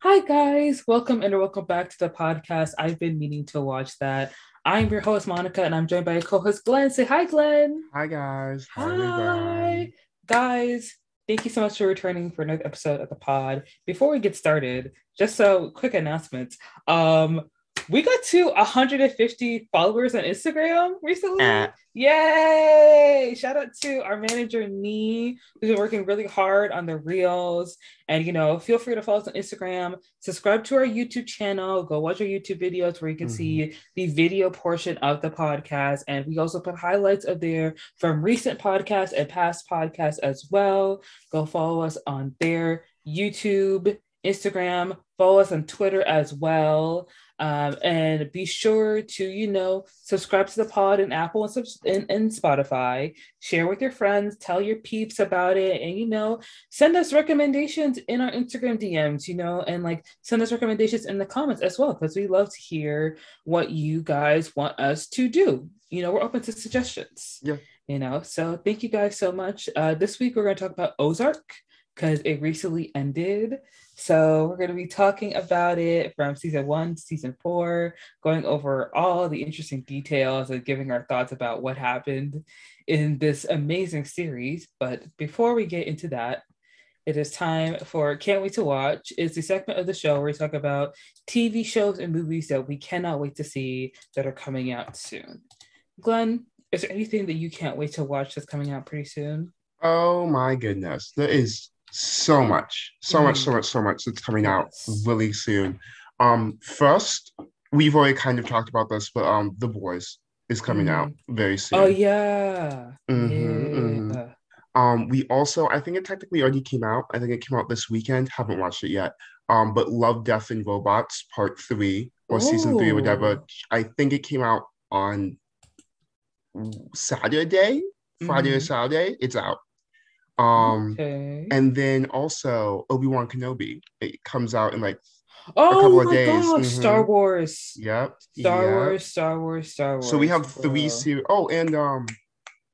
Hi, guys. Welcome and welcome back to the podcast. I've been meaning to watch that. I'm your host, Monica, and I'm joined by co host Glenn. Say hi, Glenn. Hi, guys. Hi. Guys, thank you so much for returning for another episode of the pod. Before we get started, just so quick announcements. Um, we got to 150 followers on Instagram recently. Uh, Yay! Shout out to our manager Nee, who's been working really hard on the reels. And you know, feel free to follow us on Instagram, subscribe to our YouTube channel, go watch our YouTube videos where you can mm-hmm. see the video portion of the podcast. And we also put highlights of there from recent podcasts and past podcasts as well. Go follow us on their YouTube, Instagram, follow us on Twitter as well. Um, and be sure to, you know, subscribe to the pod in Apple and, and, and Spotify. Share with your friends, tell your peeps about it, and, you know, send us recommendations in our Instagram DMs, you know, and like send us recommendations in the comments as well, because we love to hear what you guys want us to do. You know, we're open to suggestions. Yeah. You know, so thank you guys so much. Uh, this week we're going to talk about Ozark because it recently ended. So we're going to be talking about it from season one to season four, going over all the interesting details and giving our thoughts about what happened in this amazing series. But before we get into that, it is time for Can't Wait to Watch. It's the segment of the show where we talk about TV shows and movies that we cannot wait to see that are coming out soon. Glenn, is there anything that you can't wait to watch that's coming out pretty soon? Oh my goodness. There is so much, so mm. much, so much, so much that's coming out really soon. Um, first, we've already kind of talked about this, but um, The Boys is coming mm. out very soon. Oh yeah. Mm-hmm, yeah. Mm-hmm. Um, we also, I think it technically already came out. I think it came out this weekend. Haven't watched it yet. Um, but Love, Death, and Robots Part Three or Ooh. Season Three, or whatever. I think it came out on Saturday, Friday mm-hmm. or Saturday. It's out. Um, okay. and then also Obi Wan Kenobi. It comes out in like oh, a couple of days. mm-hmm. Star Wars. Yep. Star yep. Wars. Star Wars. Star Wars. So we have three series. Oh, and um,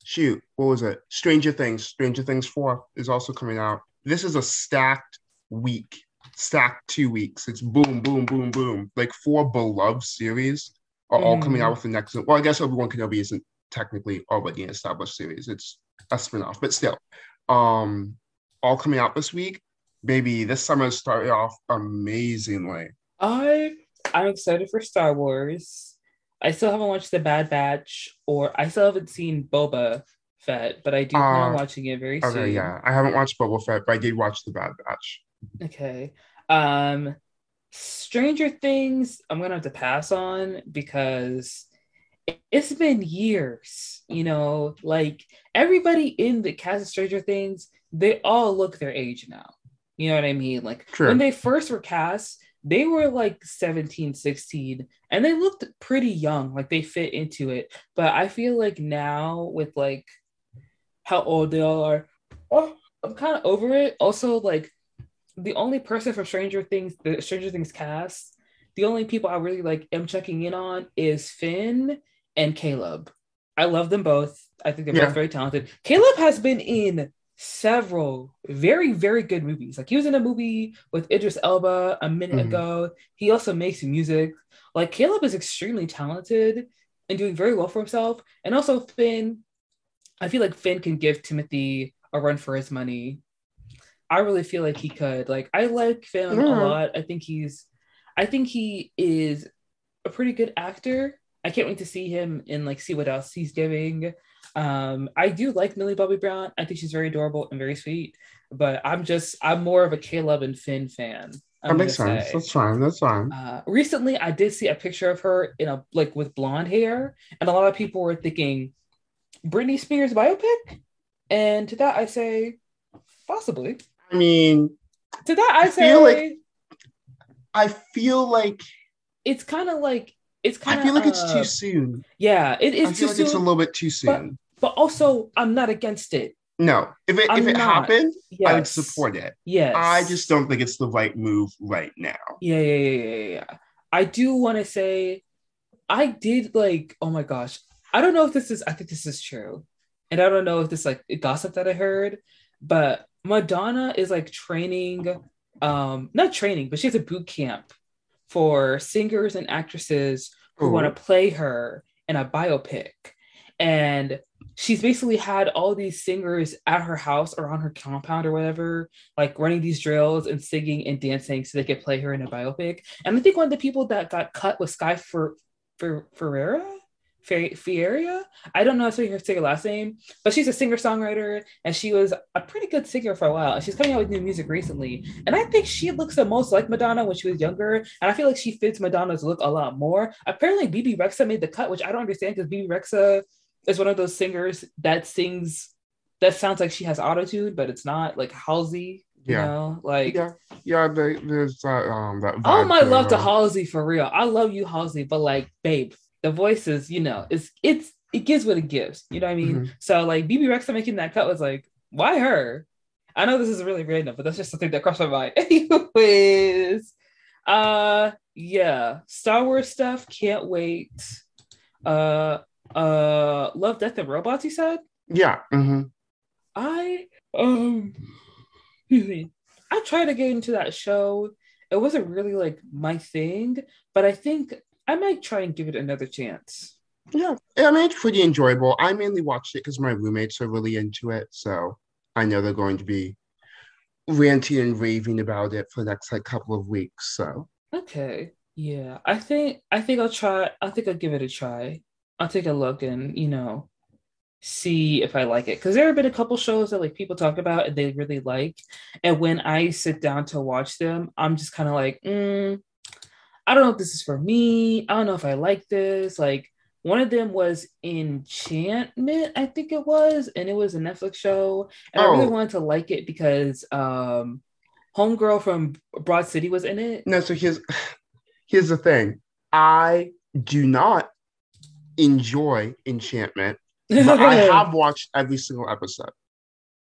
shoot, what was it? Stranger Things. Stranger Things Four is also coming out. This is a stacked week. Stacked two weeks. It's boom, boom, boom, boom. Like four beloved series are mm. all coming out mm. with the next. Well, I guess Obi Wan Kenobi isn't technically already an established series. It's a spinoff, but still, um, all coming out this week. Baby, this summer started off amazingly. I I'm excited for Star Wars. I still haven't watched The Bad Batch, or I still haven't seen Boba Fett, but I do plan uh, on watching it very okay, soon. yeah, I haven't watched Boba Fett, but I did watch The Bad Batch. Okay. Um, Stranger Things, I'm gonna have to pass on because it's been years, you know, like everybody in the cast of Stranger Things, they all look their age now. You know what I mean? Like True. when they first were cast, they were like 17, 16, and they looked pretty young, like they fit into it. But I feel like now with like how old they all are, oh, I'm kind of over it. Also, like the only person from Stranger Things, the Stranger Things cast, the only people I really like am checking in on is Finn and Caleb. I love them both. I think they're yeah. both very talented. Caleb has been in several very, very good movies. Like he was in a movie with Idris Elba a minute mm-hmm. ago. He also makes music. Like Caleb is extremely talented and doing very well for himself. And also Finn, I feel like Finn can give Timothy a run for his money. I really feel like he could. Like I like Finn yeah. a lot. I think he's I think he is a pretty good actor. I can't wait to see him and like see what else he's giving. Um, I do like Millie Bobby Brown. I think she's very adorable and very sweet. But I'm just I'm more of a Caleb and Finn fan. I'm that makes sense. Say. That's fine. That's fine. Uh, recently, I did see a picture of her in a like with blonde hair, and a lot of people were thinking Britney Spears biopic. And to that, I say possibly. I mean, to that, I, I say. Feel like, I feel like it's kind of like it's kind of. I feel like uh, it's too uh, soon. Yeah, it is. I feel like soon, it's a little bit too soon. But, but also, I'm not against it. No, if it I'm if it not. happened, yes. I would support it. Yes, I just don't think it's the right move right now. Yeah, yeah, yeah, yeah. yeah. I do want to say, I did like. Oh my gosh, I don't know if this is. I think this is true, and I don't know if this like gossip that I heard, but Madonna is like training um not training, but she has a boot camp for singers and actresses who want to play her in a biopic. And she's basically had all these singers at her house or on her compound or whatever, like running these drills and singing and dancing so they could play her in a biopic. And I think one of the people that got cut was Sky for for Ferreira. Fieria, I don't know to say her last name, but she's a singer songwriter and she was a pretty good singer for a while. She's coming out with new music recently, and I think she looks the most like Madonna when she was younger, and I feel like she fits Madonna's look a lot more. Apparently, Bebe Rexha made the cut, which I don't understand because Bebe Rexha is one of those singers that sings that sounds like she has autotune, but it's not like Halsey. You Yeah. know, like Yeah, yeah. There, there's that um that. all vibe my love to. Halsey for real. I love you, Halsey, but like, babe, the voice is, you know, it's it's it gives what it gives. You know what I mean? Mhm. So like Bebe Rexha making that cut was like, why her? I know this is really random, but that's just something that crossed my mind. Anyways, uh yeah, Star Wars stuff, can't wait. Uh uh Love, Death, and Robots, you said? Yeah. hmm I um. I tried to get into that show. It wasn't really like my thing, but I think I might try and give it another chance. Yeah. I mean, it's pretty enjoyable. I mainly watched it because my roommates are really into it, so I know they're going to be ranting and raving about it for the next like couple of weeks. So Okay. Yeah. I think I think I'll try I think I'll give it a try. I'll take a look and, you know, see if I like it. Because there have been a couple shows that like people talk about and they really like. And when I sit down to watch them, I'm just kind of like, mm, I don't know if this is for me. I don't know if I like this. Like one of them was Enchantment, I think it was, and it was a Netflix show. And I really Oh. wanted to like it because um Homegirl from Broad City was in it. no, so here's here's the thing. I do not enjoy Enchantment, but I have watched every single episode.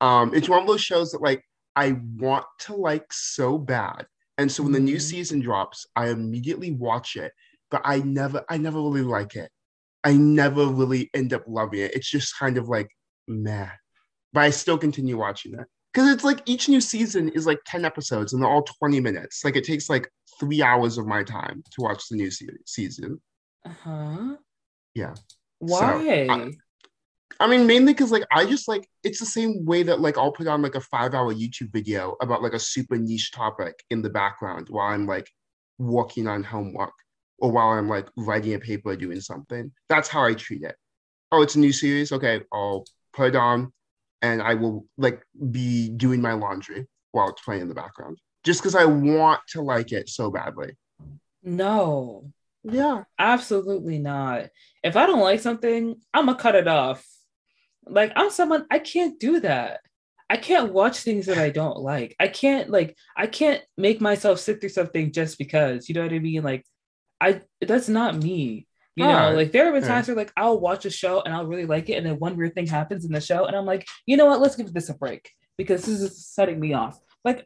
Um, it's one of those shows that like I want to like so bad. And so when the new Mhm. season drops, I immediately watch it, but I never I never really like it. I never really end up loving it. It's just kind of like meh. But I still continue watching it. Because it's like each new season is like 10 episodes and they're all 20 minutes. Like it takes like three hours of my time to watch the new se- season. Uh-huh. Yeah. Why? I- I mean, mainly because like I just like it's the same way that like I'll put on like a five hour YouTube video about like a super niche topic in the background while I'm like working on homework or while I'm like writing a paper or doing something. That's how I treat it. Oh, it's a new series. Okay, I'll put it on and I will like be doing my laundry while it's playing in the background. Just because I want to like it so badly. no, Yeah. absolutely not. If I don't like something, I'm gonna cut it off. Like I'm someone I can't do that. I can't watch things that I don't like. I can't like I can't make myself sit through something just because. You know what I mean? Like I that's not me. You know, like there have been times where like I'll watch a show and I'll really like it, and then one weird thing happens in the show, and I'm like, you know what? Let's give this a break because this is setting me off. Like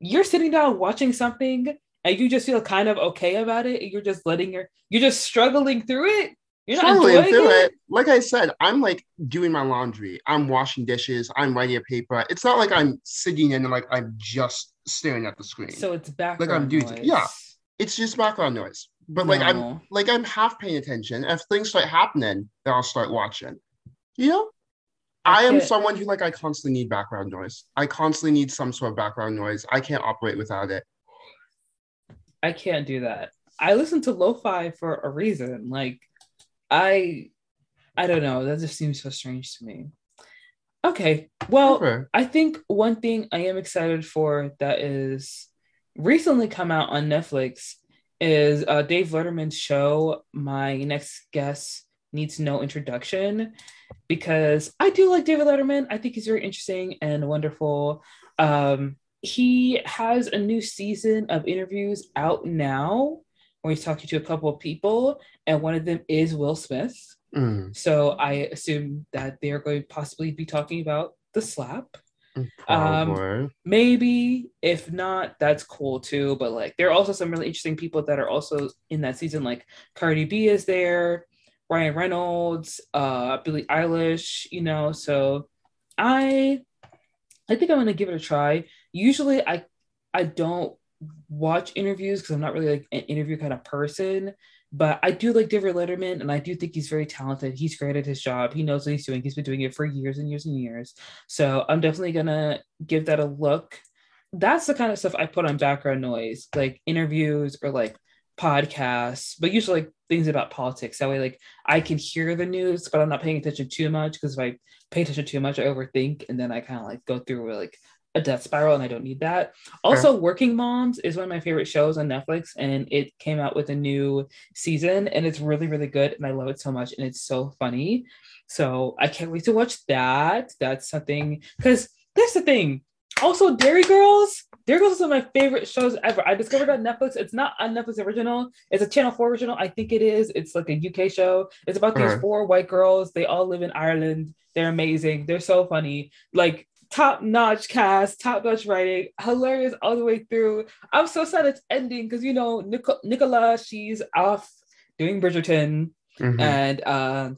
you're sitting down watching something and you just feel kind of okay about it, and you're just letting your you're just struggling through it. You're not Struggling enjoying through it. it. Like I said, I'm like doing my laundry. I'm washing dishes. I'm writing a paper. It's not like I'm sitting in and like I'm just staring at the screen. So it's background Like I'm doing- noise. yeah. it's just background noise. But like I'm like I'm half paying attention. If things start happening, then I'll start watching. You know? I I am can't- someone who like I constantly need background noise. I constantly need some sort of background noise. I can't operate without it. I can't do that. I listen to lo-fi for a reason. Like I I don't know. That just seems so strange to me. Okay. Well. I think one thing I am excited for that is recently come out on Netflix is uh, Dave Letterman's show. My next guest needs no introduction because I do like David Letterman. I think he's very interesting and wonderful. Um, he has a new season of interviews out now where he's talking to a couple of people, and one of them is Will Smith. Mm, So I assume that they're going to possibly be talking about the slap. probably. Maybe if not, that's cool too. But like, there are also some really interesting people that are also in that season. Like Cardi B is there, Ryan Reynolds, uh, Billie Eilish. You know, so I, I think I'm gonna give it a try. Usually, I I don't watch interviews because I'm not really like an interview kind of person. But I do like David Letterman, and I do think he's very talented. He's great at his job. He knows what he's doing. He's been doing it for years and years and years. So I'm definitely gonna give that a look. That's the kind of stuff I put on background noise, like interviews or like podcasts, but usually like things about politics. That way, like I can hear the news, but I'm not paying attention too much because if I pay attention too much, I overthink, and then I kind of like go through like a death spiral and I don't need that. Also, Working Moms is one of my favorite shows on Netflix and it came out with a new season and it's really, really good and I love it so much and it's so funny. So I can't wait to watch that. That's something because that's the thing. Also, Derry Girls. Derry Girls is one of my favorite shows ever. I discovered on Netflix. It's not a Netflix original. It's a Channel 4 original. I think it is. It's like a UK show. It's about these four white girls. They all live in Ireland. They're amazing. They're so funny. Like top notch cast, top notch writing, hilarious all the way through. I'm so sad it's ending because you know Nic- Nicola, she's off doing Bridgerton, mm-hmm. and uh,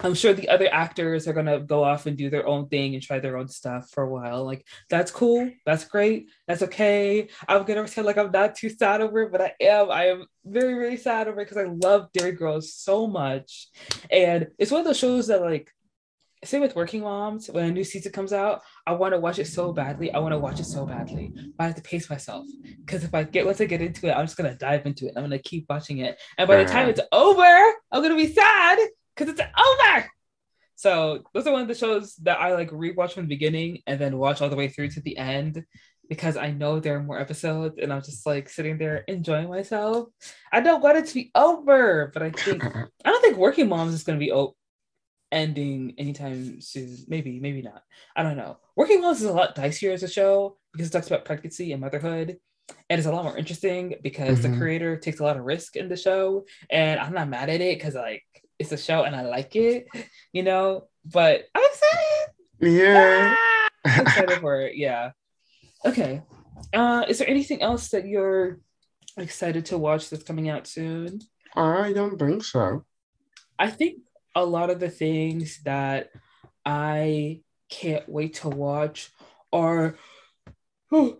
I'm sure the other actors are gonna go off and do their own thing and try their own stuff for a while. Like that's cool, that's great, that's okay. I'm gonna pretend like I'm not too sad over it, but I am. I am very very sad over it because I love Derry Girls so much, and it's one of those shows that like same with Working Moms. When a new season comes out, I want to watch it so badly. I want to watch it so badly. But I have to pace myself because if I get once I get into it, I'm just gonna dive into it. I'm gonna keep watching it, and by the time it's over, I'm gonna be sad because it's over. So those are one of the shows that I like rewatch from the beginning and then watch all the way through to the end because I know there are more episodes and I'm just like sitting there enjoying myself. I don't want it to be over, but I think I don't think Working Moms is gonna be over ending anytime soon. Maybe, maybe not. I don't know. Working Moms is a lot dicier as a show because it talks about pregnancy and motherhood. And it's a lot more interesting because mm-hmm. the creator takes a lot of risk in the show. And I'm not mad at it because like it's a show and I like it, you know. But I'm excited. Yeah. Ah! I'm excited for it. Yeah. Okay. Uh is there anything else that you're excited to watch that's coming out soon? I don't think so. I think a lot of the things that I can't wait to watch are oh,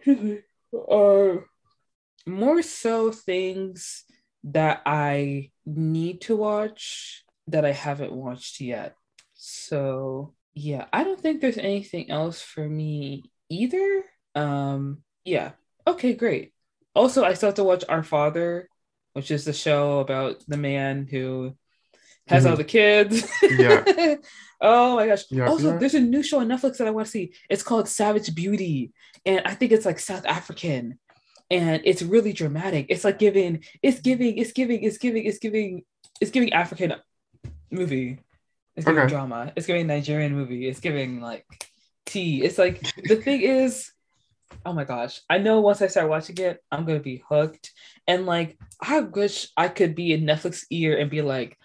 are more so things that I need to watch that I haven't watched yet. So yeah, I don't think there's anything else for me either. Um yeah. Okay, great. Also, I still have to watch Our Father, which is the show about the man who has mm-hmm. all the kids. Yeah. oh my gosh. Yeah, also, yeah. there's a new show on Netflix that I want to see. It's called Savage Beauty. And I think it's like South African. And it's really dramatic. It's like giving, it's giving, it's giving, it's giving, it's giving, it's giving African movie. It's giving okay. drama. It's giving Nigerian movie. It's giving like tea. It's like the thing is, oh my gosh, I know once I start watching it, I'm gonna be hooked. And like, I wish I could be in Netflix ear and be like,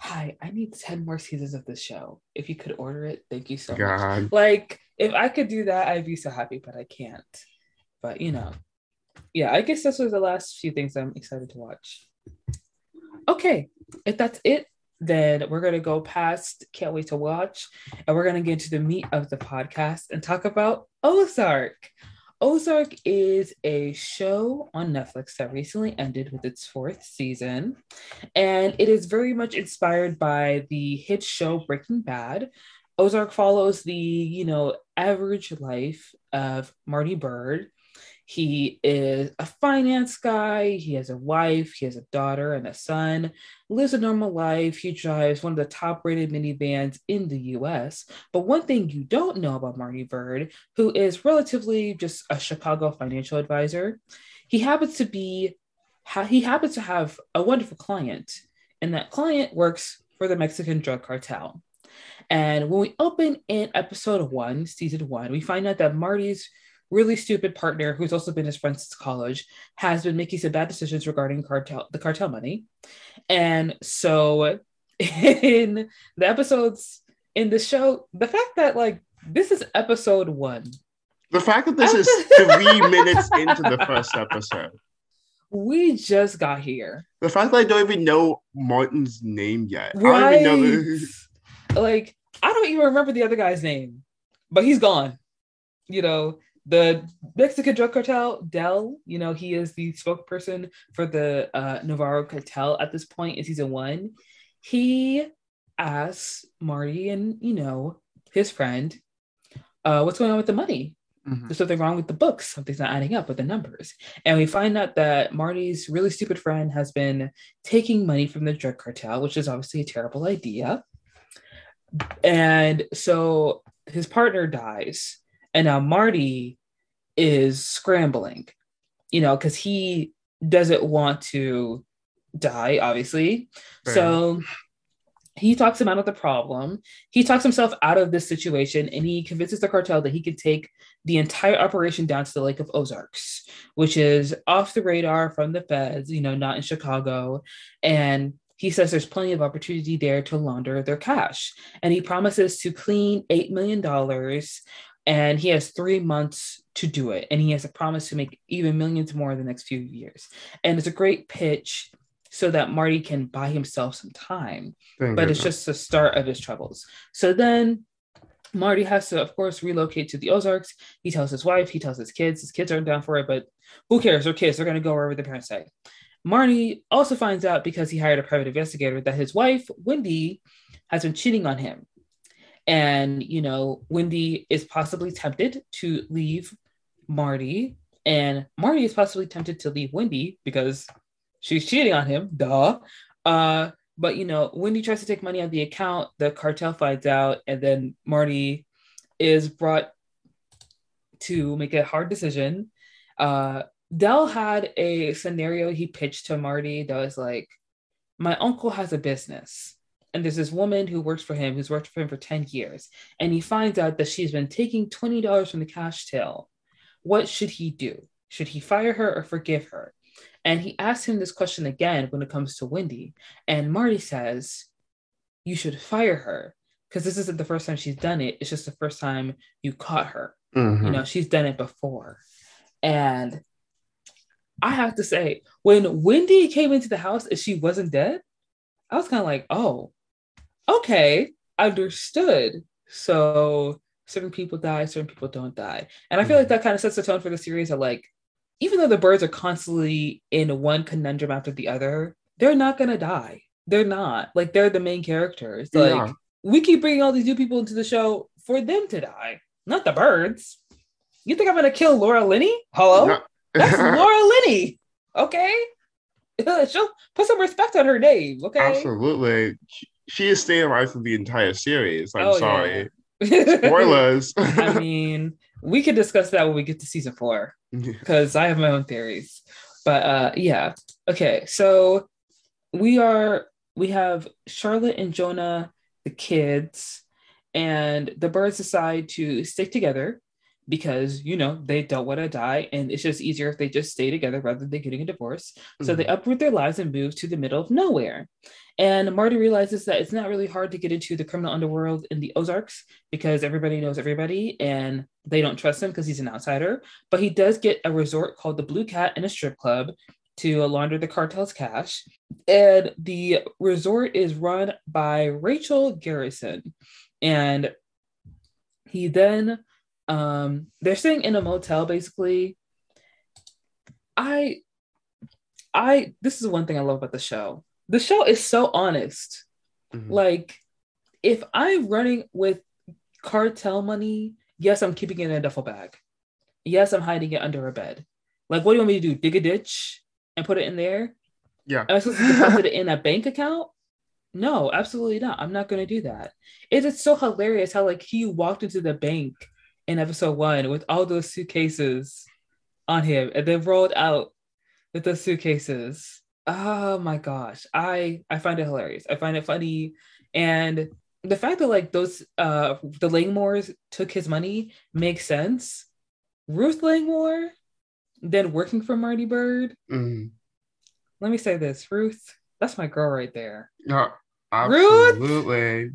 hi, I need 10 more seasons of this show. If you could order it, thank you so God. much. Like, if I could do that, I'd be so happy, but I can't. But you know, yeah, I guess this was the last few things I'm excited to watch. Okay, if that's it, then we're going to go past Can't Wait to Watch and we're going to get into the meat of the podcast and talk about Ozark. Ozark is a show on Netflix that recently ended with its fourth season, and it is very much inspired by the hit show Breaking Bad. Ozark follows the, you know, average life of Marty Byrde, he is a finance guy. He has a wife. He has a daughter and a son. Lives a normal life. He drives one of the top rated minivans in the US. But one thing you don't know about Marty Byrde, who is relatively just a Chicago financial advisor, he happens to be, he happens to have a wonderful client. And that client works for the Mexican drug cartel. And when we open in episode one, season one, we find out that Marty's really stupid partner who's also been his friend since college has been making some bad decisions regarding cartel the cartel money. And so in the episodes in the show the fact that like this is episode one. The fact that this is three minutes into the first episode. We just got here. The fact that i don't even know martin's name yet. Right. i don't even know like i don't even remember the other guy's name but he's gone you know the Mexican drug cartel, Del, you know, he is the spokesperson for the uh, Navarro cartel at this point in season one. He asks Marty and, you know, his friend, uh, what's going on with the money? Mm-hmm. There's something wrong with the books. Something's not adding up with the numbers. And we find out that Marty's really stupid friend has been taking money from the drug cartel, which is obviously a terrible idea. And so his partner dies. And now Marty is scrambling, you know, because he doesn't want to die, obviously. Right. So he talks him out of the problem. He talks himself out of this situation and he convinces the cartel that he can take the entire operation down to the Lake of Ozarks, which is off the radar from the feds, you know, not in Chicago. And he says there's plenty of opportunity there to launder their cash. And he promises to clean $8 million and he has three months to do it. And he has a promise to make even millions more in the next few years. And it's a great pitch so that Marty can buy himself some time. Thank but it's just the start of his troubles. So then Marty has to, of course, relocate to the Ozarks. He tells his wife, he tells his kids. His kids aren't down for it, but who cares? They're kids. They're going to go wherever the parents say. Marty also finds out because he hired a private investigator that his wife, Wendy, has been cheating on him. And, you know, Wendy is possibly tempted to leave Marty, and Marty is possibly tempted to leave Wendy because she's cheating on him, duh. Uh, but you know, Wendy tries to take money out of the account, the cartel finds out, and then Marty is brought to make a hard decision. Uh, Del had a scenario he pitched to Marty that was like, My uncle has a business, and there's this woman who works for him who's worked for him for 10 years, and he finds out that she's been taking $20 from the cash till. What should he do? Should he fire her or forgive her? And he asks him this question again when it comes to Wendy. And Marty says, You should fire her because this isn't the first time she's done it. It's just the first time you caught her. Mm-hmm. You know, she's done it before. And I have to say, when Wendy came into the house and she wasn't dead, I was kind of like, oh, okay, understood. So certain people die, certain people don't die. And I feel like mm-hmm. that kind of sets the tone for the series of like, even though the Byrdes are constantly in one conundrum after the other, they're not gonna die. They're not like they're the main characters. Like we keep bringing all these new people into the show for them to die, not the Byrdes. You think I'm gonna kill Laura Linney? Hello, no. that's Laura Linney. Okay, she'll put some respect on her name. Okay, absolutely. She is staying alive for the entire series. I'm oh, sorry. Yeah. Spoilers. I mean, we could discuss that when we get to season four because I have my own theories. But uh, yeah, okay. So we are we have Charlotte and Jonah, the kids, and the Byrdes decide to stick together because you know they don't want to die and it's just easier if they just stay together rather than getting a divorce mm-hmm. so they mm-hmm. uproot their lives and move to the middle of nowhere and marty realizes that it's not really hard to get into the criminal underworld in the ozarks because everybody knows everybody and they don't trust him because he's an outsider but he does get a resort called the blue cat and a strip club to launder the cartel's cash and the resort is run by rachel garrison and he then um, they're staying in a motel basically. I I this is one thing I love about the show. The show is so honest. Mm-hmm. Like if I'm running with cartel money, yes, I'm keeping it in a duffel bag. Yes, I'm hiding it under a bed. Like, what do you want me to do? Dig a ditch and put it in there? Yeah. Am I supposed to deposit it in a bank account? No, absolutely not. I'm not going to do that. It is so hilarious how like he walked into the bank in episode one with all those suitcases on him and then rolled out with those suitcases. Oh my gosh. I I find it hilarious. I find it funny. And the fact that like those uh the Langmores took his money makes sense. Ruth Langmore then working for Marty Byrde. Mm-hmm. Let me say this, Ruth, that's my girl right there. No, absolutely. Ruth,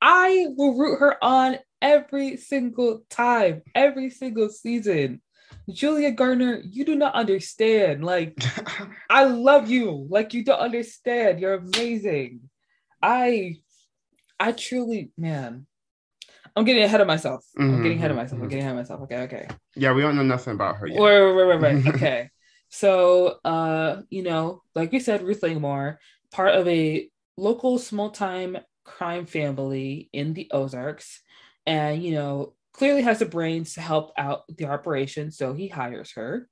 I will root her on every single time, every single season. Julia Garner, you do not understand. Like, I love you. Like, you don't understand. You're amazing. I, I truly, man, I'm getting ahead of myself. I'm Mhm, getting ahead of myself. I'm mhm. getting ahead of myself. Okay, okay. Yeah, we don't know nothing about her yet. Right, right, right. okay. So, uh, you know, like we said, Ruth Langmore, part of a local small time crime family in the Ozarks, and you know, clearly has the brains to help out the operation, so he hires her.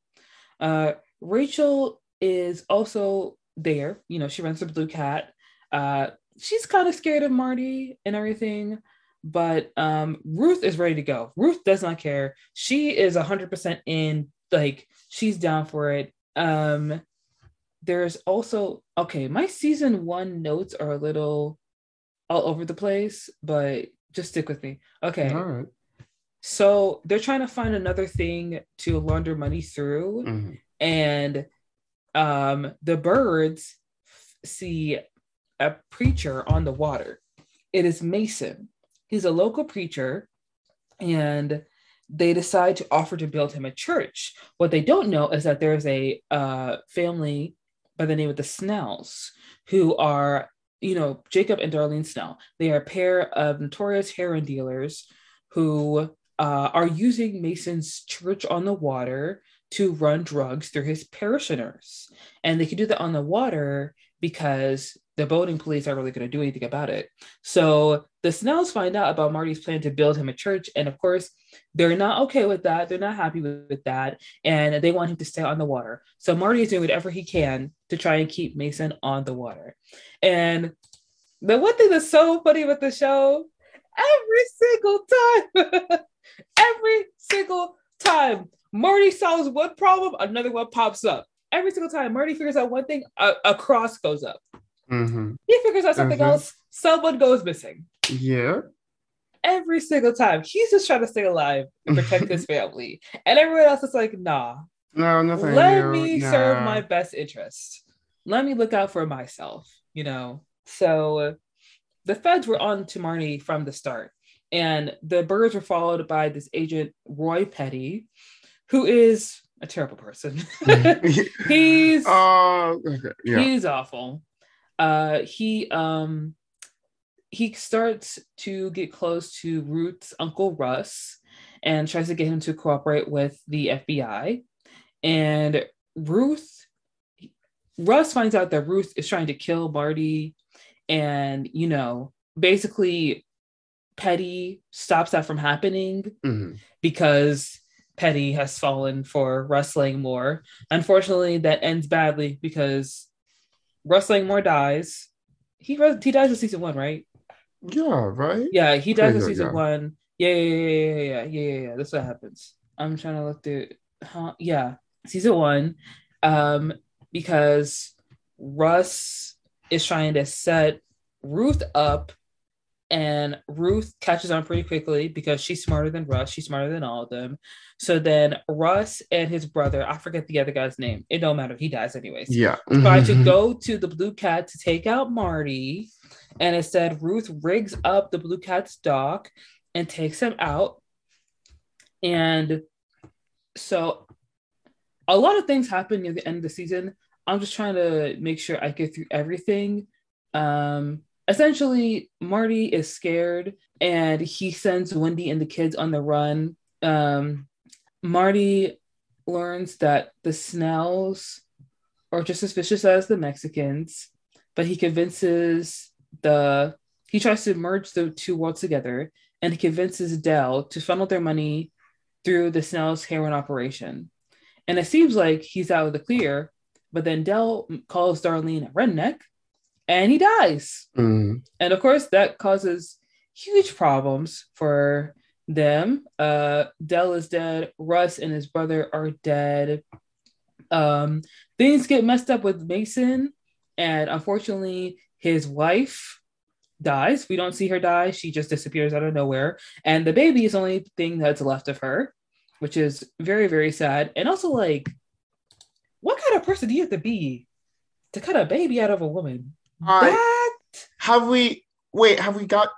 Uh, Rachel is also there. You know, she runs the Blue Cat. Uh, she's kind of scared of Marty and everything, but um, Ruth is ready to go. Ruth does not care. She is 100% in, like, she's down for it. Um, there's also, okay, my season one notes are a little all over the place, but just stick with me. Okay. All right. So they're trying to find another thing to launder money through Mhm. and um, the Byrdes f- see a preacher on the water. It is Mason. He's a local preacher, and they decide to offer to build him a church. What they don't know is that there's a uh, family by the name of the Snells who are, you know, Jacob and Darlene Snell. They are a pair of notorious heroin dealers who uh, are using Mason's church on the water to run drugs through his parishioners. And they can do that on the water because the boating police aren't really going to do anything about it. So the Snells find out about Marty's plan to build him a church. And of course, they're not okay with that. They're not happy with, with that. And they want him to stay on the water. So Marty is doing whatever he can to try and keep Mason on the water. And the one thing that's so funny with the show, every single time, every single time Marty solves one problem, another one pops up. Every single time Marty figures out one thing, a, a cross goes up. Mhm. He figures out something Mhm. else, someone goes missing. Yeah. Every single time. He's just trying to stay alive and protect his family. And everyone else is like, nah, No, nothing. let new. me Nah. serve my best interest. Let me look out for myself, you know? So the feds were on to Marty from the start. And the Byrdes were followed by this agent, Roy Petty, who is a terrible person. he's Uh, okay. Yeah. he's awful. Uh he um he starts to get close to Ruth's uncle Russ and tries to get him to cooperate with the FBI. And Ruth Russ finds out that Ruth is trying to kill Marty and you know basically Petty stops that from happening Mhm. because Petty has fallen for Russ Langmore. Unfortunately, that ends badly because Russ Langmore dies. He he dies in season one, right? Yeah, right. Yeah, he dies in season yeah. one. Yeah, yeah, yeah, yeah, yeah, yeah, yeah. That's what happens. I'm trying to look through. Huh? Yeah, season one, um, because Russ is trying to set Ruth up and Ruth catches on pretty quickly because she's smarter than Russ. She's smarter than all of them. So then Russ and his brother, I forget the other guy's name. It don't matter. He dies anyways Yeah. try to Mhm. go to the blue cat to take out Marty. And instead, Ruth rigs up the blue cat's dock and takes him out. And so a lot of things happen near the end of the season. I'm just trying to make sure I get through everything. Um, essentially, Marty is scared and he sends Wendy and the kids on the run. Um, Marty learns that the Snells are just as vicious as the Mexicans, but he convinces the he tries to merge the two worlds together and he convinces Del to funnel their money through the Snell's heroin operation. And it seems like he's out of the clear, but then Del calls Darlene a redneck and he dies. Mhm. And of course, that causes huge problems for them. Uh, Del is dead. Russ and his brother are dead. Um, things get messed up with Mason, and unfortunately, his wife dies. We don't see her die. She just disappears out of nowhere. And the baby is the only thing that's left of her, which is very, very sad. And also, like, what kind of person do you have to be to cut a baby out of a woman? I- that Have we? Wait. Have we got?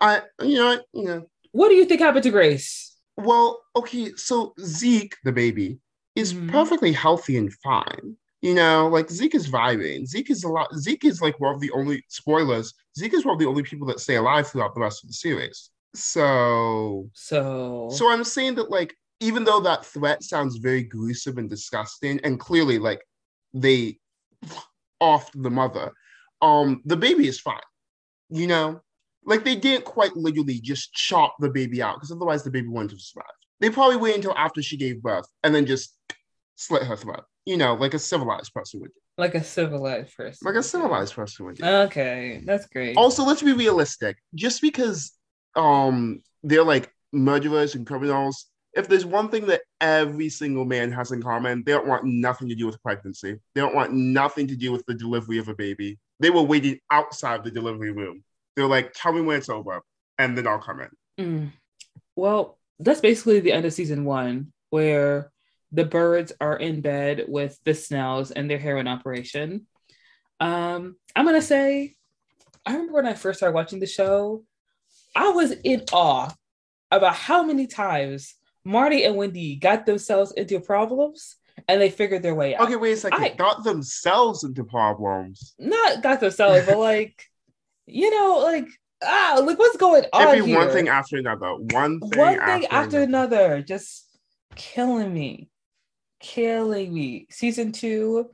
I. You know. what, You know. What do you think happened to Grace? Well. Okay. So Zeke, the baby, is Mhm. perfectly healthy and fine. You know, like Zeke is vibing. Zeke is a lot. Zeke is like one of the only spoilers. Zeke is one of the only people that stay alive throughout the rest of the series. So So so I'm saying that like even though that threat sounds very gruesome and disgusting, and clearly like they off the mother, um, the baby is fine. You know, like they didn't quite literally just chop the baby out because otherwise the baby wouldn't have survived. They probably wait until after she gave birth and then just slit her throat. You know, like a civilized person would do. like a civilized person. Like a civilized person would do. Okay, that's great. Also, let's be realistic. Just because um they're like murderers and criminals, if there's one thing that every single man has in common, they don't want nothing to do with pregnancy. They don't want nothing to do with the delivery of a baby. They were waiting outside the delivery room. They're like, tell me when it's over, and then I'll come in. Mm. Well, that's basically the end of season one, where the Byrdes are in bed with the Snells and their heroin operation. Um, I'm gonna say, I remember when I first started watching the show, I was in awe about how many times Marty and Wendy got themselves into problems and they figured their way out. Okay, wait a second. I- Got themselves into problems. Not got themselves, but like, you know, like ah, like what's going on It'd be here? one thing after another. One thing, one after, thing after another, just killing me, killing me. Season two,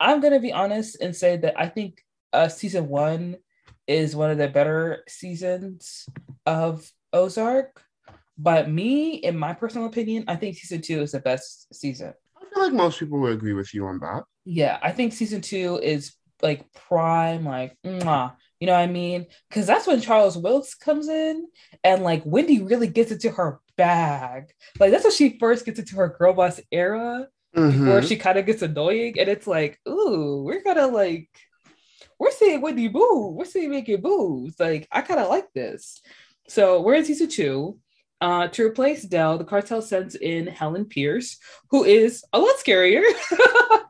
I'm gonna be honest and say that I think uh, season one is one of the better seasons of Ozark. But me, in my personal opinion, I think season two is the best season. Feel like most people would agree with you on that. Yeah, I think season two is like prime, like mwah, you know what I mean? Because that's when Charles Wilkes comes in, and like Wendy really gets into her bag. Like that's when she first gets into her girl boss era, where Mhm. she kind of gets annoying, and it's like, ooh, we're gonna like, we're seeing Wendy boo, we're seeing making boos. Like I kind of like this. So we're in season two. Uh, to replace Del, the cartel sends in Helen Pierce, who is a lot scarier.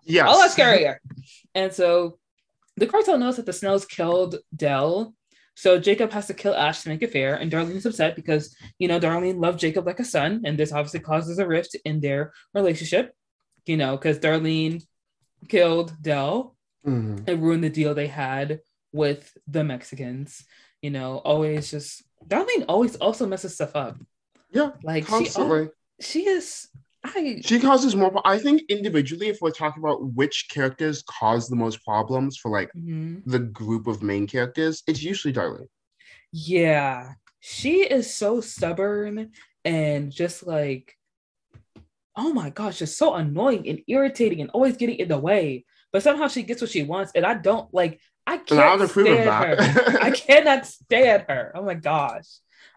Yes. a lot scarier. And so the cartel knows that the Snells killed Del. So Jacob has to kill Ash to make it fair. And Darlene's upset because, you know, Darlene loved Jacob like a son. And this obviously causes a rift in their relationship, you know, because Darlene killed Del Mhm. and ruined the deal they had with the Mexicans. You know, always just, Darlene always also messes stuff up. Yeah, Like, she, constantly. al- she is, I, She causes more. I think individually, if we're talking about which characters cause the most problems for like Mhm. the group of main characters, it's usually Darlene. Yeah, she is so stubborn and just like, oh my gosh, just so annoying and irritating and always getting in the way. But somehow she gets what she wants, and I don't like. I can't of stand her. I cannot stand her. Oh my gosh.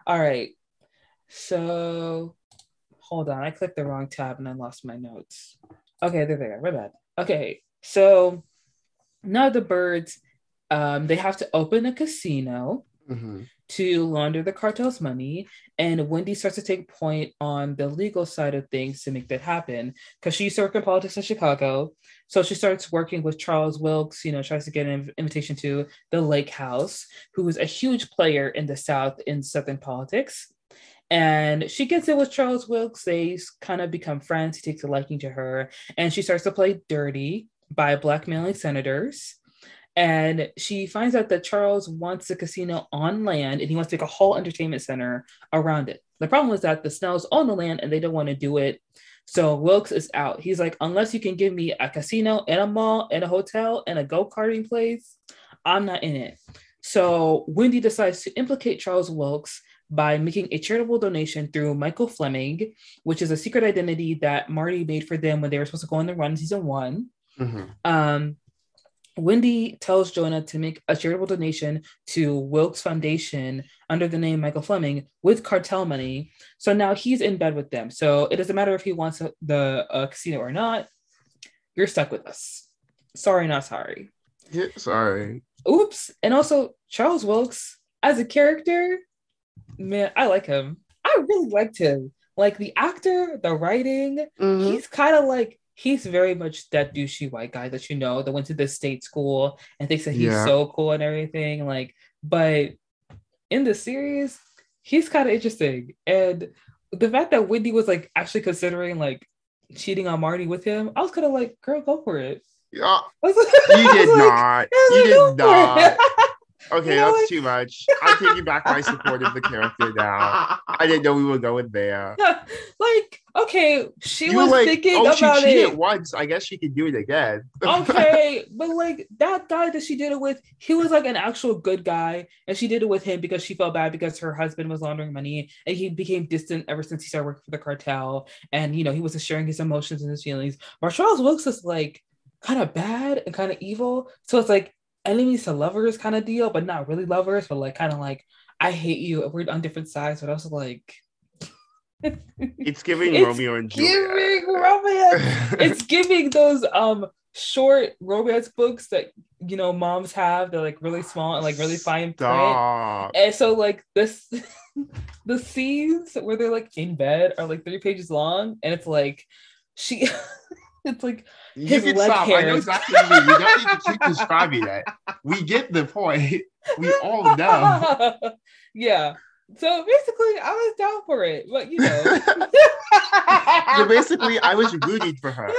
All right. So hold on. I clicked the wrong tab and I lost my notes. Okay, there they are. My bad. Okay. So now the Byrdes, um, they have to open a casino Mhm. to launder the cartel's money. And Wendy starts to take point on the legal side of things to make that happen because she used to work in politics in Chicago. So she starts working with Charles Wilkes, you know, tries to get an invitation to the Lake House, who is a huge player in the South in Southern politics. And she gets in with Charles Wilkes. They kind of become friends. He takes a liking to her. And she starts to play dirty by blackmailing senators. And she finds out that Charles wants a casino on land and he wants to make a whole entertainment center around it. The problem is that the Snells own the land and they don't want to do it. So Wilkes is out. He's like, unless you can give me a casino and a mall and a hotel and a go karting place, I'm not in it. So Wendy decides to implicate Charles Wilkes by making a charitable donation through Michael Fleming, which is a secret identity that Marty made for them when they were supposed to go on the run in season one. Mhm. Um, Wendy tells Jonah to make a charitable donation to Wilkes Foundation under the name Michael Fleming with cartel money. So now he's in bed with them. So it doesn't matter if he wants the uh, casino or not. You're stuck with us. Sorry, not sorry. Yeah, sorry. Oops. And also, Charles Wilkes as a character, man, I like him. I really liked him. Like the actor, the writing, Mhm. he's kind of like he's very much that douchey white guy that you know that went to this state school and thinks that he's Yeah. so cool and everything. Like, but in the series, he's kind of interesting. And the fact that Wendy was like actually considering like cheating on Marty with him, I was kind of like, girl, go for it. Yeah, was- you did like- not. Was You did "Go for it." not. Okay, You know, that's too much. I'm taking back my support of the character now. I didn't know we were going there. like, okay, she you was like, thinking oh, she about cheated it. once. I guess she could do it again. okay, but like that guy that she did it with, he was like an actual good guy, and she did it with him because she felt bad because her husband was laundering money, and he became distant ever since he started working for the cartel, and you know he wasn't sharing his emotions and his feelings. Marshall's Wilkes is like kind of bad and kind of evil, so it's like enemies to lovers kind of deal, but not really lovers, but like kind of like I hate you, we're on different sides, but also like it's giving It's Romeo and Juliet. giving romance. it's giving those um short romance books that you know moms have they're like really small and like really fine print and so like this the scenes where they're like in bed are like three pages long and it's like she it's like You his leg stop. I know exactly what you mean. You don't need to keep describing that. We get the point. We all know. yeah so basically i was down for it but you know so basically, I was rooting for her.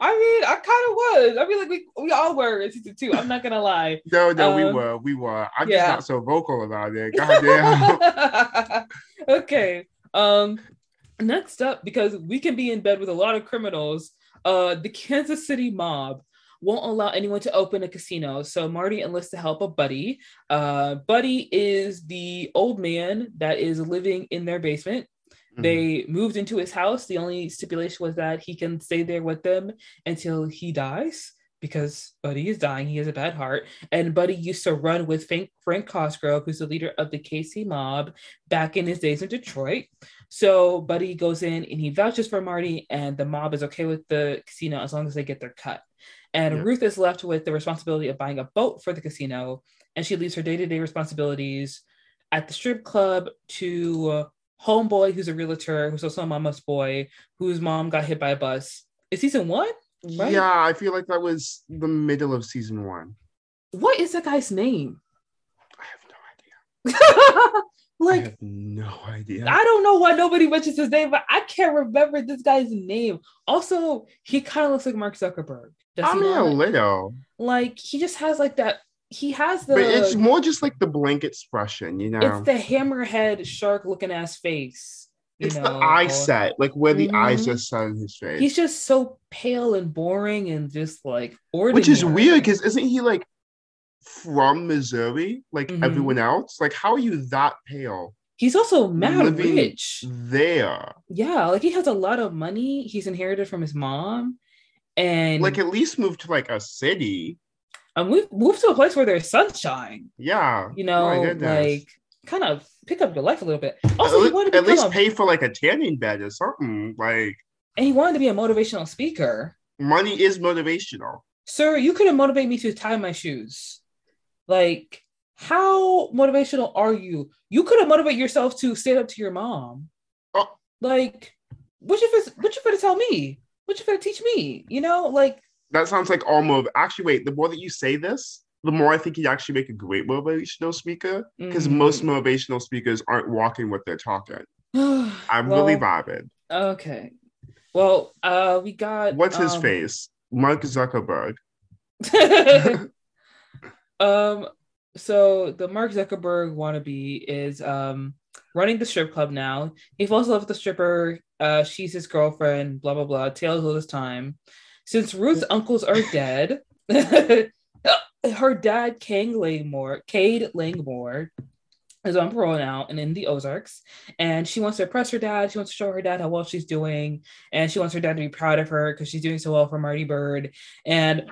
I mean, I kind of was. I mean, like we we all were in season two. I'm not gonna lie. No, no, we Um, were, we were. I'm yeah. just not so vocal about it. God damn. okay. Um. Next up, because we can be in bed with a lot of criminals, uh, the Kansas City mob won't allow anyone to open a casino. So Marty enlists the help of Buddy. Uh, Buddy is the old man that is living in their basement. Mm-hmm. They moved into his house. The only stipulation was that he can stay there with them until he dies because Buddy is dying. He has a bad heart. And Buddy used to run with Frank, Cosgrove, who's the leader of the KC mob back in his days in Detroit. So Buddy goes in and he vouches for Marty, and the mob is okay with the casino as long as they get their cut. And Yeah. Ruth is left with the responsibility of buying a boat for the casino, and she leaves her day to day responsibilities at the strip club to Homeboy, who's a realtor, who's also a mama's boy, whose mom got hit by a bus. Is season one? Right? Yeah, I feel like that was the middle of season one. What is that guy's name? I have no idea. I like, have no idea. I don't know why nobody mentions his name, but I can't remember this guy's name. Also, he kind of looks like Mark Zuckerberg. I mean, a little, Like, he just has like that. He has the. but it's more just like the blank expression, you know. it's the hammerhead shark looking ass face. You It's know, the eye set, like where the eyes Mhm. just set in his face. He's just so pale and boring and just like ordinary. Which is weird because isn't he like from Missouri, like Mhm. everyone else? Like, how are you that pale He's also mad rich. there? Yeah, like he has a lot of money. He's inherited from his mom, and Like, at least move to like a city. and we moved to a place where there's sunshine. Yeah, You know, like kind of pick up your life a little bit. at, Also, he le- wanted to at least a- pay for like a tanning bed or something. Like, and he wanted to be a motivational speaker. money is motivational. Sir, you couldn't motivate me to tie my shoes. Like, how motivational are you? You could have motivated yourself to stand up to your mom. Oh. Like, what you what you gonna tell me? What you gonna teach me? You know, like That sounds like all move. Actually, wait. The more that you say this, the more I think you'd actually make a great motivational speaker. Because mm. most motivational speakers aren't walking what they're talking. I'm really vibing. okay. Well, uh, we got What's his um, face? Mark Zuckerberg. um, so the Mark Zuckerberg wannabe is um running the strip club now. He falls in love with the stripper. Uh, she's his girlfriend. Blah blah blah. Tales all this time. Since Ruth's uncles are dead, her dad, Kang Langmore, Cade Langmore, is on parole now and in the Ozarks. And she wants to impress her dad. She wants to show her dad how well she's doing. And she wants her dad to be proud of her because she's doing so well for Marty Byrde. And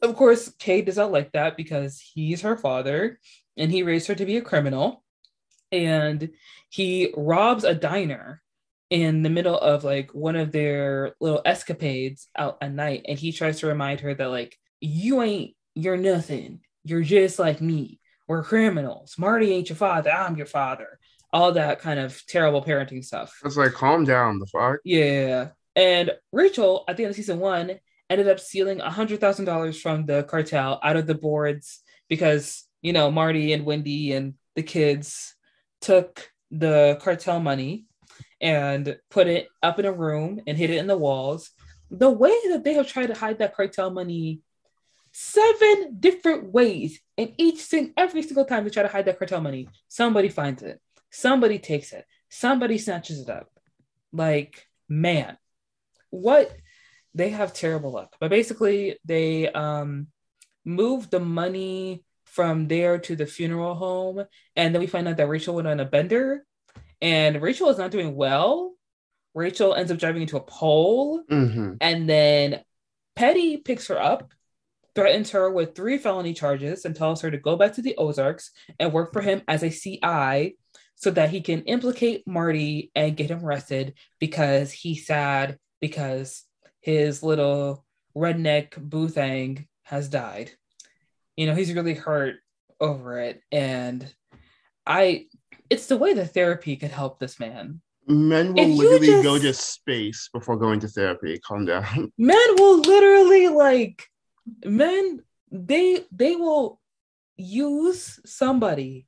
of course, Cade does not like that because he's her father and he raised her to be a criminal. And he robs a diner in the middle of like one of their little escapades out at night. And he tries to remind her that, like, you ain't, you're nothing. You're just like me. We're criminals. Marty ain't your father. I'm your father. All that kind of terrible parenting stuff. It's like, calm down. The fuck. Yeah. And Rachel, at the end of season one, ended up stealing a hundred thousand dollars from the cartel out of the boards because you know Marty and Wendy and the kids took the cartel money and put it up in a room and hid it in the walls. The way that they have tried to hide that cartel money seven different ways. And each thing, every single time they try to hide that cartel money, somebody finds it, somebody takes it, somebody snatches it up. Like, man, what they have terrible luck. But basically, they um moved the money from there to the funeral home. And then we find out that Rachel went on a bender and Rachel is not doing well. Rachel ends up driving into a pole. Mm-hmm. And then Petty picks her up, threatens her with three felony charges, and tells her to go back to the Ozarks and work for him as a CI so that he can implicate Marty and get him arrested because he's sad because his little redneck boo Boothang has died. You know, he's really hurt over it. And I, it's the way that therapy could help this man. Men will If literally just- go to space before going to therapy. Calm down. Men will literally like, men, they, they will use somebody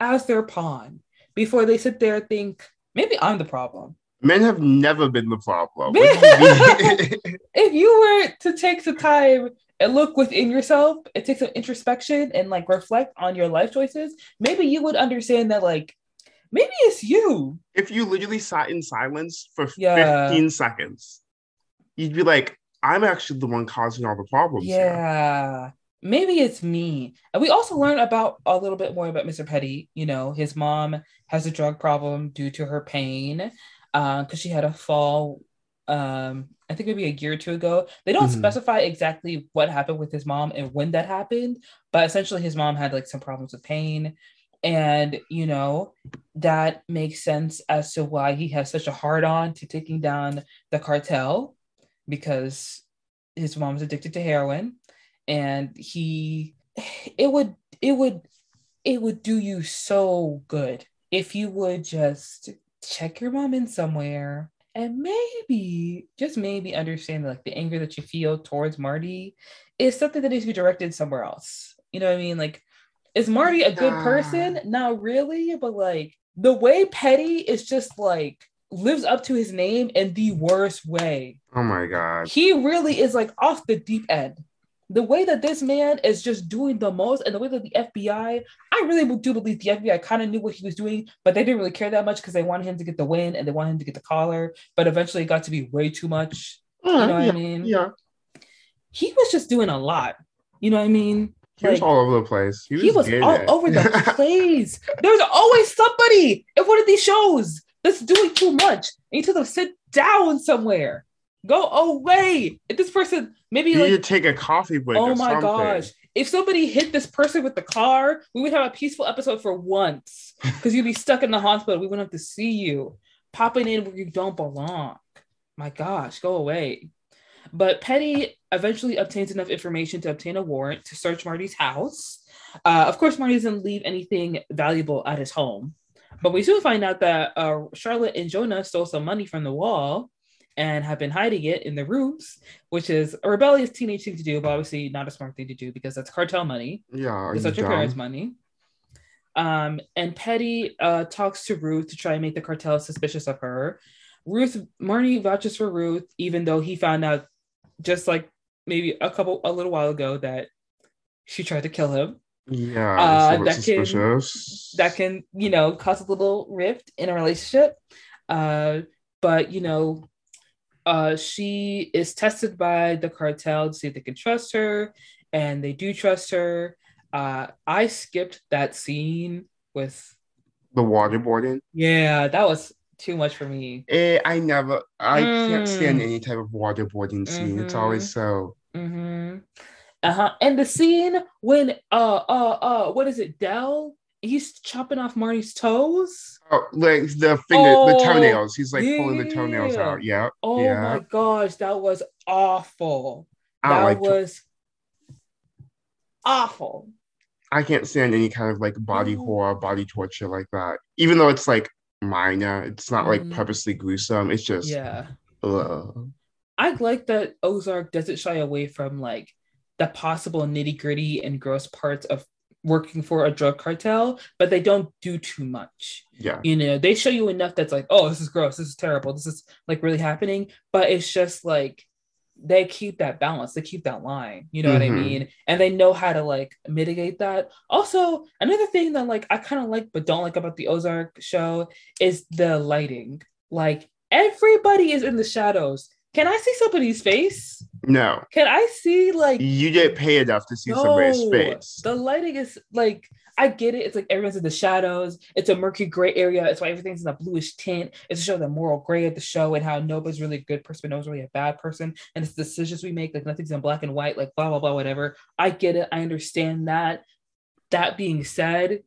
as their pawn before they sit there and think, maybe I'm the problem. Men have never been the problem. Men- What do you mean? if you were to take the time and look within yourself and take some introspection and like reflect on your life choices, maybe you would understand that like maybe it's you. if you literally sat in silence for Yeah. 15 seconds, you'd be like, I'm actually the one causing all the problems. here." Yeah. Maybe it's me. And we also learn about a little bit more about Mr. Petty. You know, his mom has a drug problem due to her pain because she had a fall, um, I think maybe a year or two ago. They don't Mhm. specify exactly what happened with his mom and when that happened, but essentially his mom had like some problems with pain. And, you know, that makes sense as to why he has such a hard on to taking down the cartel because his mom's addicted to heroin and he it would it would it would do you so good if you would just check your mom in somewhere and maybe just maybe understand like the anger that you feel towards Marty is something that needs to be directed somewhere else. You know what I mean? Like, is Marty a good person? Not really, but like the way Petty is just like lives up to his name in the worst way Oh my God. he really is like off the deep end. The way that this man is just doing the most, and the way that the FBI, I really do believe the FBI kind of knew what he was doing, but they didn't really care that much because they wanted him to get the win and they wanted him to get the collar. But eventually, it got to be way too much. Uh, You know what yeah, I mean? yeah. He was just doing a lot. You know what I mean? He was all over the place. He was, he was all over the place. There's always somebody in one of these shows that's doing too much. And you tell them sit down somewhere. Go away. If this person maybe you like need to take a coffee break. oh my something. gosh. If somebody hit this person with the car, we would have a peaceful episode for once. Because you'd be stuck in the hospital. We wouldn't have to see you popping in where you don't belong. My gosh, go away. But Petty eventually obtains enough information to obtain a warrant to search Marty's house. Uh, of course, Marty doesn't leave anything valuable at his home. But we soon find out that uh, Charlotte and Jonah stole some money from the wall and have been hiding it in the rooms, which is a rebellious teenage thing to do, but obviously not a smart thing to do because that's cartel money. Yeah. It's not your parents' money. Um, and Petty uh, talks to Ruth to try and make the cartel suspicious of her. Ruth, Marty vouches for Ruth, even though he found out just like maybe a couple, a little while ago that she tried to kill him. Yeah. Uh, that little can- suspicious. That can, you know, cause a little rift in a relationship. Uh, but, you know, uh, she is tested by the cartel to see if they can trust her, and they do trust her. Uh, I skipped that scene with, the waterboarding. yeah, that was too much for me. Eh, I never, I can't stand Mm. any type of waterboarding scene. It's always so. hmm Uh-huh. And the scene when uh uh uh what is it, Del? He's chopping off Marty's toes. Oh, like the finger, the Oh, toenails. He's like pulling the toenails out. Yeah. Oh yeah. my gosh, that was awful. That like. was awful. I can't stand any kind of like body Oh. horror, body torture like that. Even though it's like minor, it's not like Mhm. purposely gruesome. It's just. Yeah. ugh. I like that Ozark doesn't shy away from like the possible nitty gritty and gross parts of working for a drug cartel, but they don't do too much. Yeah. You know, they show you enough that's like, oh, this is gross, this is terrible, this is like really happening, but it's just like they keep that balance, they keep that line, you know what I Mhm. mean? And they know how to like mitigate that. Also, another thing that like I kind of like but don't like about the Ozark show is the lighting. Like everybody is in the shadows. Can I see somebody's face? No, Can I see like you get paid enough to see somebody's no, face. The lighting is like I get it. It's like everyone's in the shadows. It's a murky gray area. It's why everything's in a bluish tint. It's to show the moral gray of the show and how nobody's really a good person, but nobody's really a bad person. And it's decisions we make, like nothing's in black and white, like blah blah blah, whatever. I get it. I understand that. That being said,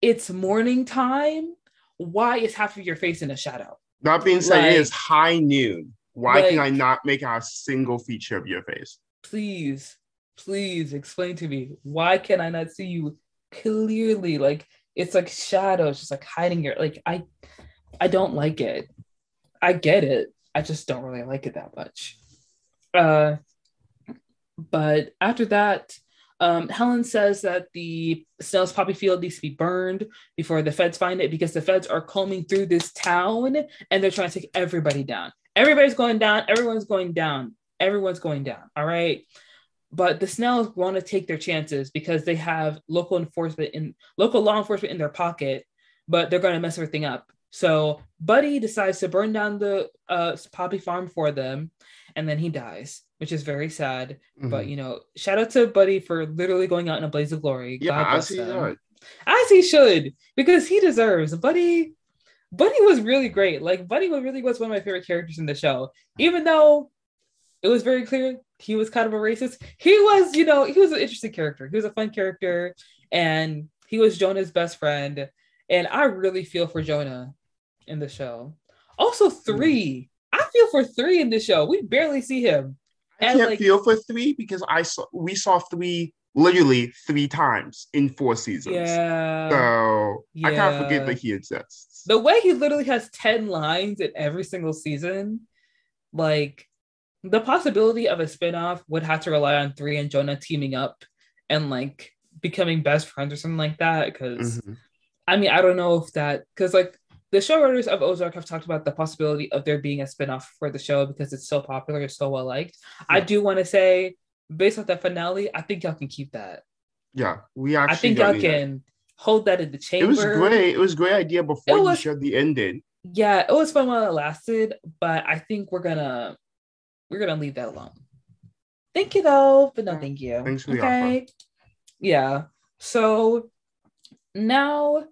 it's morning time. Why is half of your face in a shadow? That being said, it Like- is high noon. Why can I not make out a single feature of your face? please, please explain to me why can I not see you clearly? Like it's like shadows, just like hiding your like I I don't like it. I get it. I just don't really like it that much. Uh but after that, um, Helen says that the Snell's poppy field needs to be burned before the feds find it because the feds are combing through this town and they're trying to take everybody down. Everybody's going down. Everyone's going down. Everyone's going down. All right. But the Snells want to take their chances because they have local enforcement in local law enforcement in their pocket, but they're going to mess everything up. So Buddy decides to burn down the uh, poppy farm for them, and then he dies, which is very sad. But Mhm. you know, shout out to Buddy for literally going out in a blaze of glory. yeah, God I bless see him. that. As he should, because he deserves. Buddy, Buddy was really great. Like Buddy really was one of my favorite characters in the show. Even though it was very clear he was kind of a racist, he was, you know, he was an interesting character. He was a fun character, and he was Jonah's best friend. And I really feel for Jonah in the show. Also, hmm. three. I feel for three in the show. We barely see him. I And, can't like- feel for three because I saw we saw three literally three times in four seasons. Yeah. So I can't forget that he exists. the way he literally has 10 lines in every single season, like the possibility of a spinoff would have to rely on three and Jonah teaming up and like becoming best friends or something like that. Because Mhm. I mean, I don't know if that because like the showrunners of Ozark have talked about the possibility of there being a spinoff for the show because it's so popular, it's so well liked. I do want to say, based off that finale, I think y'all can keep that. Yeah, we actually. I think got y'all me there. can hold that in the chamber. It was great. It was a great idea before It you was- showed the ending. yeah, it was fun while it lasted, but I think we're gonna we're gonna leave that alone. Thank you though, but no thank you. Thanks for the offer. Yeah. So now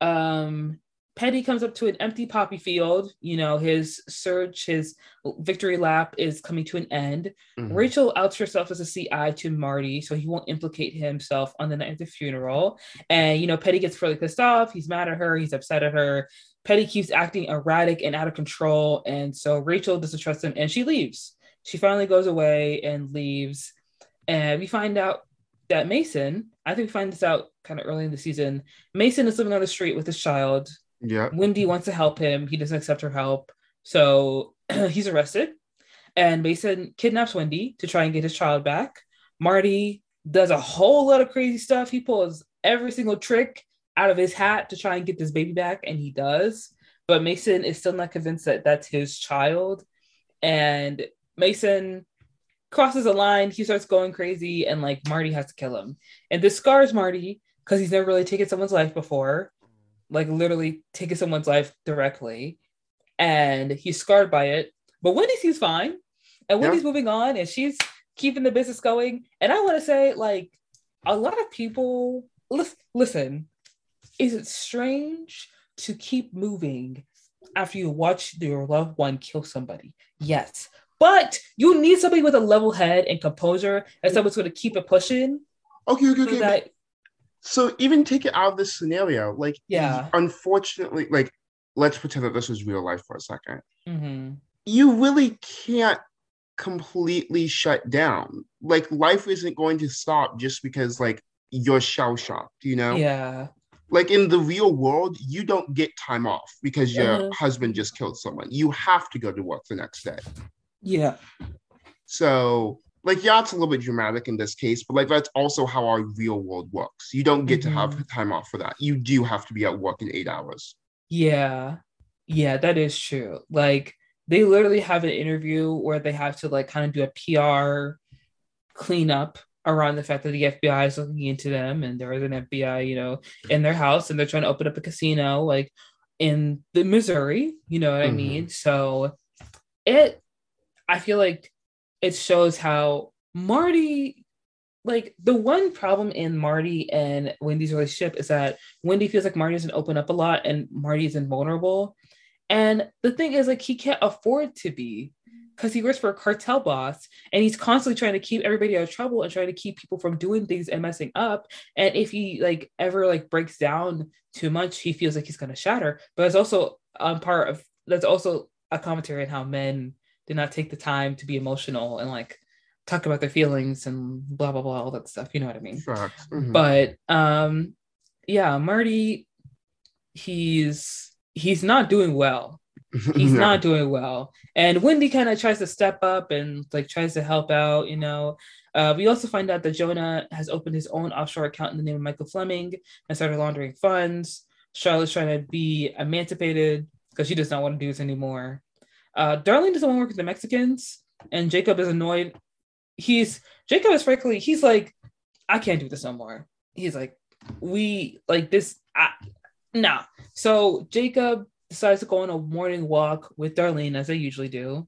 um Petty comes up to an empty poppy field. You know, his search, his victory lap is coming to an end. Mhm. Rachel outs herself as a CI to Marty, so he won't implicate himself on the night of the funeral. And you know, Petty gets really pissed off. He's mad at her. He's upset at her. Petty keeps acting erratic and out of control, and so Rachel doesn't trust him, and she leaves. She finally goes away and leaves, and we find out that Mason. I think we find this out kind of early in the season. Mason is living on the street with his child. Yeah. Wendy wants to help him. He doesn't accept her help. So he's arrested. And Mason kidnaps Wendy to try and get his child back. Marty does a whole lot of crazy stuff. He pulls every single trick out of his hat to try and get this baby back, and he does. But Mason is still not convinced that that's his child. And Mason crosses a line. He starts going crazy, and like Marty has to kill him. And this scars Marty because he's never really taken someone's life before like literally taking someone's life directly and he's scarred by it. But wendy seems fine and wendy's moving on and she's keeping the business going. And i want to say like a lot of people lis- listen is it strange to keep moving after you watch your loved one kill somebody? Yes. But you need somebody with a level head and composure and someone's going to keep it pushing Okay, okay, so okay. that So even take it out of this scenario, like Yeah. unfortunately, like let's pretend that this was real life for a second. Mhm. You really can't completely shut down. Like life isn't going to stop just because like you're shell shocked, you know? yeah Like in the real world, you don't get time off because your Uh-huh. husband just killed someone. You have to go to work the next day. yeah So, like, yeah, it's a little bit dramatic in this case, but like, that's also how our real world works. You don't get to have time off for that. You do have to be at work in eight hours. Yeah. Yeah, that is true. Like they literally have an interview where they have to like kind of do a PR cleanup around the fact that the FBI is looking into them and there is an FBI, you know, in their house and they're trying to open up a casino like in the Missouri, you know what mm-hmm. I mean? So it I feel like it shows how Marty like the one problem in Marty and Wendy's relationship is that Wendy feels like Marty doesn't open up a lot and Marty is invulnerable. And the thing is, like, he can't afford to be because he works for a cartel boss and he's constantly trying to keep everybody out of trouble and trying to keep people from doing things and messing up. And if he like ever like breaks down too much, he feels like he's gonna shatter. But it's also um part of that's also a commentary on how men did not take the time to be emotional and like talk about their feelings and blah blah blah all that stuff. You know what I mean? Mm-hmm. But um yeah, Marty, he's he's not doing well. He's no. not doing well. And Wendy kind of tries to step up and like tries to help out, you know. Uh, we also find out that Jonah has opened his own offshore account in the name of Michael Fleming and started laundering funds. Charlotte's trying to be emancipated because she does not want to do this anymore. Uh, Darlene doesn't want to work with the Mexicans, and Jacob is annoyed. He's Jacob is frankly, he's like, I can't do this no more. He's like, we like this. I, nah. So Jacob decides to go on a morning walk with Darlene, as they usually do.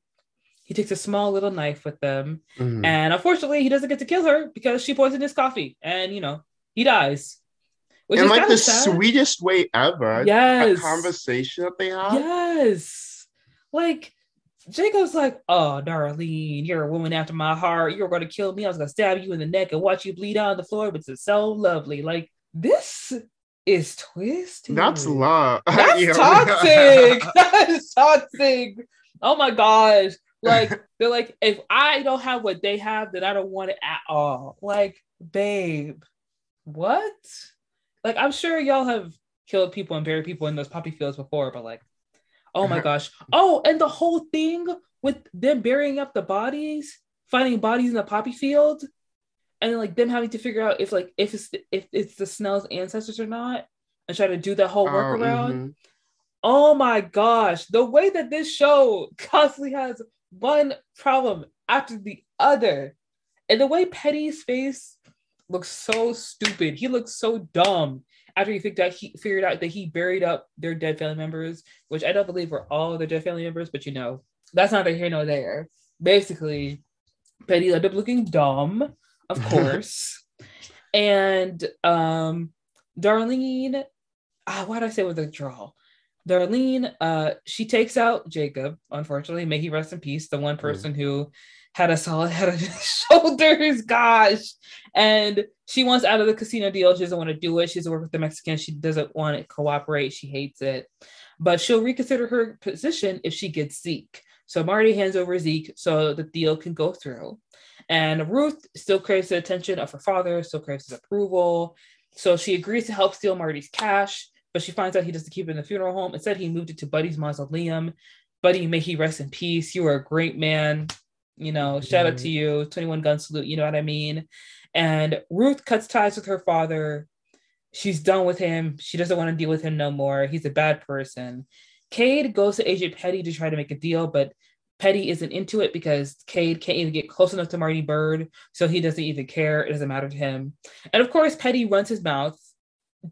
He takes a small little knife with them, mm-hmm. and unfortunately, he doesn't get to kill her because she poisoned his coffee, and you know he dies. Which and like the sad. sweetest way ever. Yes. A conversation that they have. Yes. Like Jacob's like, oh, Darlene, you're a woman after my heart. You're going to kill me. I was going to stab you in the neck and watch you bleed on the floor, but it's so lovely. Like, this is twisted. That's love. That's toxic. that is toxic. Oh my gosh. Like they're like, if I don't have what they have, then I don't want it at all. Like, babe, what? Like, I'm sure y'all have killed people and buried people in those poppy fields before, but like, oh my gosh. Oh, and the whole thing with them burying up the bodies, finding bodies in the poppy field and like them having to figure out if like if it's if it's the Snell's ancestors or not, and try to do that whole oh, workaround. Mm-hmm. Oh my gosh, the way that this show constantly has one problem after the other, and the way Petty's face looks so stupid. He looks so dumb after he figured out he figured out that he buried up their dead family members, which I don't believe were all their dead family members, but you know, that's neither here nor there. Basically, Petty ended up looking dumb of course. and um, Darlene, ah, why did I say with a draw? Darlene, uh, she takes out Jacob, unfortunately, may he rest in peace, the one person who had a solid head on his shoulders, gosh. And she wants out of the casino deal. She doesn't want to do it. She doesn't work with the Mexicans. She doesn't want to cooperate. She hates it. But she'll reconsider her position if she gets Zeke. So Marty hands over Zeke so the deal can go through. And Ruth still craves the attention of her father, still craves his approval. So she agrees to help steal Marty's cash, but she finds out he doesn't keep it in the funeral home. Instead, he moved it to Buddy's mausoleum. Buddy, may he rest in peace. You are a great man. You know, shout out to mm-hmm. you. 21 gun salute. You know what I mean? And Ruth cuts ties with her father. She's done with him. She doesn't want to deal with him no more. He's a bad person. Cade goes to Agent Petty to try to make a deal, but Petty isn't into it because Cade can't even get close enough to Marty Byrde, so he doesn't even care. It doesn't matter to him. And of course, Petty runs his mouth,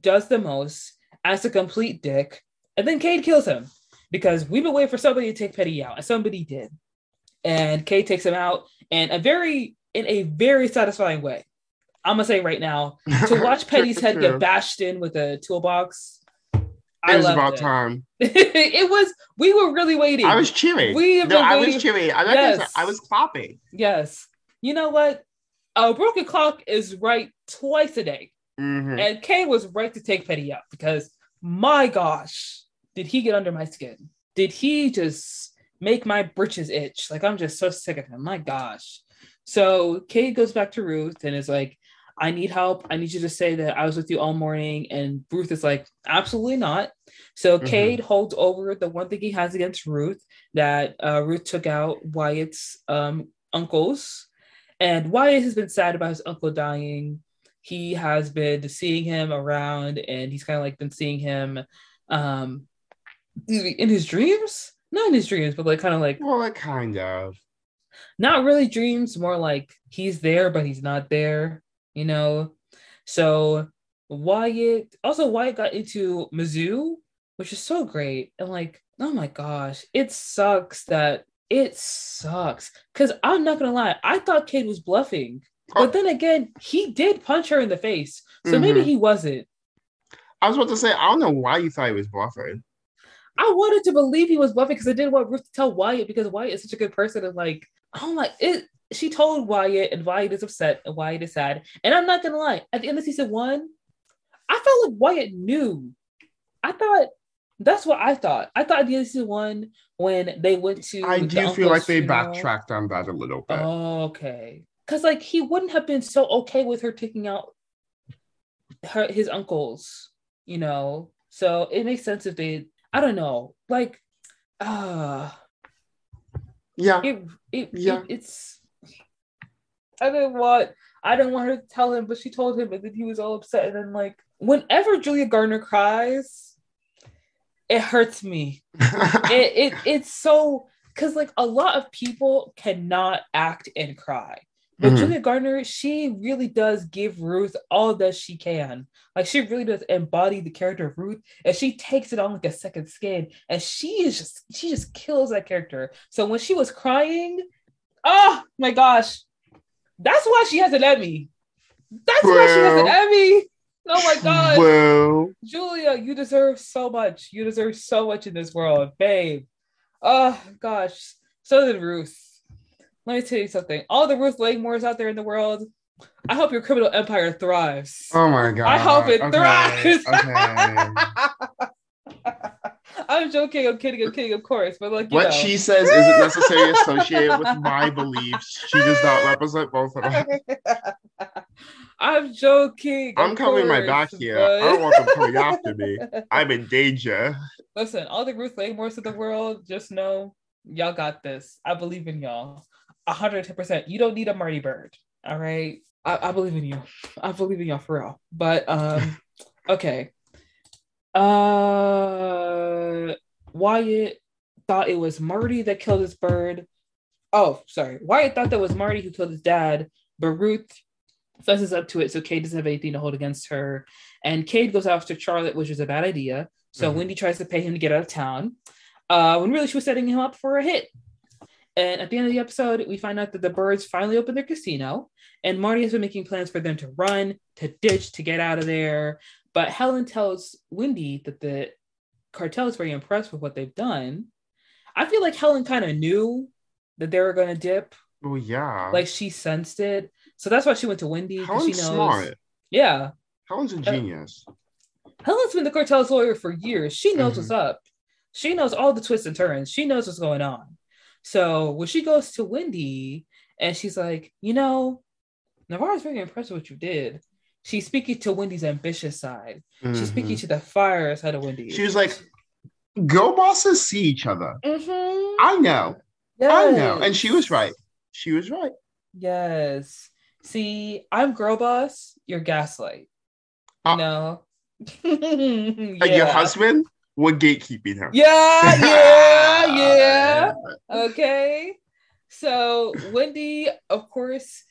does the most, as a complete dick, and then Cade kills him because we've been waiting for somebody to take Petty out, and somebody did. And Cade takes him out in a very in a very satisfying way. I'm gonna say right now to watch Petty's head get bashed in with a toolbox it was about it. time. it was. We were really waiting. I was cheering. We no, I was cheering. I, yes. I was clapping. Yes. You know what? A broken clock is right twice a day, mm-hmm. and Kane was right to take Petty out because my gosh, did he get under my skin? Did he just make my britches itch? Like I'm just so sick of him. My gosh. So Cade goes back to Ruth and is like, I need help. I need you to say that I was with you all morning. And Ruth is like, absolutely not. So mm-hmm. Cade holds over the one thing he has against Ruth that uh, Ruth took out Wyatt's um, uncles. And Wyatt has been sad about his uncle dying. He has been seeing him around and he's kind of like been seeing him um, in his dreams. Not in his dreams, but like kind of like Well, like kind of. not really dreams, more like he's there, but he's not there, you know? So Wyatt, also Wyatt got into Mizzou, which is so great. And like, oh my gosh, it sucks that it sucks. Cause I'm not gonna lie, I thought Cade was bluffing. But then again, he did punch her in the face. So maybe Mhm. he wasn't. I was about to say, I don't know why you thought he was bluffing. I wanted to believe he was bluffing because I didn't want Ruth to tell Wyatt because Wyatt is such a good person and like, oh my it she told Wyatt and Wyatt is upset and Wyatt is sad. And I'm not gonna lie, at the end of season one, I felt like Wyatt knew. I thought that's what I thought. I thought at the end of season one when they went to I do feel like they funeral- backtracked on that a little bit. Oh, okay. Because like he wouldn't have been so okay with her taking out her his uncles, you know. So it makes sense if they I don't know, like uh yeah. it it, Yeah. it it's I didn't want I didn't want her to tell him, but she told him and then he was all upset. And then like whenever Julia Gardner cries, it hurts me. it, it it's so because like a lot of people cannot act and cry but Mhm. julia gardner she really does give ruth all that she can like she really does embody the character of ruth and she takes it on like a second skin and she is just she just kills that character so when she was crying oh my gosh that's why she has an emmy that's why she has an Well. emmy oh my gosh Well, Julia, you deserve so much. You deserve so much in this world, babe. Oh gosh, so did Ruth. Let me tell you something. All the Ruth Langmores out there in the world, I hope your criminal empire thrives. oh my god. I hope it Okay, thrives. okay. I'm joking. I'm kidding. I'm kidding. Of course, but like you What know. she says isn't necessarily associated with my beliefs. She does not represent both of us. I'm joking. I'm covering my back here. but- I don't want them coming after me. I'm in danger. Listen, all the Ruth Langmores of the world, just know y'all got this. I believe in y'all. 110%. You don't need a Marty Byrde. All right. I, I believe in you. I believe in y'all for real. But um, okay. Uh Wyatt thought it was Marty that killed his bird. Oh, sorry. Wyatt thought that was Marty who killed his dad, but Ruth fesses up to it so Cade doesn't have anything to hold against her. And Cade goes after Charlotte, which is a bad idea. So Mhm. Wendy tries to pay him to get out of town. Uh, when really she was setting him up for a hit. And at the end of the episode, we find out that the Byrdes finally opened their casino, and Marty has been making plans for them to run, to ditch, to get out of there. But Helen tells Wendy that the cartel is very impressed with what they've done. I feel like Helen kind of knew that they were going to dip, Oh yeah. like she sensed it. So that's why she went to Wendy because she knows. smart. Yeah, Helen's a genius. Helen's been the cartel's lawyer for years. She knows Mhm. what's up. She knows all the twists and turns. She knows what's going on. So when she goes to Wendy and she's like, you know, Navarro's very impressed with what you did. She's speaking to Wendy's ambitious side. She's speaking to the fire side of Wendy. She was like, "Girl bosses see each other. Mhm. I know. I know." And she was right. She was right. Yes. See, I'm girl boss. You're gaslight. Uh, no. And your yeah. husband, we're gatekeeping him. Yeah, yeah, yeah. Okay. So Wendy, of course,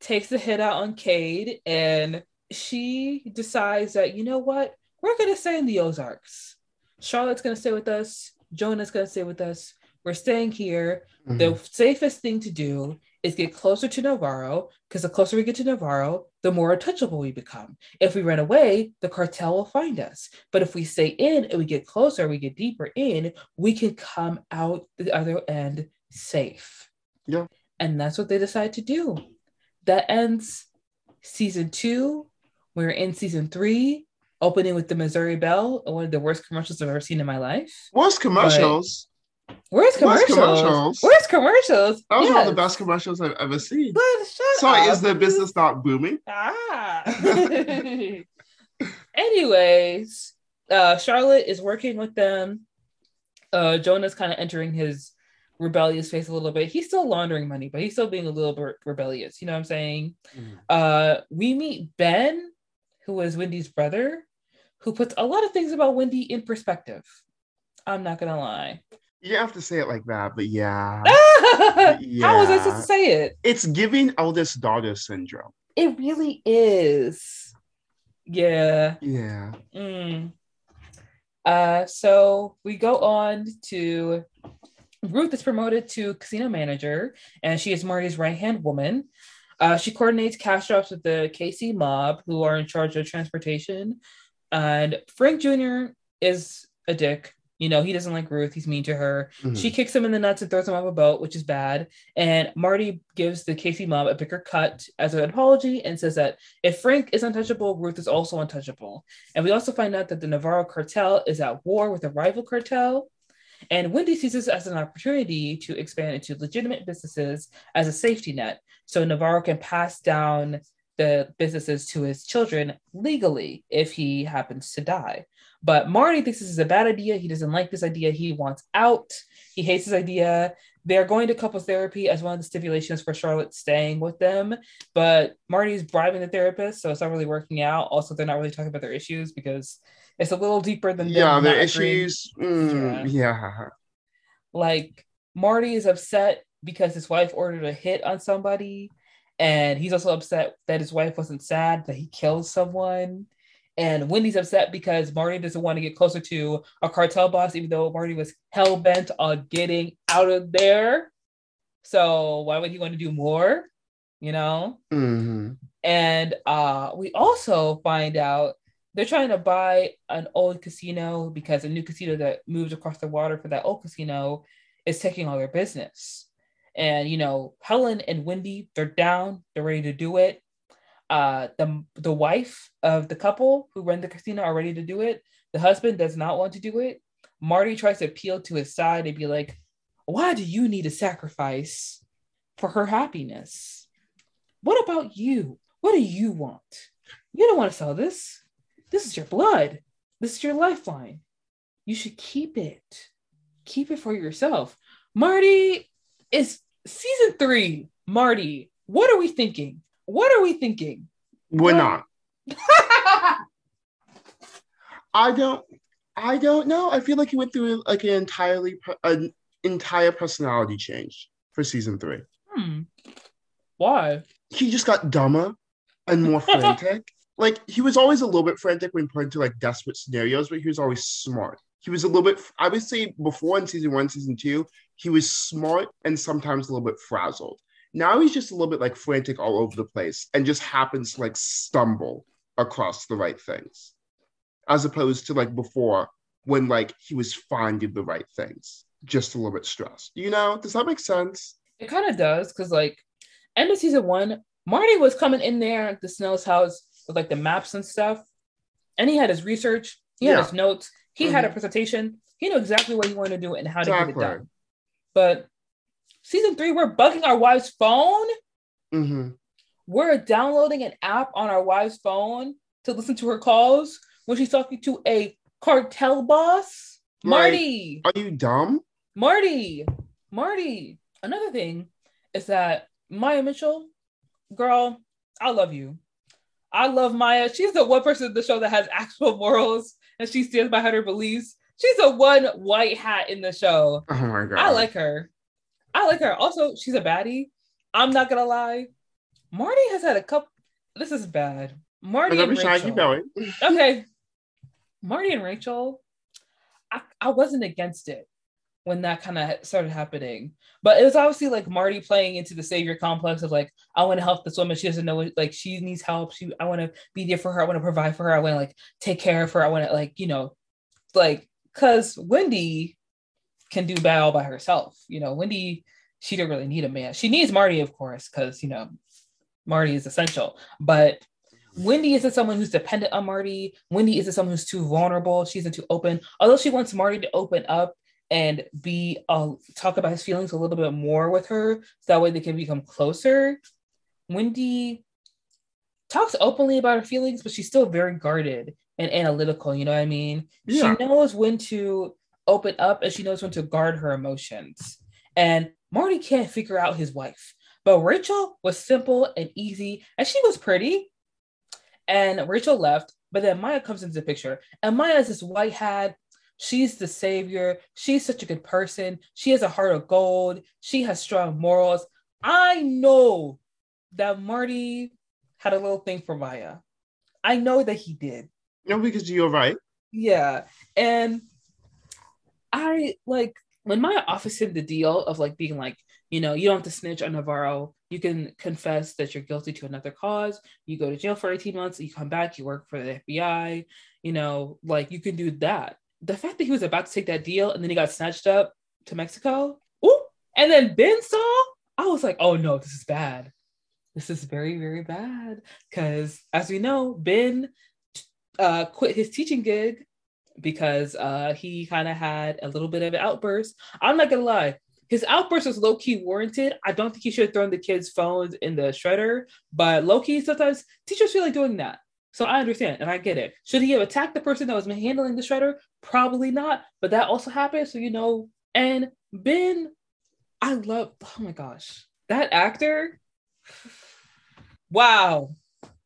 takes the hit out on Cade and she decides that, you know what? We're going to stay in the Ozarks. Charlotte's going to stay with us. Jonah's going to stay with us. We're staying here. Mhm. The safest thing to do is get closer to Navarro because the closer we get to Navarro, the more untouchable we become. If we run away, the cartel will find us. But if we stay in and we get closer, we get deeper in, we can come out the other end safe. Yeah. And that's what they decide to do. That ends season two. We're in season three, opening with the Missouri Belle, one of the worst commercials I've ever seen in my life. Worst commercials? Where's Where's commercials? commercials? Where's commercials? That was one of the best commercials I've ever seen. But shut Sorry, up. is the business not booming? Ah. Anyways, uh, Charlotte is working with them. Uh, Jonah's kind of entering his rebellious phase a little bit. He's still laundering money, but he's still being a little bit rebellious. You know what I'm saying? Mhm. Uh, we meet Ben, who is Wendy's brother, who puts a lot of things about Wendy in perspective. I'm not gonna lie. You have to say it like that, but yeah. How was I supposed to say it? It's giving eldest daughter syndrome. It really is. Yeah. Yeah. Mm. Uh, so we go on to Ruth is promoted to casino manager, and she is Marty's right hand woman. Uh, she coordinates cash drops with the KC mob, who are in charge of transportation. And Frank Jr. is a dick. You know, he doesn't like Ruth. He's mean to her. Mm-hmm. She kicks him in the nuts and throws him off a boat, which is bad. And Marty gives the KC mob a bigger cut as an apology and says that if Frank is untouchable, Ruth is also untouchable. And we also find out that the Navarro cartel is at war with a rival cartel. And Wendy sees this as an opportunity to expand into legitimate businesses as a safety net. So Navarro can pass down the businesses to his children legally if he happens to die. But Marty thinks this is a bad idea. He doesn't like this idea. He wants out. He hates this idea. They're going to couples therapy as one of the stipulations for Charlotte staying with them. But Marty's bribing the therapist, so it's not really working out. Also, they're not really talking about their issues because it's a little deeper than yeah, their issues. Mm, yeah. yeah. Like Marty is upset because his wife ordered a hit on somebody, and he's also upset that his wife wasn't sad that he killed someone. And Wendy's upset because Marty doesn't want to get closer to a cartel boss, even though Marty was hell bent on getting out of there. So why would he want to do more? You know? Mm-hmm. And uh, we also find out they're trying to buy an old casino because a new casino that moves across the water for that old casino is taking all their business. And you know, Helen and Wendy, they're down, they're ready to do it uh, the the wife of the couple who run the casino are ready to do it. The husband does not want to do it. Marty tries to appeal to his side and be like, "Why do you need a sacrifice for her happiness? What about you? What do you want? You don't want to sell this. This is your blood. This is your lifeline. You should keep it. Keep it for yourself." Marty is season three. Marty, what are we thinking? What are we thinking? We're not. I don't. I don't know. I feel like he went through like an entirely an entire personality change for season three. Hmm. Why? He just got dumber and more frantic. like he was always a little bit frantic when put into like desperate scenarios, but he was always smart. He was a little bit. I would say before in season one, season two, he was smart and sometimes a little bit frazzled. Now he's just a little bit like frantic all over the place and just happens to like stumble across the right things, as opposed to like before when like he was finding the right things, just a little bit stressed. You know, does that make sense? It kind of does because like end of season one, Marty was coming in there at the Snell's house with like the maps and stuff, and he had his research, he had his notes, he mm-hmm. had a mm-hmm. presentation, he knew exactly what he wanted to do and how exactly. to get it done. But season three, we're bugging our wife's phone. Mm-hmm. We're downloading an app on our wife's phone to listen to her calls when she's talking to a cartel boss. Like, Marty. Are you dumb? Marty. Marty. Another thing is that Maya Mitchell, girl, I love you. I love Maya. She's the one person in the show that has actual morals and she stands behind her beliefs. She's the one white hat in the show. Oh my god. I like her. I like her. Also, she's a baddie. I'm not gonna lie. Marty has had a couple. This is bad. Marty and Rachel. okay. Marty and Rachel. I, I wasn't against it when that kind of started happening. But it was obviously like Marty playing into the savior complex of like, I want to help this woman. She doesn't know like she needs help. She I want to be there for her. I want to provide for her. I want to like take care of her. I want to like, you know, like cause Wendy can do bad all by herself. You know, Wendy, she didn't really need a man. She needs Marty, of course, because you know, Marty is essential. But Wendy isn't someone who's dependent on Marty. Wendy isn't someone who's too vulnerable. She isn't too open. Although she wants Marty to open up and be uh, talk about his feelings a little bit more with her, so that way they can become closer. Wendy talks openly about her feelings, but she's still very guarded and analytical. You know what I mean? Yeah. She knows when to open up and she knows when to guard her emotions. And Marty can't figure out his wife. But Rachel was simple and easy, and she was pretty. And Rachel left, but then Maya comes into the picture. And Maya is this white hat She's the savior. She's such a good person. She has a heart of gold. She has strong morals. I know that Marty had a little thing for Maya. I know that he did. No, because you're right. Yeah. And I like when Maya offers him the deal of like being like, you know, you don't have to snitch on Navarro. You can confess that you're guilty to another cause. You go to jail for 18 months, you come back, you work for the FBI, you know, like you can do that. The fact that he was about to take that deal and then he got snatched up to Mexico, ooh, and then Ben saw, I was like, oh no, this is bad. This is very, very bad. Because as we know, Ben uh, quit his teaching gig because uh, he kind of had a little bit of an outburst. I'm not gonna lie, his outburst was low key warranted. I don't think he should have thrown the kids' phones in the shredder, but low key, sometimes teachers feel like doing that. So I understand and I get it. Should he have attacked the person that was handling the shredder? Probably not, but that also happened. So, you know, and Ben, I love, oh my gosh, that actor. Wow.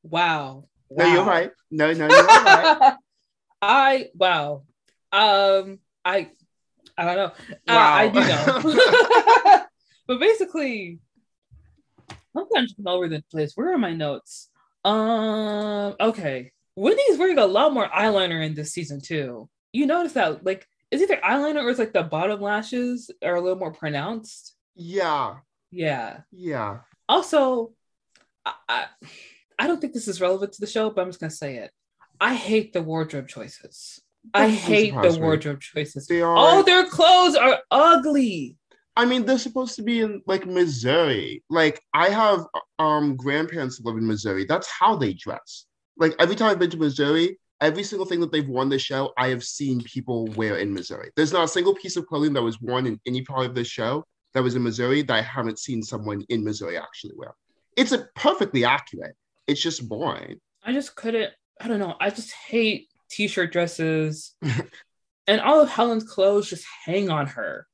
Wow. No, you're right. No, no, you're right. I wow. Um, I I don't know. Wow. Uh, I do know. but basically, I'm kind of all over the place. Where are my notes? Um, okay. Wendy's wearing a lot more eyeliner in this season too. You notice that, like, is either eyeliner or it's like the bottom lashes are a little more pronounced. Yeah. Yeah. Yeah. Also, I, I, I don't think this is relevant to the show, but I'm just gonna say it. I hate the wardrobe choices. I hate the wardrobe choices. They are, All their clothes are ugly. I mean, they're supposed to be in like Missouri. Like I have um grandparents live in Missouri. That's how they dress. Like every time I've been to Missouri, every single thing that they've worn the show, I have seen people wear in Missouri. There's not a single piece of clothing that was worn in any part of the show that was in Missouri that I haven't seen someone in Missouri actually wear. It's a perfectly accurate. It's just boring. I just couldn't. I don't know. I just hate t-shirt dresses, and all of Helen's clothes just hang on her.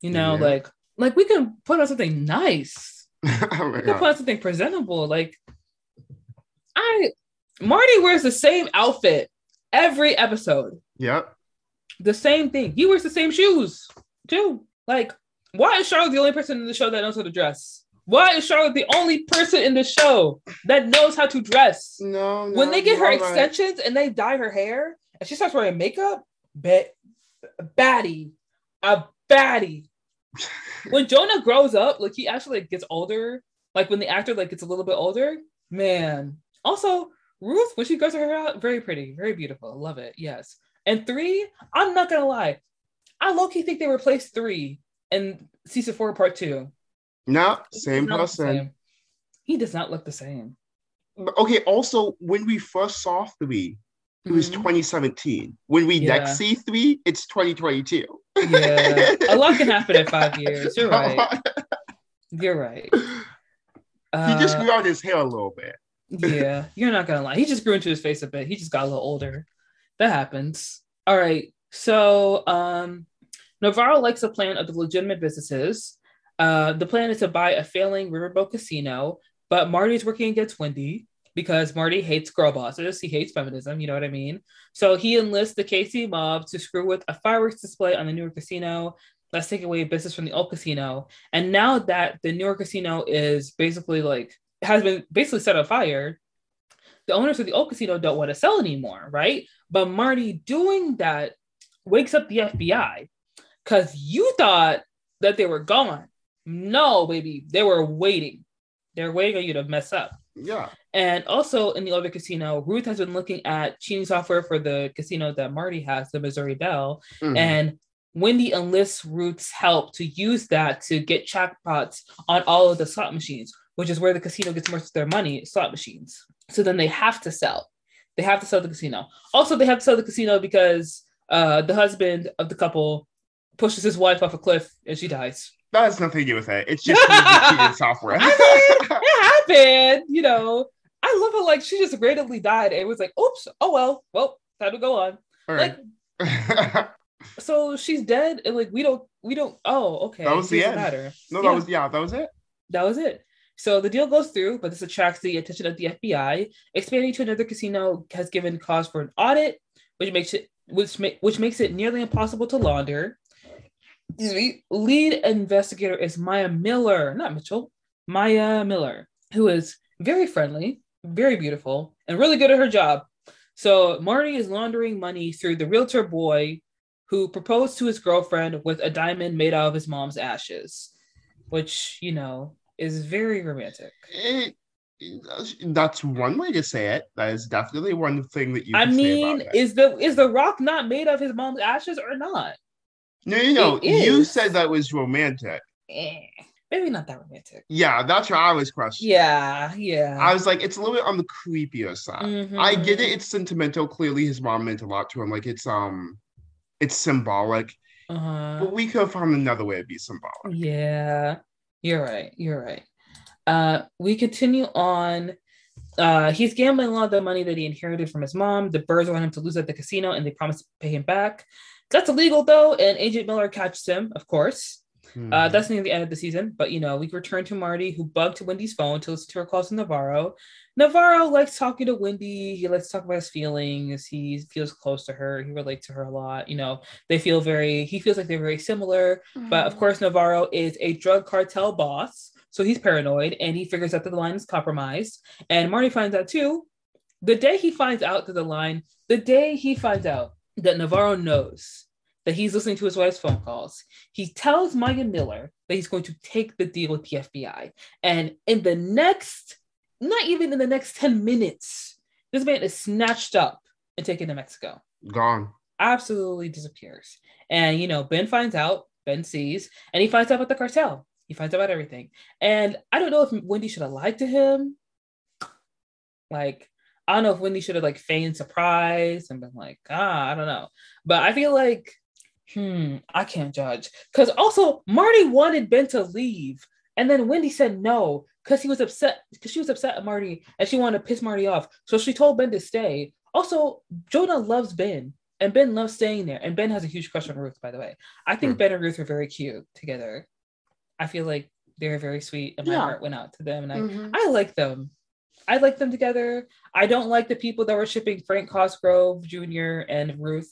You know, yeah. like like we can put on something nice. oh we can put on something presentable. Like I Marty wears the same outfit every episode. Yep. The same thing. He wears the same shoes too. Like, why is Charlotte the only person in the show that knows how to dress? Why is Charlotte the only person in the show that knows how to dress? No, no when they get her extensions and they dye her hair and she starts wearing makeup, bet baddie, a baddie. when Jonah grows up, like he actually like, gets older, like when the actor like gets a little bit older, man. Also, Ruth, when she grows her hair out, very pretty, very beautiful. Love it. Yes. And three, I'm not gonna lie, I low key think they replaced three in season four, part two. No, same person. He does not look the same. Okay, also, when we first saw three, it was mm-hmm. 2017. When we yeah. next see three, it's 2022. yeah, a lot can happen in five years. You're right. You're right. Uh, he just uh, grew out his hair a little bit. yeah, you're not gonna lie. He just grew into his face a bit. He just got a little older. That happens. All right. So um Navarro likes the plan of the legitimate businesses uh, the plan is to buy a failing riverboat casino, but Marty's working against Wendy because Marty hates girl bosses. He hates feminism, you know what I mean? So he enlists the KC mob to screw with a fireworks display on the New York casino. Let's take away business from the old casino. And now that the New York casino is basically like, has been basically set on fire, the owners of the old casino don't want to sell anymore, right? But Marty doing that wakes up the FBI because you thought that they were gone. No, baby, they were waiting. They're waiting on you to mess up. Yeah. And also in the other casino, Ruth has been looking at cheating software for the casino that Marty has, the Missouri Belle. Mm-hmm. And Wendy enlists Ruth's help to use that to get jackpots on all of the slot machines, which is where the casino gets most of their money, slot machines. So then they have to sell. They have to sell the casino. Also, they have to sell the casino because uh, the husband of the couple pushes his wife off a cliff and she dies. That has nothing to do with it. It's just cheated software. I mean, it happened, you know. I love how like she just randomly died. It was like, oops, oh well, well, time to go on. Like, so she's dead, and like we don't, we don't. Oh, okay. That was the end. Matter. No, that yeah. was yeah, that was it. That was it. So the deal goes through, but this attracts the attention of the FBI. Expanding to another casino has given cause for an audit, which makes it which ma- which makes it nearly impossible to launder. The lead investigator is Maya Miller, not Mitchell, Maya Miller, who is very friendly, very beautiful, and really good at her job. So Marty is laundering money through the realtor boy who proposed to his girlfriend with a diamond made out of his mom's ashes, which, you know, is very romantic. It, that's one way to say it. That is definitely one thing that you. I mean, is the is the rock not made of his mom's ashes or not? No, no, no. You said that was romantic. Eh, maybe not that romantic. Yeah, that's what I was questioning. Yeah, yeah. I was like, it's a little bit on the creepier side. Mm-hmm. I get it. It's sentimental. Clearly, his mom meant a lot to him. Like it's um, it's symbolic. Uh-huh. But we could have found another way to be symbolic. Yeah, you're right. You're right. Uh, we continue on. Uh, he's gambling a lot of the money that he inherited from his mom. The Byrdes want him to lose at the casino, and they promise to pay him back. That's illegal though, and Agent Miller catches him, of course. Mm-hmm. Uh, that's near the end of the season, but you know, we return to Marty, who bugged to Wendy's phone to listen to her calls to Navarro. Navarro likes talking to Wendy. He likes to talk about his feelings. He feels close to her. He relates to her a lot. You know, they feel very. He feels like they're very similar. Mm-hmm. But of course, Navarro is a drug cartel boss, so he's paranoid, and he figures out that the line is compromised. And Marty finds out too. The day he finds out that the line, the day he finds out that Navarro knows that he's listening to his wife's phone calls. He tells Maya Miller that he's going to take the deal with the FBI. And in the next, not even in the next 10 minutes, this man is snatched up and taken to Mexico. Gone. Absolutely disappears. And, you know, Ben finds out, Ben sees, and he finds out about the cartel. He finds out about everything. And I don't know if Wendy should have lied to him. Like, I don't know if Wendy should have like feigned surprise and been like, ah, I don't know. But I feel like hmm, I can't judge. Because also Marty wanted Ben to leave. And then Wendy said no, because he was upset, because she was upset at Marty and she wanted to piss Marty off. So she told Ben to stay. Also, Jonah loves Ben and Ben loves staying there. And Ben has a huge crush on Ruth, by the way. I think hmm. Ben and Ruth are very cute together. I feel like they're very sweet and my yeah. heart went out to them. And I, mm-hmm. I like them. I like them together. I don't like the people that were shipping Frank Cosgrove Jr. and Ruth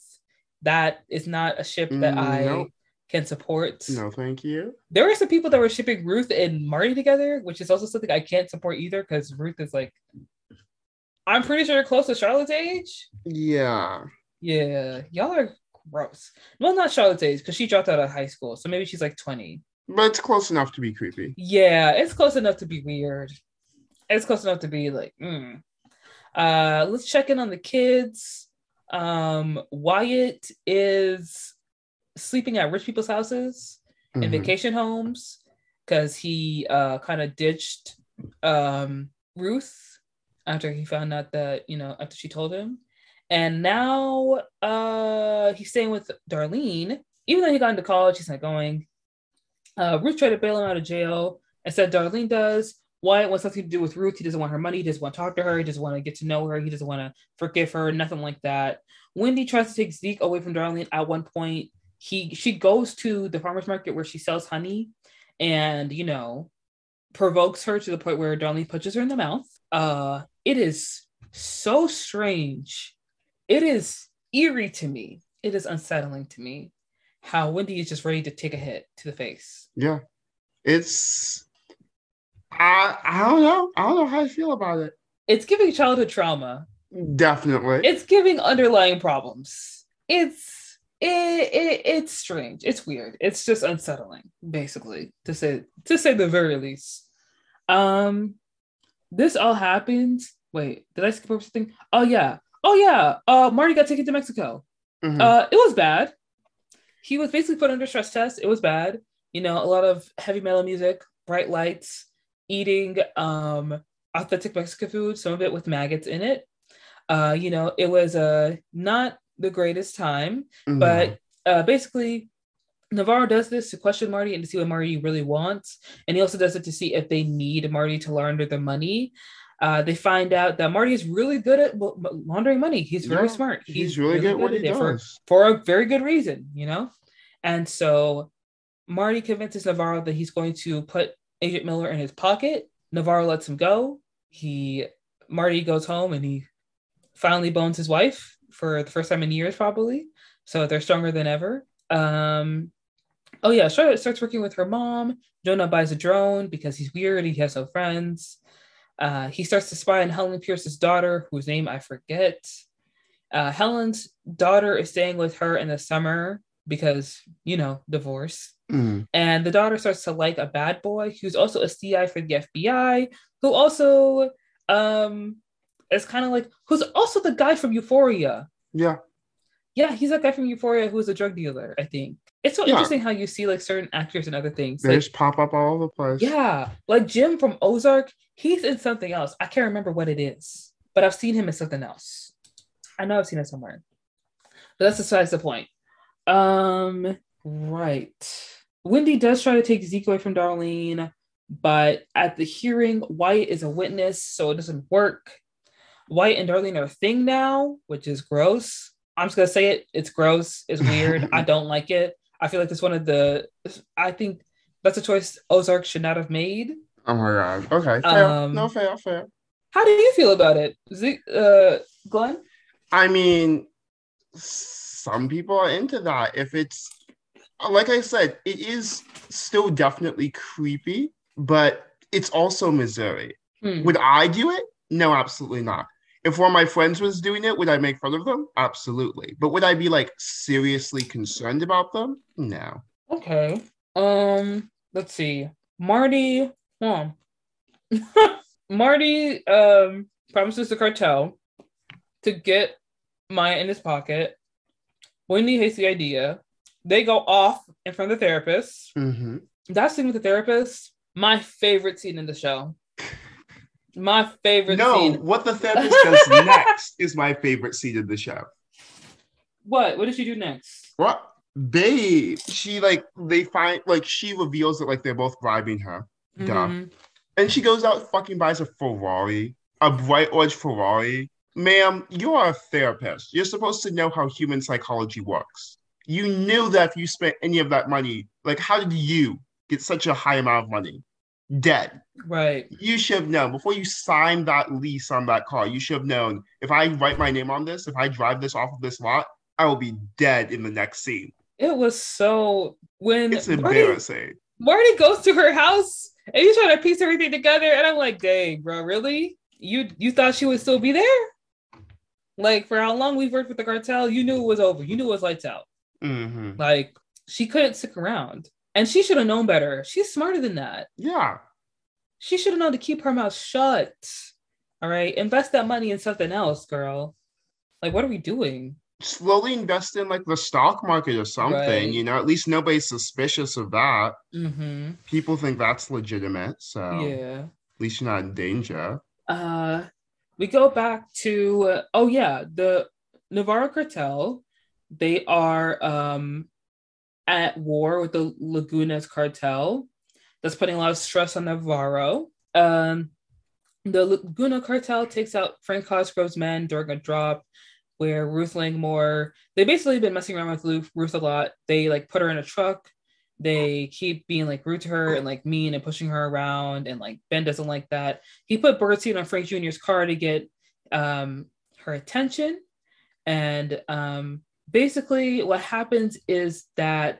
that is not a ship that mm, I nope. can support. No, thank you. There were some people that were shipping Ruth and Marty together, which is also something I can't support either because Ruth is like, I'm pretty sure close to Charlotte's age. Yeah. Yeah. Y'all are gross. Well, not Charlotte's age because she dropped out of high school. So maybe she's like 20. But it's close enough to be creepy. Yeah, it's close enough to be weird. It's close enough to be like, mm. uh, let's check in on the kids. Um, Wyatt is sleeping at rich people's houses mm-hmm. in vacation homes because he uh, kind of ditched um, Ruth after he found out that, you know, after she told him. And now uh, he's staying with Darlene. Even though he got into college, he's not going. Uh, Ruth tried to bail him out of jail. Instead, Darlene does. Wyatt wants nothing to do with Ruth. He doesn't want her money. He doesn't want to talk to her. He doesn't want to get to know her. He doesn't want to forgive her. Nothing like that. Wendy tries to take Zeke away from Darlene at one point. He she goes to the farmer's market where she sells honey and you know provokes her to the point where Darlene punches her in the mouth. Uh it is so strange. It is eerie to me. It is unsettling to me how Wendy is just ready to take a hit to the face. Yeah. It's I I don't know. I don't know how I feel about it. It's giving childhood trauma. Definitely. It's giving underlying problems. It's it, it it's strange. It's weird. It's just unsettling, basically, to say to say the very least. Um this all happened. Wait, did I skip over something? Oh yeah. Oh yeah. Uh Marty got taken to Mexico. Mm-hmm. Uh it was bad. He was basically put under stress test. It was bad. You know, a lot of heavy metal music, bright lights, eating um, authentic Mexican food, some of it with maggots in it. Uh, you know, it was uh, not the greatest time, mm-hmm. but uh, basically, Navarro does this to question Marty and to see what Marty really wants. And he also does it to see if they need Marty to launder the money. Uh, they find out that Marty is really good at laundering money. He's very yeah, smart. He's, he's really, really, good, good what he does. For, for a very good reason, you know? And so Marty convinces Navarro that he's going to put Agent Miller in his pocket. Navarro lets him go. He Marty goes home and he finally bones his wife for the first time in years, probably. So they're stronger than ever. Um, oh yeah, Charlotte starts working with her mom. Jonah buys a drone because he's weird. He has no friends. Uh, he starts to spy on Helen Pierce's daughter, whose name I forget. Uh, Helen's daughter is staying with her in the summer because, you know, divorce. Mm. And the daughter starts to like a bad boy who's also a CI for the FBI, who also um is kind of like who's also the guy from Euphoria. Yeah. Yeah, he's that guy from Euphoria who's a drug dealer, I think. It's so Yeah. interesting how you see like certain actors and other things. They Like, just pop up all over the place. yeah, like Jim from Ozark, he's in something else. I can't remember what it is, but I've seen him in something else. I know I've seen it somewhere. But that's besides the point. Um, right. Wendy does try to take Zeke away from Darlene, but at the hearing, Wyatt is a witness, so it doesn't work. Wyatt and Darlene are a thing now, which is gross. I'm just gonna say it. It's gross. It's weird. I don't like it. I feel like it's one of the. I think that's a choice Ozark should not have made. Oh my god. Okay. Fair. Um, no, fair, fair. How do you feel about it, Zeke, uh, Glenn? I mean, some people are into that. If it's like I said, it is still definitely creepy, but it's also Missouri. Hmm. Would I do it? No, absolutely not. If one of my friends was doing it, would I make fun of them? Absolutely. But would I be like seriously concerned about them? No. Okay. Um, let's see. Marty, on. Marty um promises the cartel to get Maya in his pocket. Wendy hates the idea. They go off in front of the therapist. hmm That scene with the therapist, my favorite scene in the show. My favorite No, scene. what the therapist does next is my favorite scene of the show. What? What did she do next? What? Babe, she like they find like she reveals that like they're both bribing her. Duh. Mhm. And she goes out fucking buys a Ferrari, a bright orange Ferrari. Ma'am, you are a therapist. You're supposed to know how human psychology works. You knew that if you spent any of that money, like how did you get such a high amount of money? Dead. Right. You should have known before you signed that lease on that car. You should have known if I write my name on this, if I drive this off of this lot, I will be dead in the next scene. It was so when It's Marty, embarrassing. Marty goes to her house and he's trying to piece everything together, and I'm like, dang, bro, really? You you thought she would still be there? Like for how long we've worked with the cartel, you knew it was over. You knew it was lights out. Hmm Like she couldn't stick around. And she should have known better. She's smarter than that. Yeah. She should have known to keep her mouth shut. All right. Invest that money in something else, girl. Like, what are we doing? slowly invest in like the stock market or something, Right. you know, at least nobody's suspicious of that. Mm-hmm. People think that's legitimate. So Yeah. at least you're not in danger. uh we go back to uh, oh yeah the navarro cartel they are um at war with the lagunas cartel that's putting a lot of stress on navarro um the laguna cartel takes out frank cosgrove's men during a drop where ruth langmore they basically been messing around with ruth a lot they like put her in a truck they keep being like rude to her and like mean and pushing her around and like ben doesn't like that he put Bertine on Frank Jr.'s car to get um, her attention. And um, basically, what happens is that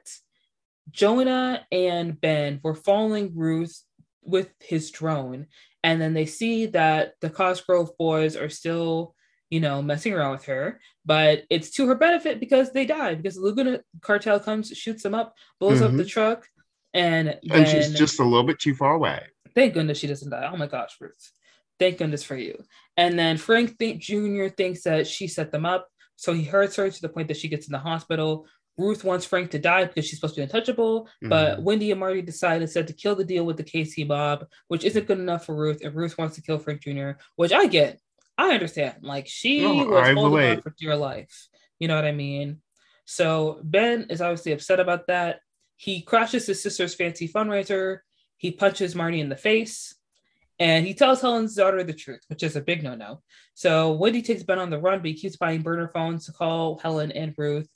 Jonah and Ben were following Ruth with his drone. And then they see that the Cosgrove boys are still, you know, messing around with her. But it's to her benefit because they die, because the Laguna cartel comes, shoots them up, blows up Mhm. the truck. And, And she's just a little bit too far away. Thank goodness she doesn't die. Oh my gosh, Ruth. Thank goodness for you. And then Frank Jr. thinks that she set them up. So he hurts her to the point that she gets in the hospital. Ruth wants Frank to die because she's supposed to be untouchable. But Mhm. Wendy and Marty decide instead to kill the deal with the KC mob, which isn't good enough for Ruth. And Ruth wants to kill Frank Jr., which I get. I understand. Like she No, was I holding on for dear life. You know what I mean? So Ben is obviously upset about that. He crashes his sister's fancy fundraiser. He punches Marty in the face. And he tells Helen's daughter the truth, which is a big no no. So Wendy takes Ben on the run, but he keeps buying burner phones to call Helen and Ruth.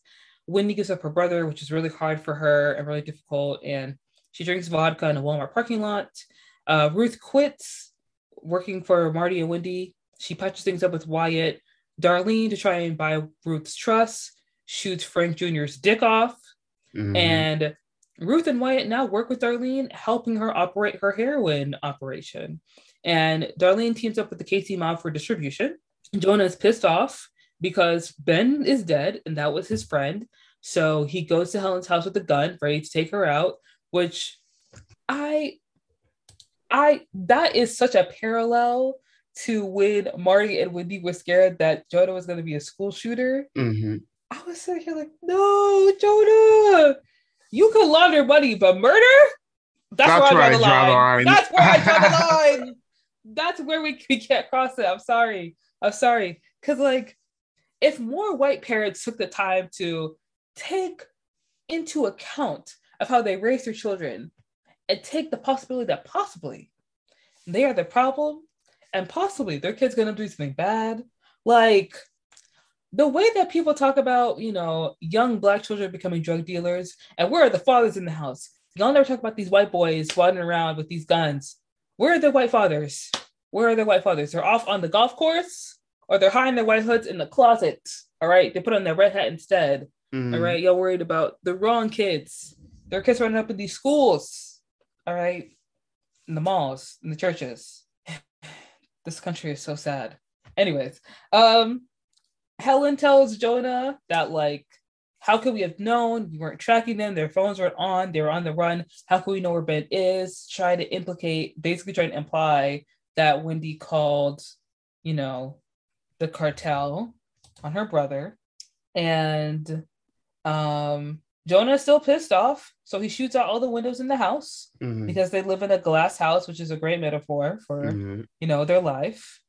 Wendy gives up her brother, which is really hard for her and really difficult. And she drinks vodka in a Walmart parking lot. Uh, Ruth quits working for Marty and Wendy. She patches things up with Wyatt. Darlene to try and buy Ruth's trust, shoots Frank Jr.'s dick off, mm-hmm. and Ruth and Wyatt now work with Darlene, helping her operate her heroin operation. And Darlene teams up with the KC mob for distribution. Jonah is pissed off because Ben is dead and that was his friend. So he goes to Helen's house with a gun, ready to take her out, which I I that is such a parallel to when Marty and Wendy were scared that Jonah was going to be a school shooter. Mm-hmm. I was sitting here like, no, Jonah, you can launder money, but murder? That's, That's where, I draw, the, line. the line. That's where I draw the line. That's where we, we can't cross it. I'm sorry. I'm sorry. Because, like, if more white parents took the time to take into account of how they raise their children and take the possibility that possibly they are the problem and possibly their kid's going to do something bad. Like, the way that people talk about, you know, young black children becoming drug dealers, and where are the fathers in the house? Y'all never talk about these white boys wandering around with these guns. Where are the white fathers? Where are the white fathers? They're off on the golf course, or they're hiding their white hoods in the closet. All right, they put on their red hat instead. Mm-hmm. All right, y'all worried about the wrong kids. Their kids running up in these schools. All right, in the malls, in the churches. this country is so sad. Anyways, um, Helen tells Jonah that like, how could we have known? We weren't tracking them. Their phones weren't on. They were on the run. How can we know where Ben is? Try to implicate, basically trying to imply that Wendy called, you know, the cartel on her brother. And um Jonah is still pissed off. So he shoots out all the windows in the house mm-hmm. because they live in a glass house, which is a great metaphor for, mm-hmm. you know, their life.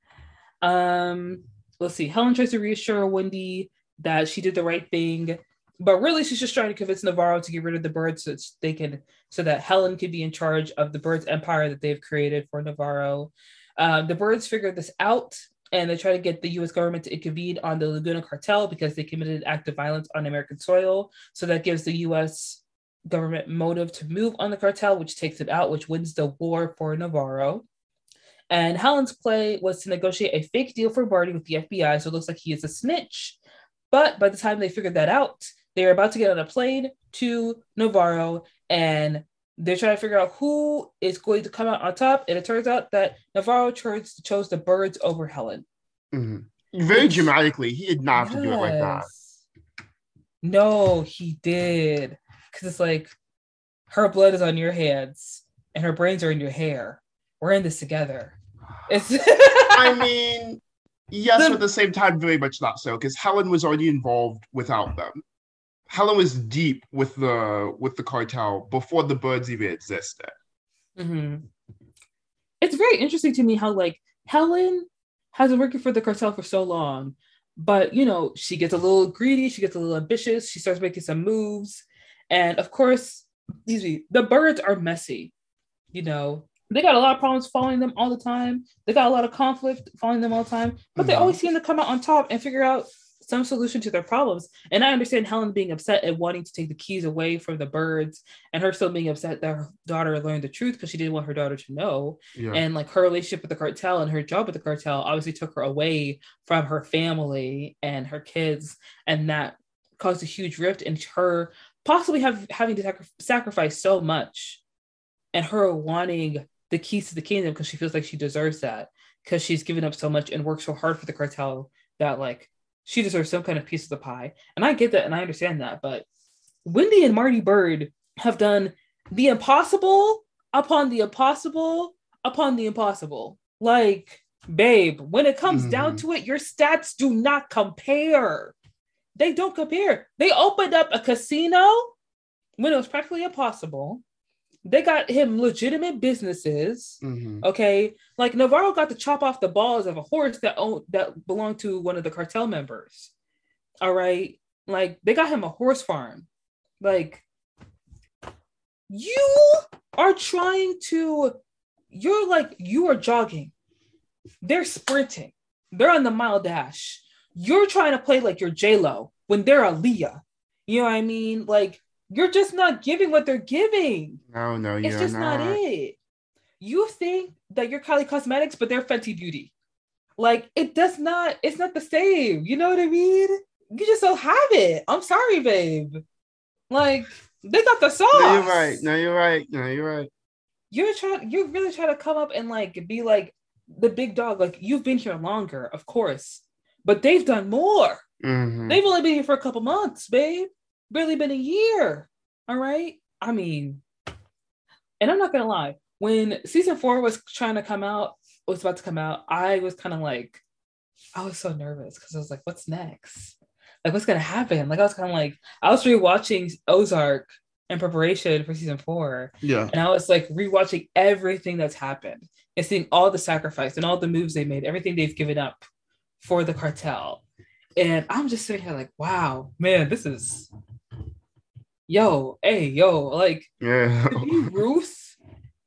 Um, let's see, Helen tries to reassure Wendy that she did the right thing, but really she's just trying to convince Navarro to get rid of the Byrdes so they can so that Helen can be in charge of the Byrdes empire that they've created for Navarro. Um, the Byrdes figure this out and they try to get the US government to intervene on the Laguna cartel because they committed an act of violence on American soil. So that gives the US government motive to move on the cartel, which takes it out, which wins the war for Navarro. And Helen's play was to negotiate a fake deal for Barney with the FBI, so it looks like he is a snitch. But by the time they figured that out, they're about to get on a plane to Navarro and they're trying to figure out who is going to come out on top. And it turns out that Navarro chose, chose the Byrdes over Helen. Mm-hmm. Very dramatically. He did not have yes. to do it like that. No, he did. Because it's like her blood is on your hands and her brains are in your hair. We're in this together. It's I mean, yes, the, but at the same time, very much not so, because Helen was already involved without them. Helen was deep with the with the cartel before the Byrdes even existed. Mm-hmm. It's very interesting to me how like Helen has been working for the cartel for so long, but you know she gets a little greedy, she gets a little ambitious, she starts making some moves, and of course, easy the Byrdes are messy. You know, they got a lot of problems following them all the time. They got a lot of conflict following them all the time, but mm-hmm. they always seem to come out on top and figure out some solution to their problems. And I understand Helen being upset and wanting to take the keys away from the Byrdes, and her still being upset that her daughter learned the truth because she didn't want her daughter to know. Yeah. And like her relationship with the cartel and her job with the cartel obviously took her away from her family and her kids, and that caused a huge rift in her possibly have having to sac- sacrifice so much, and her wanting the keys to the kingdom because she feels like she deserves that because she's given up so much and worked so hard for the cartel that like she deserves some kind of piece of the pie. And I get that and I understand that, but Wendy and Marty Byrde have done the impossible upon the impossible upon the impossible. Like, babe, when it comes mm-hmm. down to it, your stats do not compare. They don't compare. They opened up a casino when it was practically impossible they got him legitimate businesses. Mm-hmm. Okay, like Navarro got to chop off the balls of a horse that owned that belonged to one of the cartel members. All right, like they got him a horse farm. Like you are trying to, you're like you are jogging. They're sprinting. They're on the mile dash. You're trying to play like you're J Lo when they're Aaliyah. You know what I mean? Like you're just not giving what they're giving. No, no, you're it's just not. not. it. You think that you're Kylie Cosmetics, but they're Fenty Beauty. Like it does not, it's not the same. You know what I mean? You just don't have it. I'm sorry, babe. Like they got the sauce. No, you're right. No, you're right. No, you're right. You're trying. You're really trying to come up and like be like the big dog. Like you've been here longer, of course, but they've done more. Mhm. They've only been here for a couple months, babe. Barely been a year. All right. I mean, and I'm not gonna lie. When season four was trying to come out, was about to come out, I was kind of like, I was so nervous because I was like, what's next? Like, what's gonna happen? Like, I was kind of like, I was rewatching Ozark in preparation for season four, Yeah. and I was like rewatching everything that's happened and seeing all the sacrifice and all the moves they made, everything they've given up for the cartel. And I'm just sitting here like, wow, man, this is yo, hey, yo, like Yeah. to be Ruth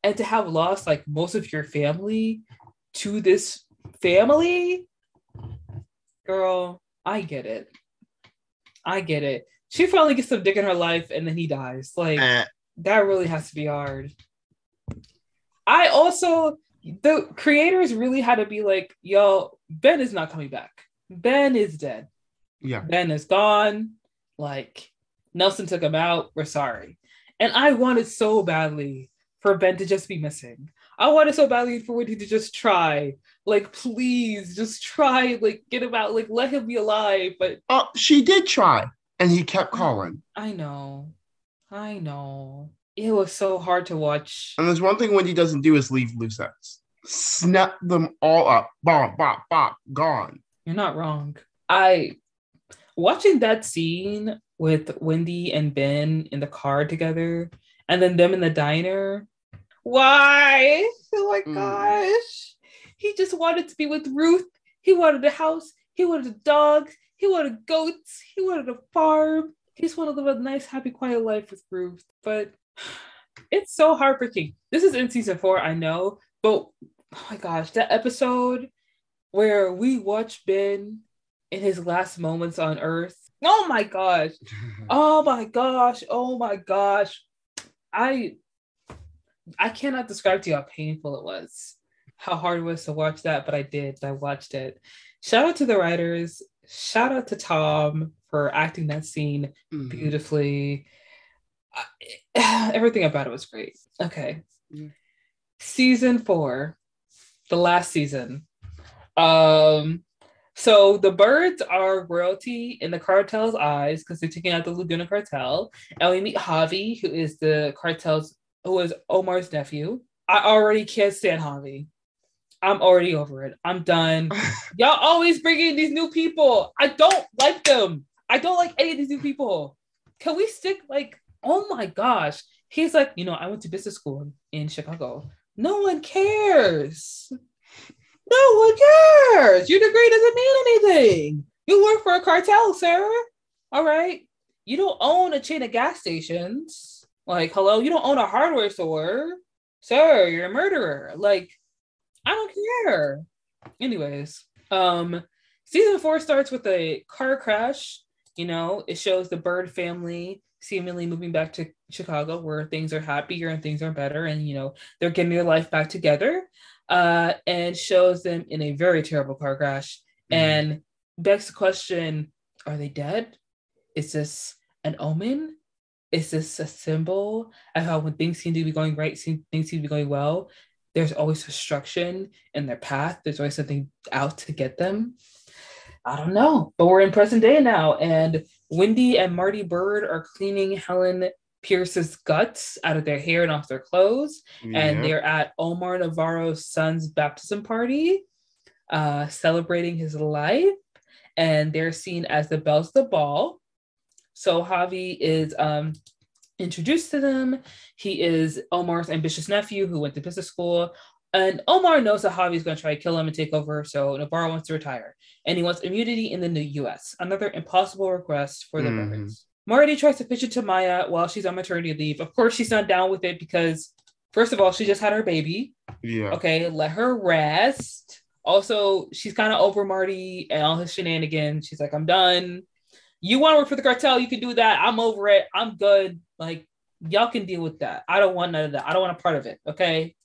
and to have lost like most of your family to this family, girl, I get it. I get it. She finally gets some dick in her life and then he dies. Like Eh, that really has to be hard. I also the creators really had to be like, yo, Ben is not coming back. Ben is dead. yeah. Ben is gone. Like Nelson took him out. We're sorry. And I wanted so badly for Ben to just be missing. I wanted so badly for Wendy to just try. Like, please, just try. Like, get him out. Like, let him be alive. But Oh, she did try, and he kept calling. I know. I know. It was so hard to watch. And there's one thing Wendy doesn't do is leave loose ends. Snap them all up. Bop, bop, bop. Gone. You're not wrong. I watching that scene with Wendy and Ben in the car together, and then them in the diner. Why? Oh my Mm. gosh. He just wanted to be with Ruth. He wanted a house. He wanted a dog. He wanted goats. He wanted a farm. He just wanted to live a nice, happy, quiet life with Ruth. But it's so heartbreaking. This is in season four, I know, but oh my gosh, that episode where we watch Ben in his last moments on Earth. Oh my gosh. Oh my gosh. Oh my gosh. I I cannot describe to you how painful it was. How hard it was to watch that, but I did. I watched it. Shout out to the writers. Shout out to Tom for acting that scene Mhm. beautifully. I- Everything about it was great. Okay. Yeah. Season four, the last season. Um, so the Byrdes are royalty in the cartel's eyes because they're taking out the Laguna cartel. And we meet Javi, who is the cartel's who is Omar's nephew. I already can't stand Javi. I'm already over it. I'm done. Y'all always bring in these new people. I don't like them. I don't like any of these new people. Can we stick like, oh my gosh. He's like, you know, I went to business school in Chicago. No one cares. No one cares. Your degree doesn't mean anything. You work for a cartel, sir. All right. You don't own a chain of gas stations. Like, hello, you don't own a hardware store. Sir, you're a murderer. Like, I don't care. Anyways, um, season four starts with a car crash. You know, it shows the Byrde family seemingly moving back to Chicago where things are happier and things are better, and you know, they're getting their life back together. Uh, and shows them in a very terrible car crash Mhm. and begs the question are they dead? Is this an omen? Is this a symbol of how when things seem to be going right, seem, things seem to be going well, there's always destruction in their path. There's always something out to get them. I don't know, but we're in present day now, and Wendy and Marty Byrde are cleaning Helen Pierce's guts out of their hair and off their clothes, and they're at Omar Navarro's son's baptism party, uh, celebrating his life, and they're seen as the belles of the ball. So Javi is um, introduced to them. He is Omar's ambitious nephew who went to business school. And Omar knows that Javi's going to try to kill him and take over. So Navarro wants to retire. And he wants immunity in the new US. Another impossible request for the Byrdes. Marty tries to pitch it to Maya while she's on maternity leave. Of course, she's not down with it because, first of all, she just had her baby. Yeah. Okay, let her rest. Also, she's kind of over Marty and all his shenanigans. She's like, I'm done. You want to work for the cartel? You can do that. I'm over it. I'm good. Like, y'all can deal with that. I don't want none of that. I don't want a part of it. Okay.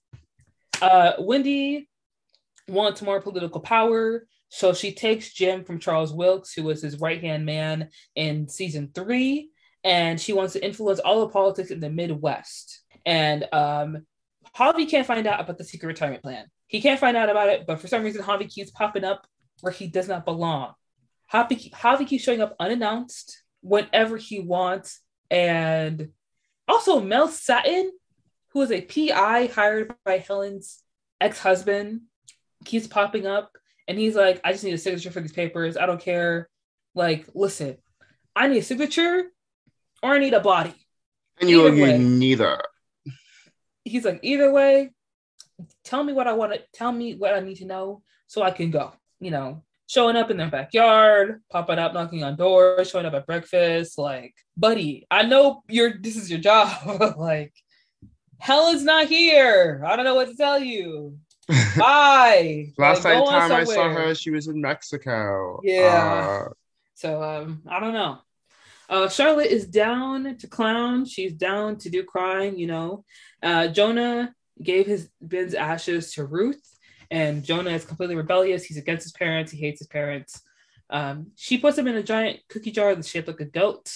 Uh, Wendy wants more political power. So she takes Jim from Charles Wilkes, who was his right hand man in season three, and she wants to influence all the politics in the Midwest. And um, Javi can't find out about the secret retirement plan. He can't find out about it, but for some reason, Javi keeps popping up where he does not belong. Javi keeps showing up unannounced whenever he wants. And also, Mel Sattem, who is a PI hired by Helen's ex husband, keeps popping up. And he's like, I just need a signature for these papers. I don't care. Like, listen, I need a signature or I need a body. And you neither. He's like, either way, tell me what I want to tell me what I need to know so I can go. You know, showing up in their backyard, popping up, knocking on doors, showing up at breakfast. Like, buddy, I know you're this is your job. like, hell is not here. I don't know what to tell you. Bye. Last like, time I saw her, she was in Mexico. Yeah. Uh, so um, I don't know. Uh, Charlotte is down to clown. She's down to do crime. You know, uh, Jonah gave his Ben's ashes to Ruth, and Jonah is completely rebellious. He's against his parents. He hates his parents. Um, she puts him in a giant cookie jar that's shaped like a goat.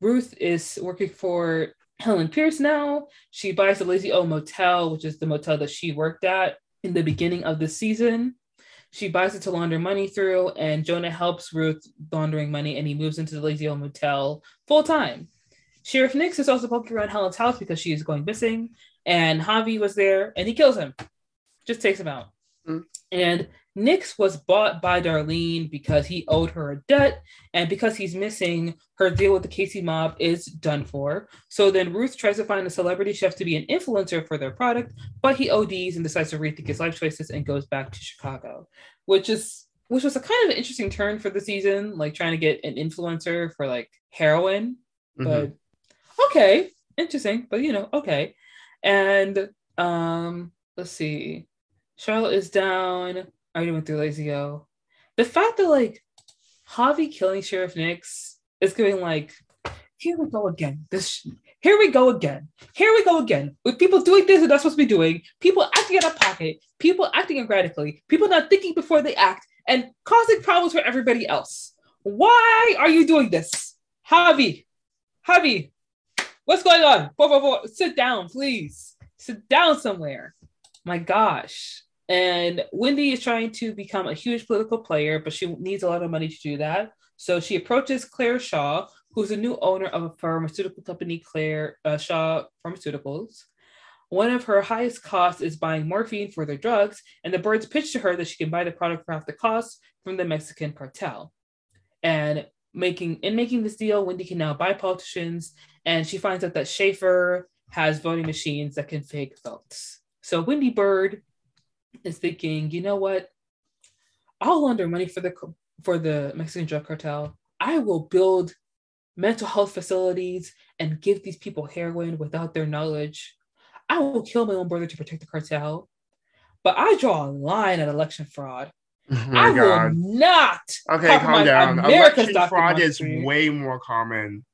Ruth is working for Helen Pierce now. She buys the Lazy O Motel, which is the motel that she worked at in the beginning of the season. She buys it to launder money through, and Jonah helps Ruth laundering money, and he moves into the Lazy O Motel full time. Sheriff Nix is also poking around Helen's house because she is going missing, and Javi was there, and he kills him, just takes him out. Mm. And Nix was bought by Darlene because he owed her a debt, and because he's missing, her deal with the KC mob is done for. So then Ruth tries to find a celebrity chef to be an influencer for their product, but he ODs and decides to rethink his life choices and goes back to Chicago, which is which was a kind of an interesting turn for the season, like trying to get an influencer for like heroin. Mm-hmm. But okay, interesting, but you know, okay. And um, let's see. Charlotte is down. Already went through Lazy O. The fact that like Javi killing Sheriff Nix is going like, here we go again. This here we go again. Here we go again. With people doing things that they're supposed to be doing, people acting out of pocket, people acting erratically, people not thinking before they act, and causing problems for everybody else. Why are you doing this? Javi, Javi, what's going on? Por favor, sit down, please. Sit down somewhere. My gosh. And Wendy is trying to become a huge political player, but she needs a lot of money to do that. So she approaches Claire Shaw, who's a new owner of a pharmaceutical company, Claire uh, Shaw Pharmaceuticals. One of her highest costs is buying morphine for their drugs, and the Byrdes pitch to her that she can buy the product for half the cost from the Mexican cartel. And making in making this deal, Wendy can now buy politicians, and she finds out that Schaefer has voting machines that can fake votes. So Wendy Byrde is thinking, you know what? I'll launder money for the for the Mexican drug cartel. I will build mental health facilities and give these people heroin without their knowledge. I will kill my own brother to protect the cartel. But I draw a line at election fraud. Oh I God. will not. Okay, calm down. America's election fraud is way more common.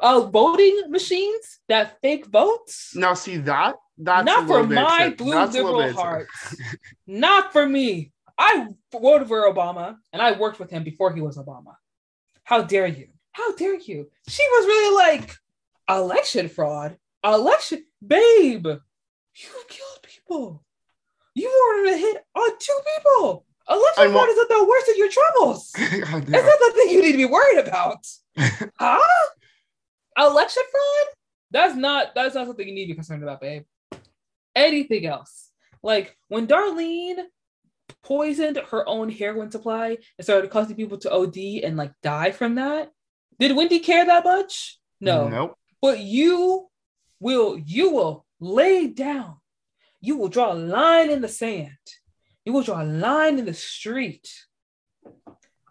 Uh, voting machines that fake votes. Now, see that that's not for my blue liberal heart. not for me. I voted for Obama and I worked with him before he was Obama. How dare you? How dare you? She was really like election fraud. Election, babe, you killed people. You ordered a hit on two people. Election fraud isn't the worst of your troubles. it's not the thing you need to be worried about. huh? Election fraud? That's not that's not something you need to be concerned about, babe anything else. Like when Darlene poisoned her own heroin supply and started causing people to OD and like die from that, did Wendy care that much? No. Nope. But you will you will lay down. You will draw a line in the sand. You will draw a line in the street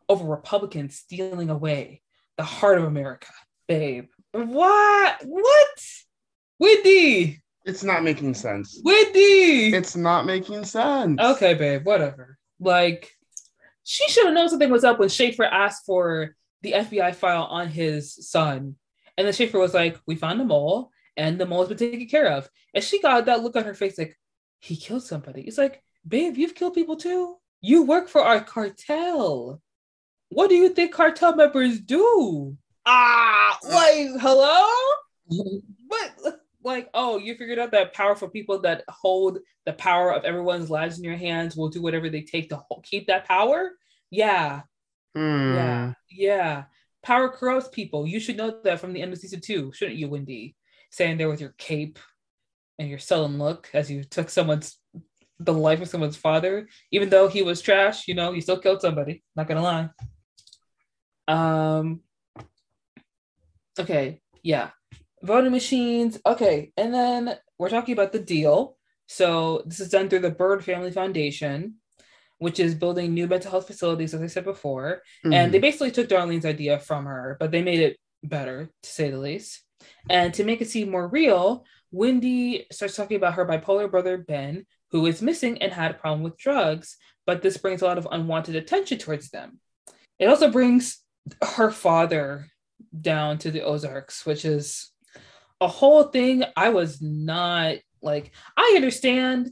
over Republicans stealing away the heart of America, babe. What? What? Wendy, it's not making sense. Wendy! It's not making sense. Okay, babe, whatever. Like, she should have known something was up when Schaefer asked for the FBI file on his son. And then Schaefer was like, We found the mole, and the mole's been taken care of. And she got that look on her face like, He killed somebody. It's like, babe, you've killed people too. You work for our cartel. What do you think cartel members do? Ah, like, hello? What? Like, oh, you figured out that powerful people that hold the power of everyone's lives in your hands will do whatever they take to keep that power? Yeah. Hmm. Yeah. Yeah. Power corrupts people. You should know that from the end of season two, shouldn't you, Wendy? Standing there with your cape and your sullen look as you took someone's the life of someone's father, even though he was trash, you know, he still killed somebody. Not gonna lie. Um okay, yeah. Voting machines. Okay, and then we're talking about the deal. So this is done through the Byrde Family Foundation, which is building new mental health facilities, as I said before. Mhm. And they basically took Darlene's idea from her, but they made it better, to say the least. And to make it seem more real, Wendy starts talking about her bipolar brother, Ben, who is missing and had a problem with drugs, but this brings a lot of unwanted attention towards them. It also brings her father down to the Ozarks, which is a whole thing. I was not like, I understand,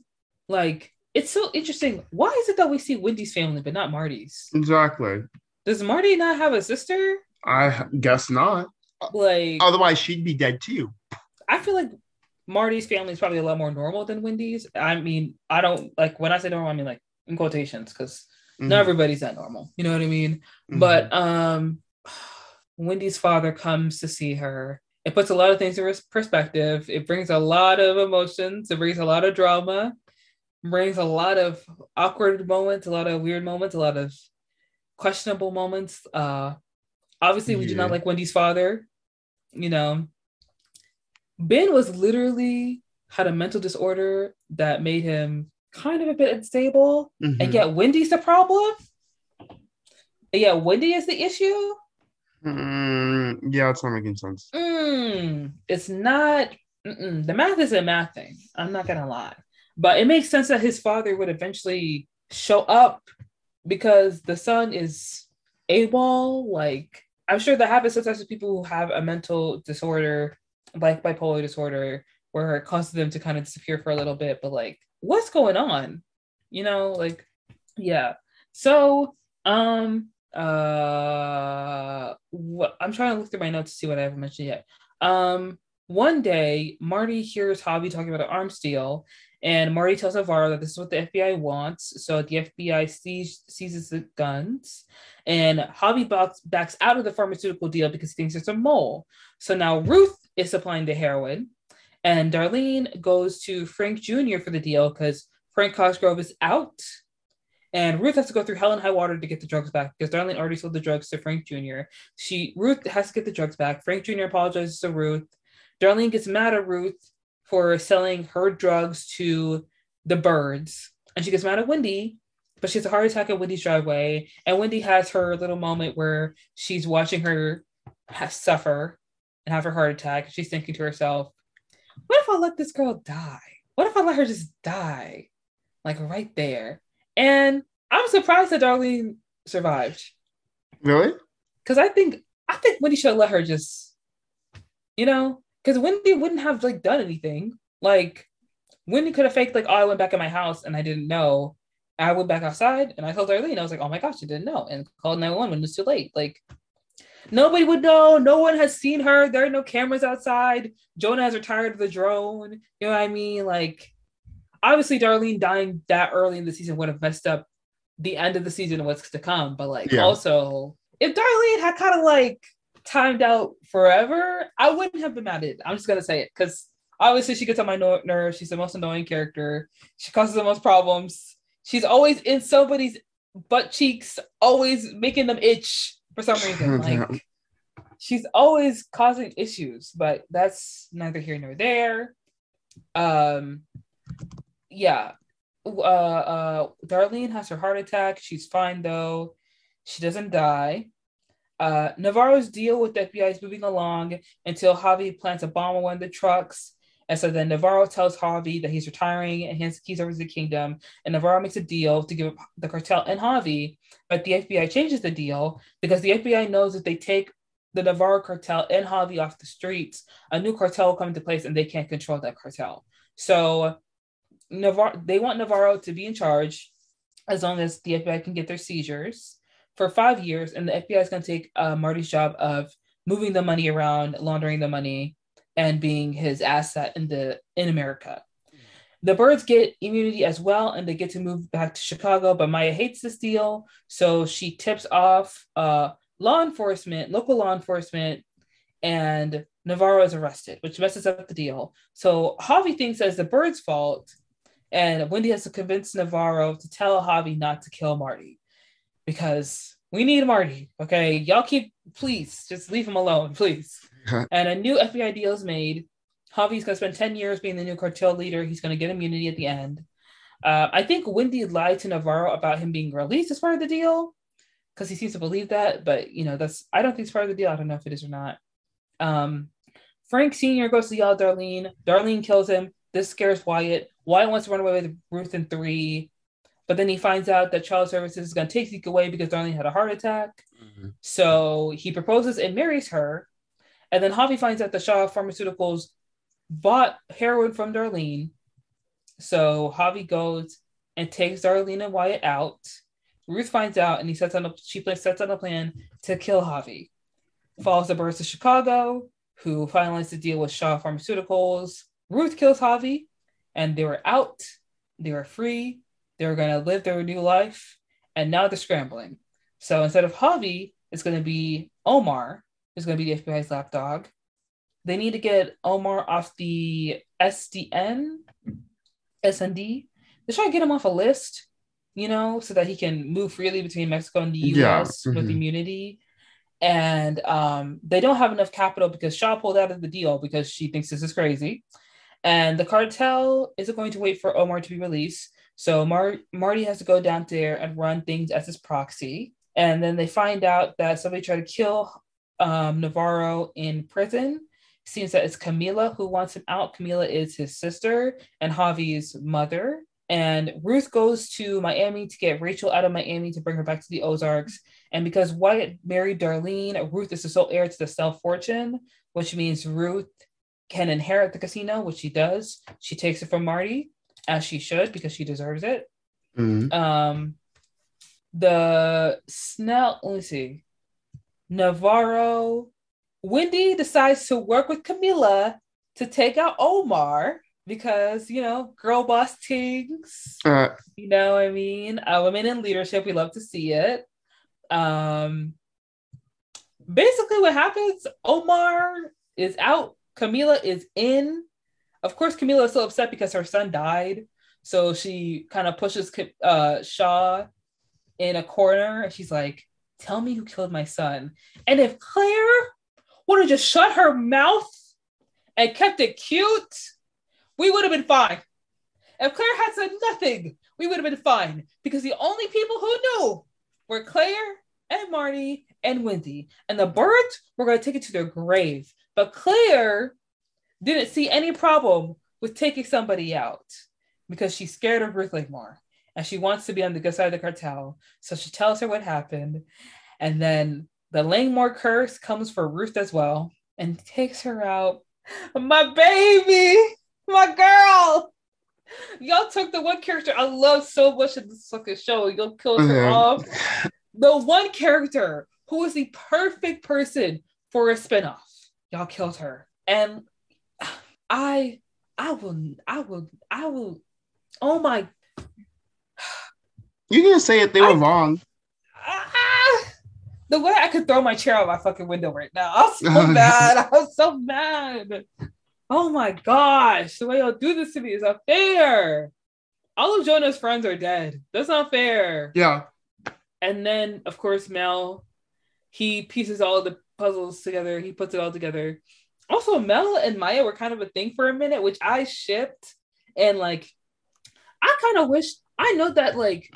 like, it's so interesting. Why is it that we see Wendy's family but not Marty's? Exactly. Does Marty not have a sister? I guess not. Like, Otherwise, she'd be dead too. I feel like Marty's family is probably a lot more normal than Wendy's. I mean, I don't like when I say normal, I mean like in quotations because Mhm. not everybody's that normal. You know what I mean? Mhm. But um, Wendy's father comes to see her. It puts a lot of things in perspective. It brings a lot of emotions. It brings a lot of drama. Brings a lot of awkward moments, a lot of weird moments, a lot of questionable moments. Uh, obviously, we do not like Wendy's father. You know, Ben was literally had a mental disorder that made him kind of a bit unstable. Mhm. And yet Wendy's the problem. And yet Wendy is the issue. Mm, yeah, it's not making sense. Mm, it's not. The math is a math thing. I'm not gonna lie, but it makes sense that his father would eventually show up because the son is AWOL. Like I'm sure that happens sometimes with people who have a mental disorder, like bipolar disorder, where it causes them to kind of disappear for a little bit. But like, what's going on? You know, like, yeah. So, um, uh, what I'm trying to look through my notes to see what I haven't mentioned yet. Um, one day, Marty hears Hobby talking about an arms deal, and Marty tells Navarro that this is what the FBI wants. So the FBI sees, seizes the guns, and Hobby backs, backs out of the pharmaceutical deal because he thinks it's a mole. So now Ruth is supplying the heroin, and Darlene goes to Frank Jr. for the deal because Frank Cosgrove is out. And Ruth has to go through hell and high water to get the drugs back because Darlene already sold the drugs to Frank Jr. She Ruth has to get the drugs back. Frank Jr. apologizes to Ruth. Darlene gets mad at Ruth for selling her drugs to the Byrdes. And she gets mad at Wendy, but she has a heart attack at Wendy's driveway. And Wendy has her little moment where she's watching her suffer and have her heart attack. She's thinking to herself, what if I let this girl die? What if I let her just die? Like right there. And I'm surprised that Darlene survived. Really? Because I think I think Wendy should have let her just, you know, because Wendy wouldn't have like done anything. Like Wendy could have faked like, oh, I went back in my house and I didn't know. I went back outside and I told Darlene, I was like, oh my gosh, I didn't know, and called 911 when it was too late. Like nobody would know. No one has seen her. There are no cameras outside. Jonah has retired the drone. You know what I mean? Like obviously Darlene dying that early in the season would have messed up the end of the season and what's to come. But like Yeah. also, if Darlene had kind of like timed out forever, I wouldn't have been mad at it. I'm just gonna say it because obviously she gets on my no- nerves. She's the most annoying character. She causes the most problems. She's always in somebody's butt cheeks, always making them itch for some reason. Like she's always causing issues, but that's neither here nor there. Um, yeah. Uh, uh, Darlene has her heart attack. She's fine though. She doesn't die. Uh, Navarro's deal with the FBI is moving along until Javi plants a bomb on one of the trucks. And so then Navarro tells Javi that he's retiring and hands the keys over to the kingdom. And Navarro makes a deal to give up the cartel and Javi, but the FBI changes the deal because the FBI knows if they take the Navarro cartel and Javi off the streets, a new cartel will come into place and they can't control that cartel. So Navarro, they want Navarro to be in charge as long as the FBI can get their seizures for five years, and the FBI is going to take uh, Marty's job of moving the money around, laundering the money, and being his asset in the in America. The Byrdes get immunity as well, and they get to move back to Chicago. But Maya hates this deal, so she tips off uh, law enforcement, local law enforcement, and Navarro is arrested, which messes up the deal. So Javi thinks that it's the Byrdes' fault, and Wendy has to convince Navarro to tell Javi not to kill Marty because we need Marty. Okay, y'all keep please just leave him alone, please. and a new FBI deal is made. Javi's gonna spend ten years being the new cartel leader. He's gonna get immunity at the end. Uh, I think Wendy lied to Navarro about him being released as part of the deal because he seems to believe that. But you know, that's I don't think it's part of the deal. I don't know if it is or not. Um, Frank Sr. goes to yell at Darlene. Darlene kills him. This scares Wyatt. Wyatt wants to run away with Ruth and three, but then he finds out that Child Services is going to take Zeke away because Darlene had a heart attack. Mm-hmm. So he proposes and marries her. And then Javi finds out that Shaw Pharmaceuticals bought heroin from Darlene. So Javi goes and takes Darlene and Wyatt out. Ruth finds out and he sets on a she plans, sets on a plan to kill Javi. Follows the Byrdes to Chicago, who finalizes the deal with Shaw Pharmaceuticals. Ruth kills Javi, and they were out. They were free. They were going to live their new life, and now they're scrambling. So instead of Javi, it's going to be Omar, who's going to be the FBI's lapdog. They need to get Omar off the SDN, SND. They try to get him off a list, you know, so that he can move freely between Mexico and the US yeah. mm-hmm. with immunity and um, they don't have enough capital because Shaw pulled out of the deal because she thinks this is crazy. And the cartel isn't going to wait for Omar to be released. So Mar- Marty has to go down there and run things as his proxy. And then they find out that somebody tried to kill um, Navarro in prison. Seems that it's Camila who wants him out. Camila is his sister and Javi's mother. And Ruth goes to Miami to get Rachel out of Miami to bring her back to the Ozarks. And because Wyatt married Darlene, Ruth is the sole heir to the Snell fortune, which means Ruth can inherit the casino, which she does. She takes it from Marty, as she should, because she deserves it. Mm-hmm. Um, the Snell, let me see, Navarro, Wendy decides to work with Camila to take out Omar because you know girl boss things uh, you know i mean women in leadership we love to see it um basically what happens omar is out camila is in of course camila is so upset because her son died so she kind of pushes uh shaw in a corner and she's like tell me who killed my son and if claire would have just shut her mouth and kept it cute we would have been fine. If Claire had said nothing, we would have been fine because the only people who knew were Claire and Marty and Wendy. And the Byrdes were going to take it to their grave. But Claire didn't see any problem with taking somebody out because she's scared of Ruth Langmore and she wants to be on the good side of the cartel. So she tells her what happened. And then the Langmore curse comes for Ruth as well and takes her out. My baby! my girl. Y'all took the one character I love so much in this fucking show. Y'all killed her mm-hmm. off. The one character who was the perfect person for a spinoff. Y'all killed her. And I I will I will I will oh my You can say it, they were I, wrong. Ah, the way I could throw my chair out my fucking window right now. I'm so mad. I'm so mad oh my gosh, the way y'all do this to me is not fair. All of Jonah's friends are dead. That's not fair. Yeah. And then, of course, Mel, he pieces all of the puzzles together. He puts it all together. Also, Mel and Maya were kind of a thing for a minute, which I shipped. And like, I kind of wish I know that like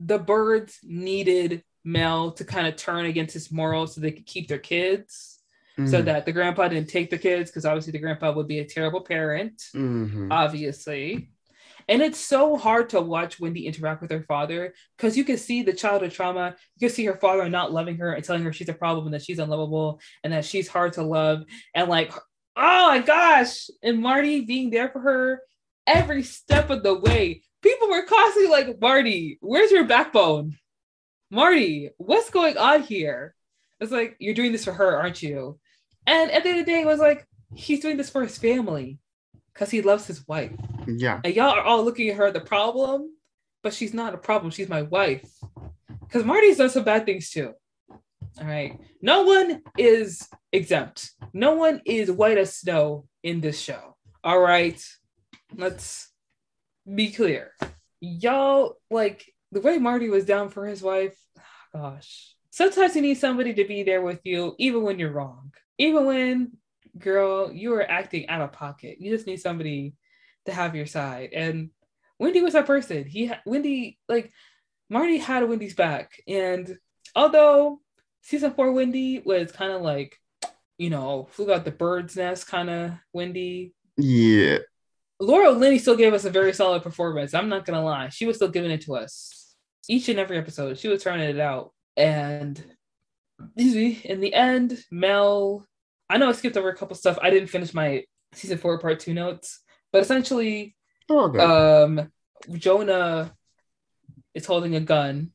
the Byrdes needed Mel to kind of turn against his morals so they could keep their kids mm-hmm. so that the grandpa didn't take the kids because obviously the grandpa would be a terrible parent, mm-hmm. obviously. And it's so hard to watch Wendy interact with her father because you can see the childhood trauma. You can see her father not loving her and telling her she's a problem and that she's unlovable and that she's hard to love. And like, oh my gosh. And Marty being there for her every step of the way. People were constantly like, Marty, where's your backbone? Marty, what's going on here? It's like, you're doing this for her, aren't you? And at the end of the day, it was like, he's doing this for his family because he loves his wife. Yeah. And y'all are all looking at her the problem, but she's not a problem. She's my wife. Because Marty's done some bad things too. All right. No one is exempt. No one is white as snow in this show. All right. Let's be clear. Y'all, like, the way Marty was down for his wife, gosh. Sometimes you need somebody to be there with you, even when you're wrong. Even when, girl, you are acting out of pocket. You just need somebody to have your side. And Wendy was that person. He, Wendy, like, Marty had Wendy's back. And although season four Wendy was kind of like, you know, flew out the bird's nest kind of Wendy. Yeah. Laura Linney still gave us a very solid performance. I'm not gonna lie. She was still giving it to us each and every episode. She was turning it out. And in the end, Mel, I know I skipped over a couple stuff. I didn't finish my season four part two notes, but essentially, um, Jonah is holding a gun,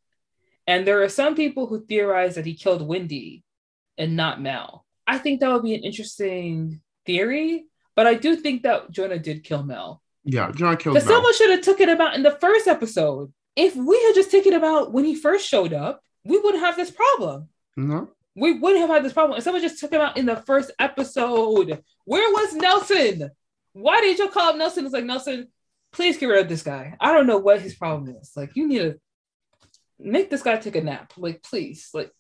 and there are some people who theorize that he killed Wendy and not Mel. I think that would be an interesting theory, but I do think that Jonah did kill Mel. yeah. John killed Mel. someone should have took it about in the first episode. If we had just taken about when he first showed up, we wouldn't have this problem. No. We wouldn't have had this problem. If someone just took him out in the first episode, where was Nelson? Why did you call up Nelson? It's like Nelson, please get rid of this guy. I don't know what his problem is. Like you need to make this guy take a nap. Like please, like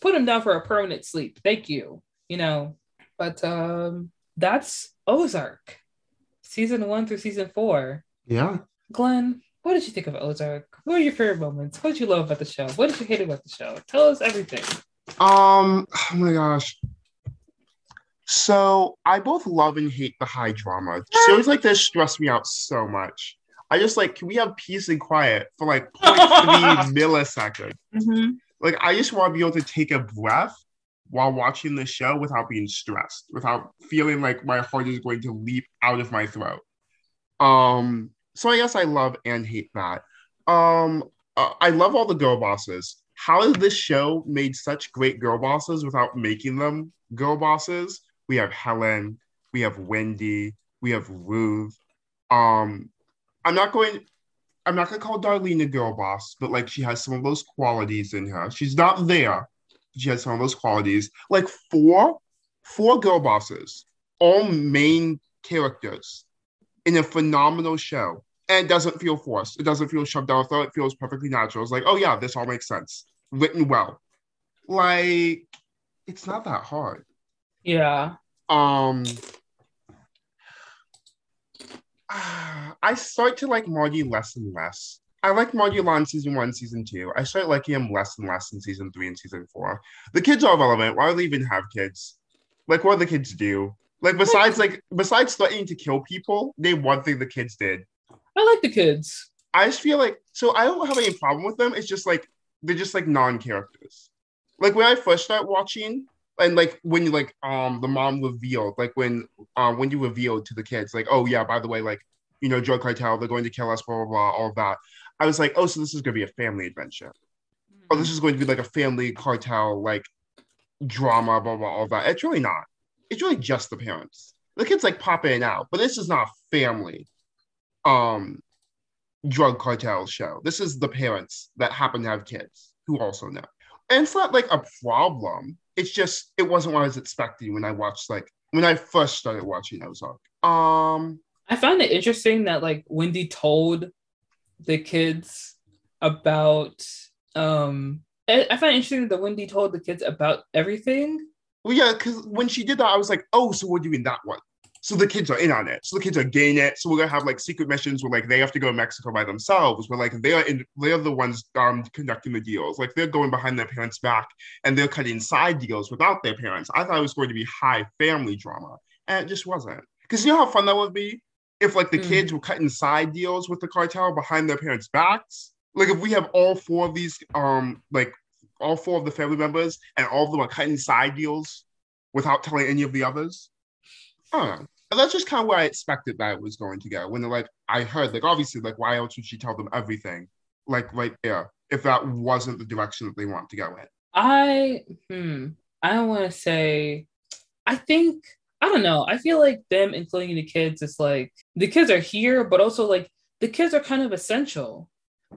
put him down for a permanent sleep. Thank you. You know, but um that's Ozark, season one through season four. Yeah. Glenn, what did you think of Ozark? What were your favorite moments? What did you love about the show? What did you hate about the show? Tell us everything. Um, oh my gosh. So I both love and hate the high drama. Shows like this stress me out so much. I just like, can we have peace and quiet for like 0.3 millisecond? Like, I just want to be able to take a breath while watching the show without being stressed, without feeling like my heart is going to leap out of my throat. Um, so I guess I love and hate that. Um, uh, I love all the girl bosses. How has this show made such great girl bosses without making them girl bosses? We have Helen, we have Wendy, we have Ruth. Um, I'm not going. I'm not gonna call Darlene a girl boss, but like she has some of those qualities in her. She's not there. She has some of those qualities. Like four, four girl bosses, all main characters in a phenomenal show. And it doesn't feel forced. It doesn't feel shoved down throat. It feels perfectly natural. It's like, oh yeah, this all makes sense. Written well. Like, it's not that hard. Yeah. Um I start to like Marty less and less. I like Marty a lot in season one, season two. I start liking him less and less in season three and season four. The kids are relevant. Why do they even have kids? Like, what do the kids do? Like, besides like besides threatening to kill people, name one thing the kids did. I like the kids. I just feel like so I don't have any problem with them. It's just like they're just like non-characters. Like when I first start watching, and like when you like um the mom revealed, like when um when you revealed to the kids, like, oh yeah, by the way, like you know, drug cartel, they're going to kill us, blah blah blah, all that. I was like, oh, so this is gonna be a family adventure. Oh, this is going to be like a family cartel, like drama, blah blah, all that. It's really not. It's really just the parents. The kids like pop in and out, but this is not family um drug cartel show. This is the parents that happen to have kids who also know. And it's not like a problem. It's just it wasn't what I was expecting when I watched like when I first started watching Ozark. Um I found it interesting that like Wendy told the kids about um I, I find it interesting that Wendy told the kids about everything. well yeah, because when she did that, I was like, oh, so we're doing that one. So the kids are in on it. So the kids are getting it. So we're gonna have like secret missions where like they have to go to Mexico by themselves, where like they are in they're the ones um conducting the deals. Like they're going behind their parents' back and they're cutting side deals without their parents. I thought it was going to be high family drama. And it just wasn't. Because you know how fun that would be? If like the Mm. kids were cutting side deals with the cartel behind their parents' backs. Like if we have all four of these um like all four of the family members and all of them are cutting side deals without telling any of the others. I don't know. That's just kind of where I expected that it was going to go. When like, I heard, like, obviously, like, why else would she tell them everything? Like, right there, if that wasn't the direction that they want to go in. I, hmm, I don't want to say, I think, I don't know. I feel like them including the kids is like, the kids are here, but also like, the kids are kind of essential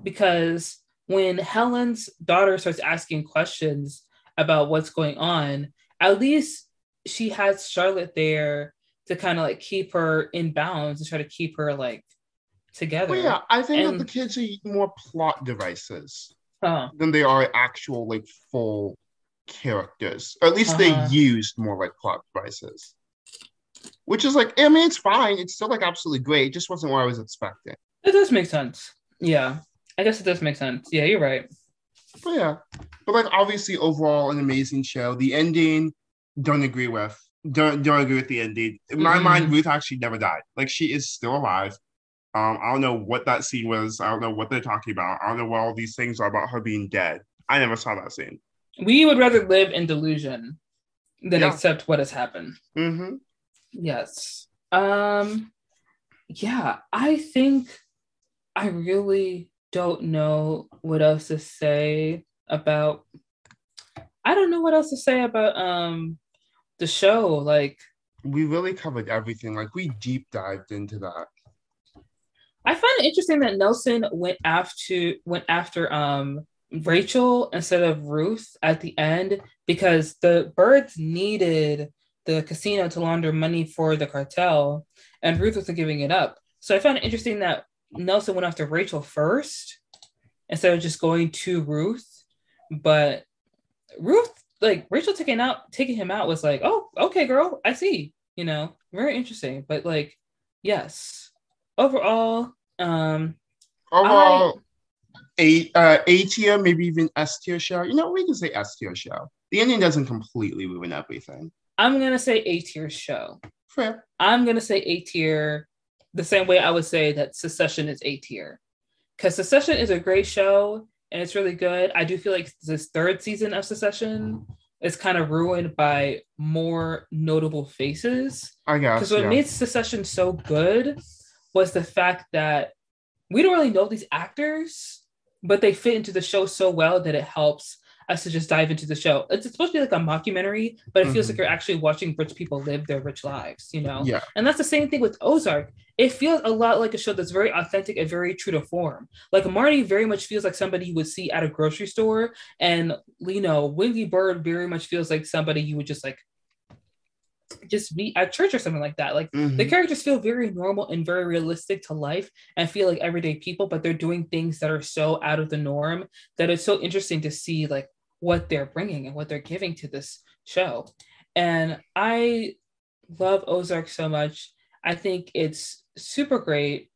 because when Helen's daughter starts asking questions about what's going on, at least she has Charlotte there to kind of like keep her in bounds and try to keep her like together. Well, yeah, I think and, that the kids are more plot devices uh, than they are actual like full characters. Or at least uh-huh. they used more like plot devices. Which is like, I mean, it's fine. It's still like absolutely great. It just wasn't what I was expecting. It does make sense. Yeah. I guess it does make sense. Yeah, you're right. But yeah. But like obviously overall an amazing show. The ending, don't agree with. Don't don't agree with the ending. In my mm-hmm. mind, Ruth actually never died. Like she is still alive. Um, I don't know what that scene was. I don't know what they're talking about. I don't know what all these things are about her being dead. I never saw that scene. We would rather live in delusion than yeah. accept what has happened. Mm-hmm. Yes. Um. Yeah, I think I really don't know what else to say about. I don't know what else to say about um the show. Like we really covered everything. Like we deep dived into that. I find it interesting that Nelson went after went after um Rachel instead of Ruth at the end because the Byrdes needed the casino to launder money for the cartel and Ruth wasn't giving it up. So I found it interesting that Nelson went after Rachel first instead of just going to Ruth. But Ruth, like Rachel taking out taking him out was like, oh, okay, girl, I see. You know, very interesting. But like, yes. Overall, um overall I, a uh A tier, maybe even S tier show. You know, we can say S tier show. The ending doesn't completely ruin everything. I'm gonna say A tier show. Fair. I'm gonna say A tier the same way I would say that Succession is A tier. Because Succession is a great show and it's really good. I do feel like this third season of Succession mm-hmm. is kind of ruined by more notable faces. I guess. Because what yeah. made Succession so good was the fact that we don't really know these actors, but they fit into the show so well that it helps us to just dive into the show. It's, supposed to be like a mockumentary, but it mm-hmm. feels like you're actually watching rich people live their rich lives, you know? Yeah. And that's the same thing with Ozark. It feels a lot like a show that's very authentic and very true to form. Like Marty very much feels like somebody you would see at a grocery store, and you know, Wendy Byrde very much feels like somebody you would just like just be at church or something like that. Like mm-hmm. the characters feel very normal and very realistic to life and feel like everyday people, but they're doing things that are so out of the norm that it's so interesting to see like what they're bringing and what they're giving to this show. And I love Ozark so much. I think it's super great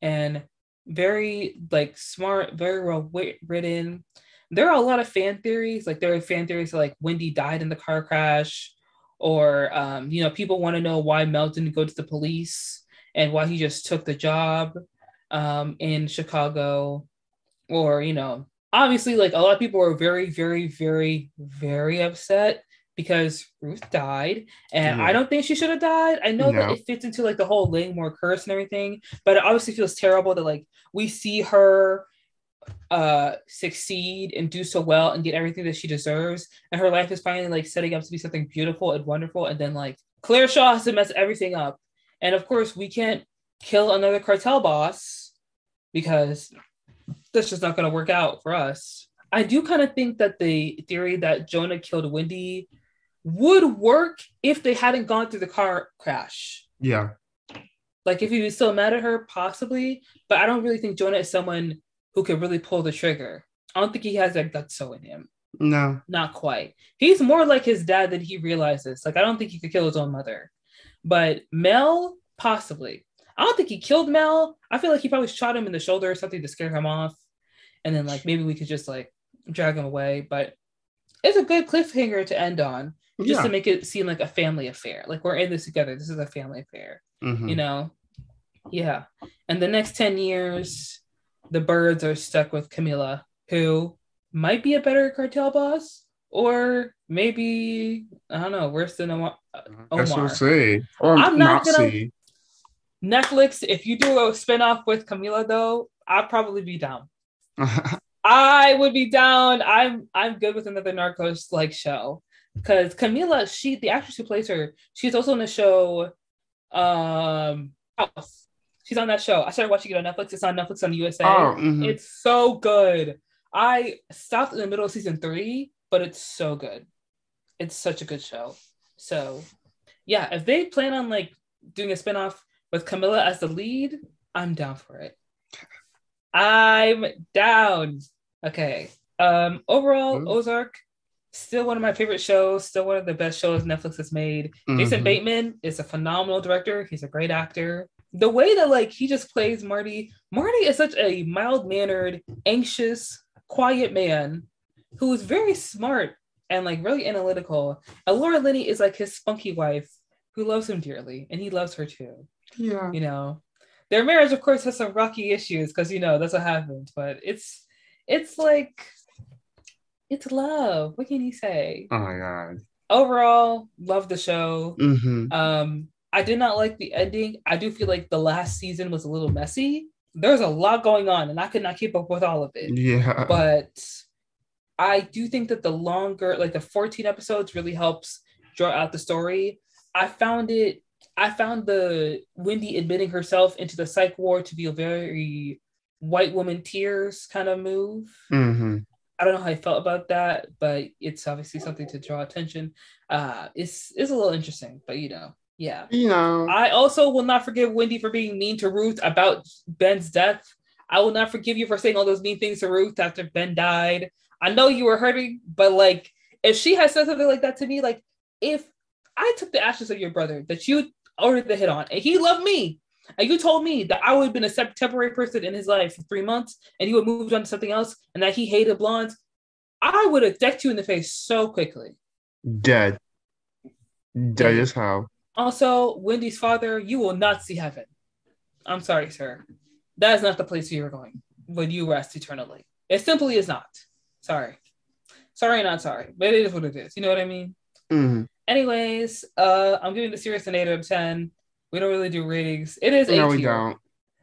and very like smart, very well written. There are a lot of fan theories. Like there are fan theories like Wendy died in the car crash, or um, you know, people want to know why Mel didn't go to the police and why he just took the job um, in Chicago, or you know, obviously like a lot of people were very very very very upset because Ruth died, and I don't think she should have died. I know no. that it fits into like the whole Langmore curse and everything, but it obviously feels terrible that like we see her uh succeed and do so well and get everything that she deserves, and her life is finally like setting up to be something beautiful and wonderful, and then like Claire Shaw has to mess everything up, and of course we can't kill another cartel boss because that's just not going to work out for us. I do kind of think that the theory that Jonah killed Wendy would work if they hadn't gone through the car crash. Yeah. Like if he was still mad at her, possibly, but I don't really think Jonah is someone who could really pull the trigger. I don't think he has that gutso in him. No. Not quite. He's more like his dad than he realizes. Like I don't think he could kill his own mother. But Mel, possibly. I don't think he killed Mel. I feel like he probably shot him in the shoulder or something to scare him off. And then like maybe we could just like drag him away. But it's a good cliffhanger to end on, just yeah. to make it seem like a family affair. Like we're in this together. This is a family affair. Mm-hmm. You know? Yeah. And the next 10 years, the Byrdes are stuck with Camila, who might be a better cartel boss, or maybe I don't know, worse than Omar. That's what I'm saying. Or I'm not gonna- Netflix, if you do a spinoff with Camila though, I'd probably be down. I would be down. I'm I'm good with another Narcos like show because Camila, she the actress who plays her, she's also in the show. Um, House. She's on that show. I started watching it on Netflix. It's on Netflix on the USA. oh, mhm. It's so good. I stopped in the middle of season three, but it's so good. It's such a good show. So, yeah, if they plan on like doing a spinoff with Camila as the lead, I'm down for it. I'm down. Okay. Um, overall, Mm. Ozark, still one of my favorite shows, still one of the best shows Netflix has made. Jason Mhm. Bateman is a phenomenal director. He's a great actor. The way that like he just plays Marty, Marty is such a mild-mannered, anxious, quiet man who is very smart and like really analytical. And Laura Linney is like his spunky wife who loves him dearly, and he loves her too. Yeah. You know, their marriage, of course, has some rocky issues because you know that's what happens. But it's it's like it's love. What can you say? Oh my god. Overall, love the show. hmm Um, I did not like the ending. I do feel like the last season was a little messy. There's a lot going on, and I could not keep up with all of it. Yeah. But I do think that the longer, like the 14 episodes, really helps draw out the story. I found it. I found the Wendy admitting herself into the psych ward to be a very white woman tears kind of move. hmm I don't know how I felt about that, but it's obviously something to draw attention. Uh, it's it's a little interesting, but you know, yeah. You know. I also will not forgive Wendy for being mean to Ruth about Ben's death. I will not forgive you for saying all those mean things to Ruth after Ben died. I know you were hurting, but like, if she had said something like that to me, like, if I took the ashes of your brother that you ordered the hit on, and he loved me, and you told me that I would have been a temporary person in his life for three months, and he would move on to something else, and that he hated blondes, I would have decked you in the face so quickly. Dead. Dead as hell. Also, Wendy's father, you will not see heaven. I'm sorry, sir. That is not the place you're going when you rest eternally. It simply is not. Sorry. Sorry, not sorry. But it is what it is. You know what I mean? hmm Anyways, uh, I'm giving the series an 8 out of 10. We don't really do ratings. It is 8 No, we don't.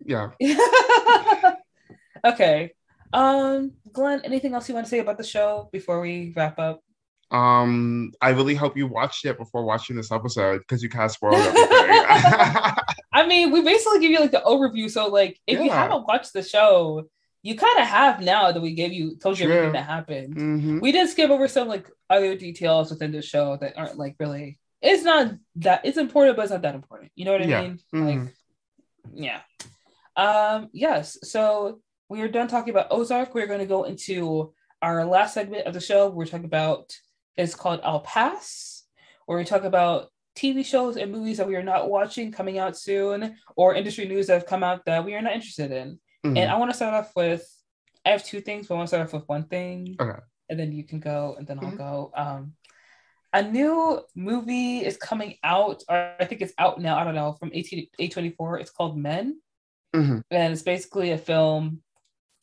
Yeah. okay. Um, Glenn, anything else you want to say about the show before we wrap up? Um, I really hope you watched it before watching this episode because you kind of spoiled everything. I mean, we basically give you like the overview. So, like, if you haven't watched the show, you kind of have now that we gave you told you True. everything that happened. hmm We did skip over some like other details within the show that aren't like really. It's not that it's important, but it's not that important. You know what I Yeah. mean? Mhm. Like, yeah. Um. Yes. So we are done talking about Ozark. We're going to go into our last segment of the show. We're talking about it's called I'll Pass, where we talk about TV shows and movies that we are not watching coming out soon, or industry news that have come out that we are not interested in. Mhm. And I want to start off with I have two things, but I want to start off with one thing. Okay. And then you can go, and then I'll Mhm. go. Um, a new movie is coming out, or I think it's out now. I don't know from A twenty four. It's called Men, Mhm. and it's basically a film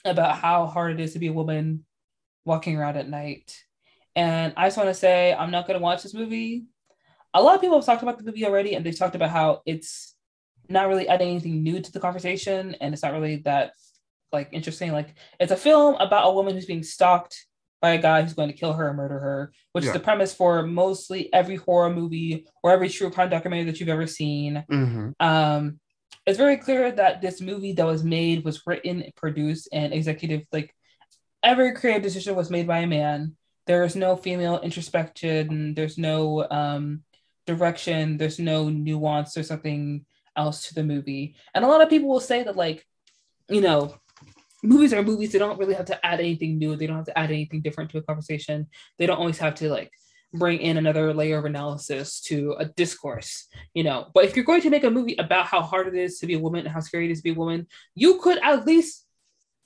about how hard it is to be a woman walking around at night. And I just want to say, I'm not going to watch this movie. A lot of people have talked about the movie already, and they've talked about how it's not really adding anything new to the conversation, and it's not really that like interesting. Like it's a film about a woman who's being stalked by a guy who's going to kill her and murder her, which is the premise for mostly every horror movie or every true crime documentary that you've ever seen. Mhm. Um, it's very clear that this movie that was made was written, produced, and executive like every creative decision was made by a man. There is no female introspection. There's no um, direction. There's no nuance or something else to the movie. And a lot of people will say that like, you know, movies are movies. They don't really have to add anything new. They don't have to add anything different to a conversation. They don't always have to like bring in another layer of analysis to a discourse, you know. But if you're going to make a movie about how hard it is to be a woman and how scary it is to be a woman, you could at least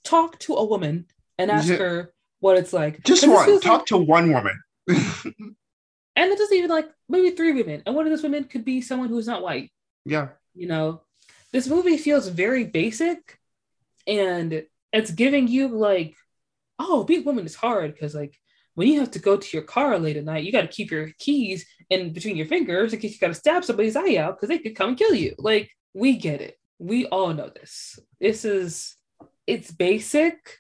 talk to a woman and ask Yeah. her what it's like. Just one. Talk like- to one woman. and it doesn't even like maybe three women, and one of those women could be someone who's not white. yeah. You know, this movie feels very basic, and it's giving you like, oh, being a woman is hard because like when you have to go to your car late at night, you got to keep your keys in between your fingers in case you got to stab somebody's eye out because they could come and kill you. Like, we get it. We all know this. This is, it's basic.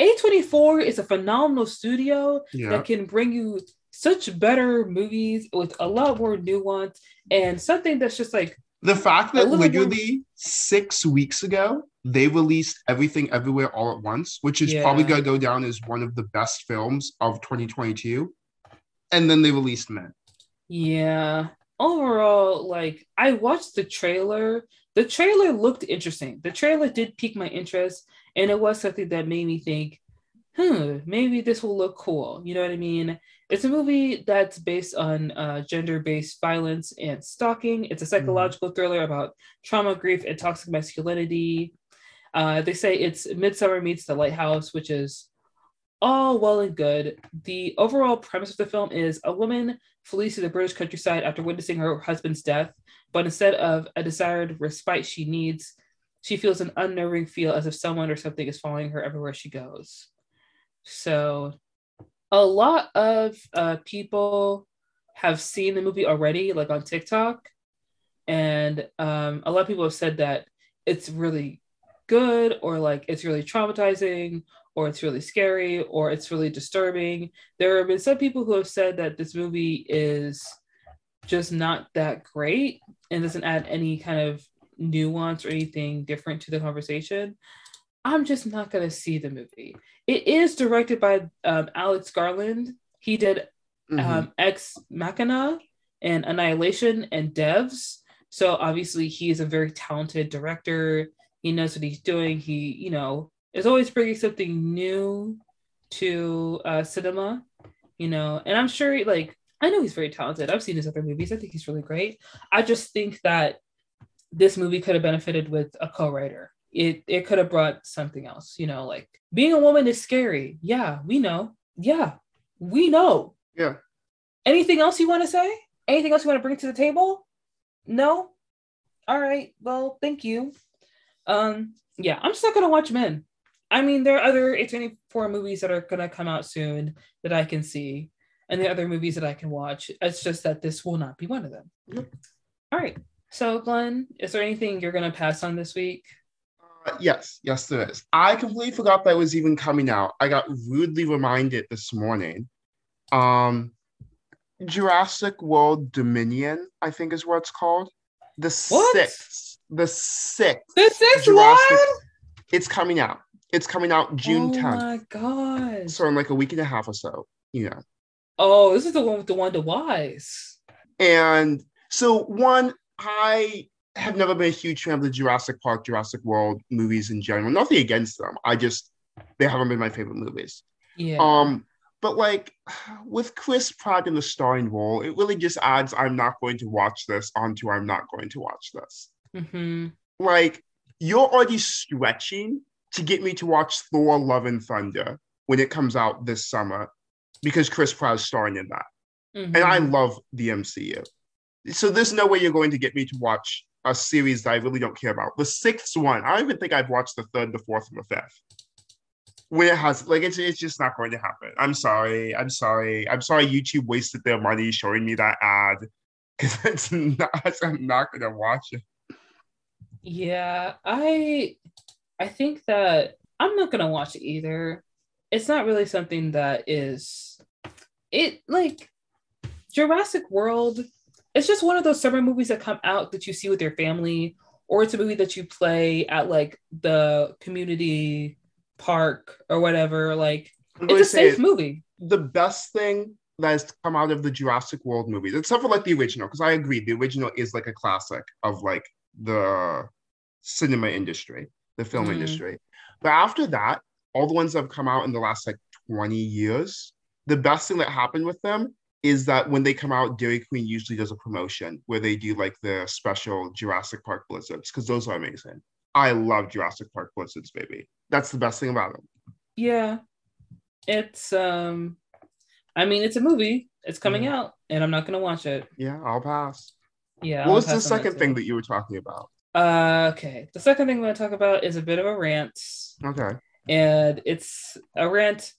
A24 is a phenomenal studio Yeah. that can bring you such better movies with a lot more nuance and something that's just like The fact that literally six weeks ago they released everything everywhere all at once, which is probably going to go down as one of the best films of 2022. And then they released Men. Yeah. Overall, like I watched the trailer. The trailer looked interesting. The trailer did pique my interest, and it was something that made me think, hmm, maybe this will look cool. You know what I mean? It's a movie that's based on uh, gender-based violence and stalking. It's a psychological thriller about trauma, grief, and toxic masculinity. Uh, they say it's Midsommar meets The Lighthouse, which is all well and good. The overall premise of the film is a woman flees to the British countryside after witnessing her husband's death, but instead of a desired respite she needs, she feels an unnerving feel as if someone or something is following her everywhere she goes. So, a lot of uh, people have seen the movie already, like on TikTok, and um, a lot of people have said that it's really good, or like it's really traumatizing, or it's really scary, or it's really disturbing. There have been some people who have said that this movie is just not that great and doesn't add any kind of nuance or anything different to the conversation. I'm just not going to see the movie. It is directed by um, Alex Garland. He did Mhm. um, Ex Machina and Annihilation and Devs. So obviously he is a very talented director. He knows what he's doing. He, you know, is always bringing something new to uh, cinema. You know, and I'm sure, like, I know he's very talented. I've seen his other movies. I think he's really great. I just think that this movie could have benefited with a co-writer. It it could have brought something else. You know, like being a woman is scary. Yeah, we know. Yeah, we know. Yeah. Anything else you want to say? Anything else you want to bring to the table? No? All right. Well, thank you. Um, yeah, I'm just not gonna watch Men. I mean, there are other A24 movies that are gonna come out soon that I can see, and the other movies that I can watch. It's just that this will not be one of them. Yep. All right. So, Glenn, is there anything you're gonna pass on this week? Yes, yes, there is. I completely forgot that was even coming out. I got rudely reminded this morning. Um, Jurassic World Dominion, I think is what it's called. The What? sixth, the sixth. The sixth Jurassic- one? It's coming out. It's coming out June oh 10th. my god! So in like a week and a half or so, you know. Oh, this is the one with DeWanda Wise. And so one, I have never been a huge fan of the Jurassic Park, Jurassic World movies in general. Nothing against them. I just they haven't been my favorite movies. Yeah. Um, but like with Chris Pratt in the starring role, it really just adds I'm not going to watch this onto I'm not going to watch this. hmm Like you're already stretching to get me to watch Thor Love and Thunder when it comes out this summer because Chris Pratt is starring in that. Mm-hmm. And I love the MCU. So there's no way you're going to get me to watch a series that I really don't care about. The sixth one, I don't even think I've watched the third, the fourth, and the fifth. When it has like it's it's just not going to happen. I'm sorry. I'm sorry. I'm sorry YouTube wasted their money showing me that ad. Because it's not I'm not gonna watch it. Yeah, I I think that I'm not gonna watch it either. It's not really something that is it like Jurassic World. It's just one of those summer movies that come out that you see with your family, or it's a movie that you play at like the community park or whatever. Like it's a safe movie. the best thing that has come out of the Jurassic World movies, except for like the original, because I agree, the original is like a classic of like the cinema industry, the film Mhm. industry. But after that, all the ones that have come out in the last like 20 years, the best thing that happened with them is that when they come out, Dairy Queen usually does a promotion where they do like the special Jurassic Park blizzards, because those are amazing. I love Jurassic Park blizzards, baby. That's the best thing about them. Yeah. It's um I mean it's a movie. It's coming Mhm. out and I'm not gonna watch it. Yeah, I'll pass. Yeah. what was the second thing that you were talking about? Uh, okay. The second thing I'm to talk about is a bit of a rant, Okay. and it's a rant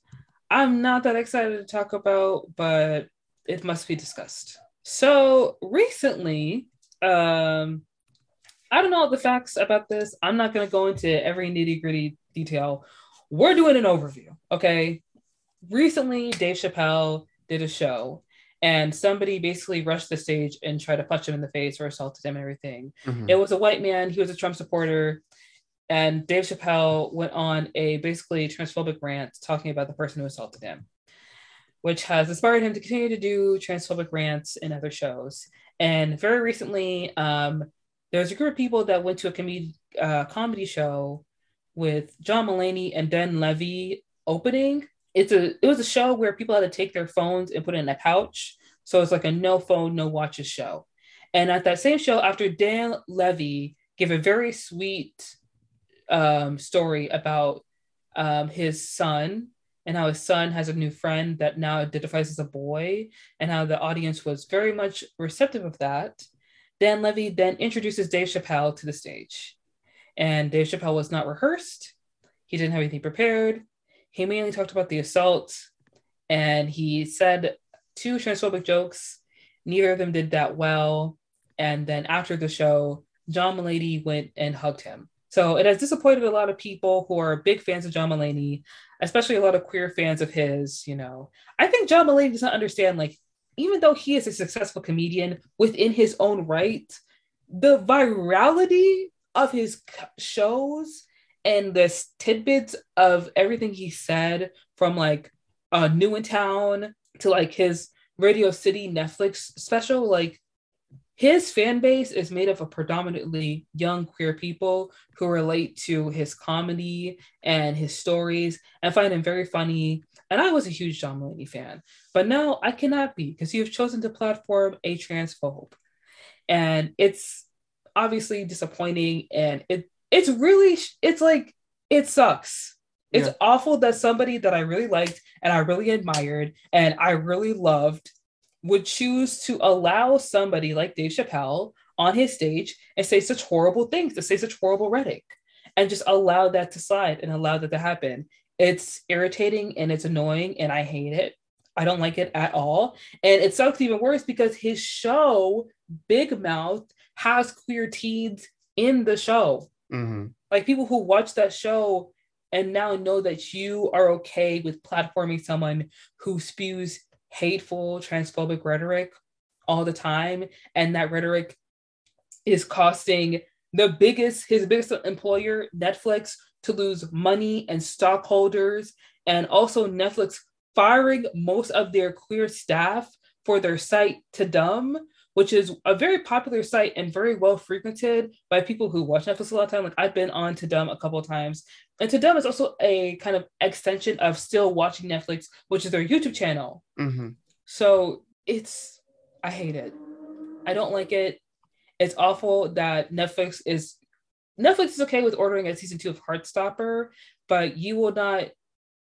I'm not that excited to talk about, but it must be discussed. So recently, um, I don't know the facts about this. I'm not going to go into every nitty gritty detail. We're doing an overview, okay? Recently, Dave Chappelle did a show, and somebody basically rushed the stage and tried to punch him in the face or assaulted him and everything. Mm-hmm. It was a white man. He was a Trump supporter. And Dave Chappelle went on a basically transphobic rant talking about the person who assaulted him, which has inspired him to continue to do transphobic rants in other shows. And very recently, um, there's a group of people that went to a com- uh, comedy show with John Mulaney and Dan Levy opening. It's a it was a show where people had to take their phones and put it in a pouch. So it's like a no phone, no watches show. And at that same show, after Dan Levy gave a very sweet um, story about um, his son and how his son has a new friend that now identifies as a boy, and how the audience was very much receptive of that. Dan Levy then introduces Dave Chappelle to the stage. And Dave Chappelle was not rehearsed. He didn't have anything prepared. He mainly talked about the assault and he said two transphobic jokes. Neither of them did that well. And then after the show, John Mulaney went and hugged him. So it has disappointed a lot of people who are big fans of John Mulaney, especially a lot of queer fans of his. You know, I think John Mulaney does not understand, like, even though he is a successful comedian within his own right, the virality of his shows and the tidbits of everything he said from like uh, New in Town to like his Radio City Netflix special, like his fan base is made up of predominantly young queer people who relate to his comedy and his stories and find him very funny. And I was a huge John Mulaney fan, but now I cannot be because you have chosen to platform a transphobe. And it's obviously disappointing and it it's really it's like it sucks. It's yeah. awful that somebody that I really liked and I really admired and I really loved would choose to allow somebody like Dave Chappelle on his stage and say such horrible things, to say such horrible rhetoric, and just allow that to slide and allow that to happen. It's irritating and it's annoying and I hate it. I don't like it at all. And it sucks even worse because his show, Big Mouth, has queer teens in the show. Mm-hmm. Like people who watch that show and now know that you are okay with platforming someone who spews hateful, transphobic rhetoric all the time. And that rhetoric is costing the biggest, his biggest employer, Netflix, to lose money and stockholders, and also Netflix firing most of their queer staff for their site Tudum, which is a very popular site and very well frequented by people who watch Netflix a lot of time. Like I've been on to Tudum a couple of times. And to Tudum is also a kind of extension of still watching Netflix, which is their YouTube channel. Mm-hmm. So it's, I hate it. I don't like it. It's awful that Netflix is, Netflix is okay with ordering a season two of Heartstopper, but you will not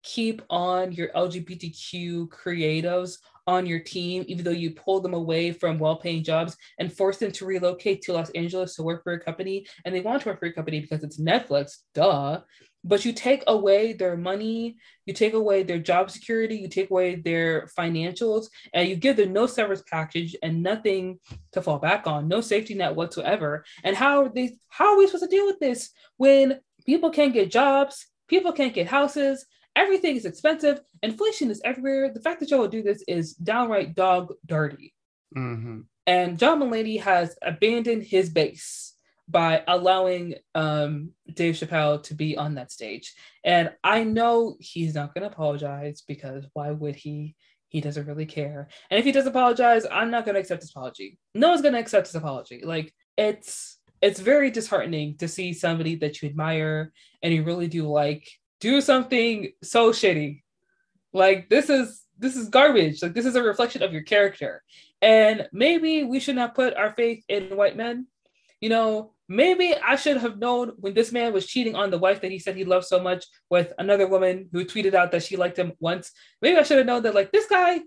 keep on your LGBTQ creatives on your team, even though you pull them away from well paying jobs and force them to relocate to Los Angeles to work for a company. And they want to work for a company because it's Netflix, duh. But you take away their money, you take away their job security, you take away their financials, and you give them no severance package and nothing to fall back on, no safety net whatsoever. And how are they how are we supposed to deal with this when people can't get jobs, people can't get houses, Everything is expensive. Inflation is everywhere. The fact that y'all do this is downright dog dirty. Mm-hmm. And John Mulaney has abandoned his base by allowing um, Dave Chappelle to be on that stage. And I know he's not going to apologize because why would he? He doesn't really care. And if he does apologize, I'm not going to accept his apology. No one's going to accept his apology. Like it's it's very disheartening to see somebody that you admire and you really do like do something so shitty. Like this is this is garbage. Like this is a reflection of your character. And maybe we should not put our faith in white men. You know, maybe I should have known when this man was cheating on the wife that he said he loved so much with another woman who tweeted out that she liked him once. Maybe I should have known that like this guy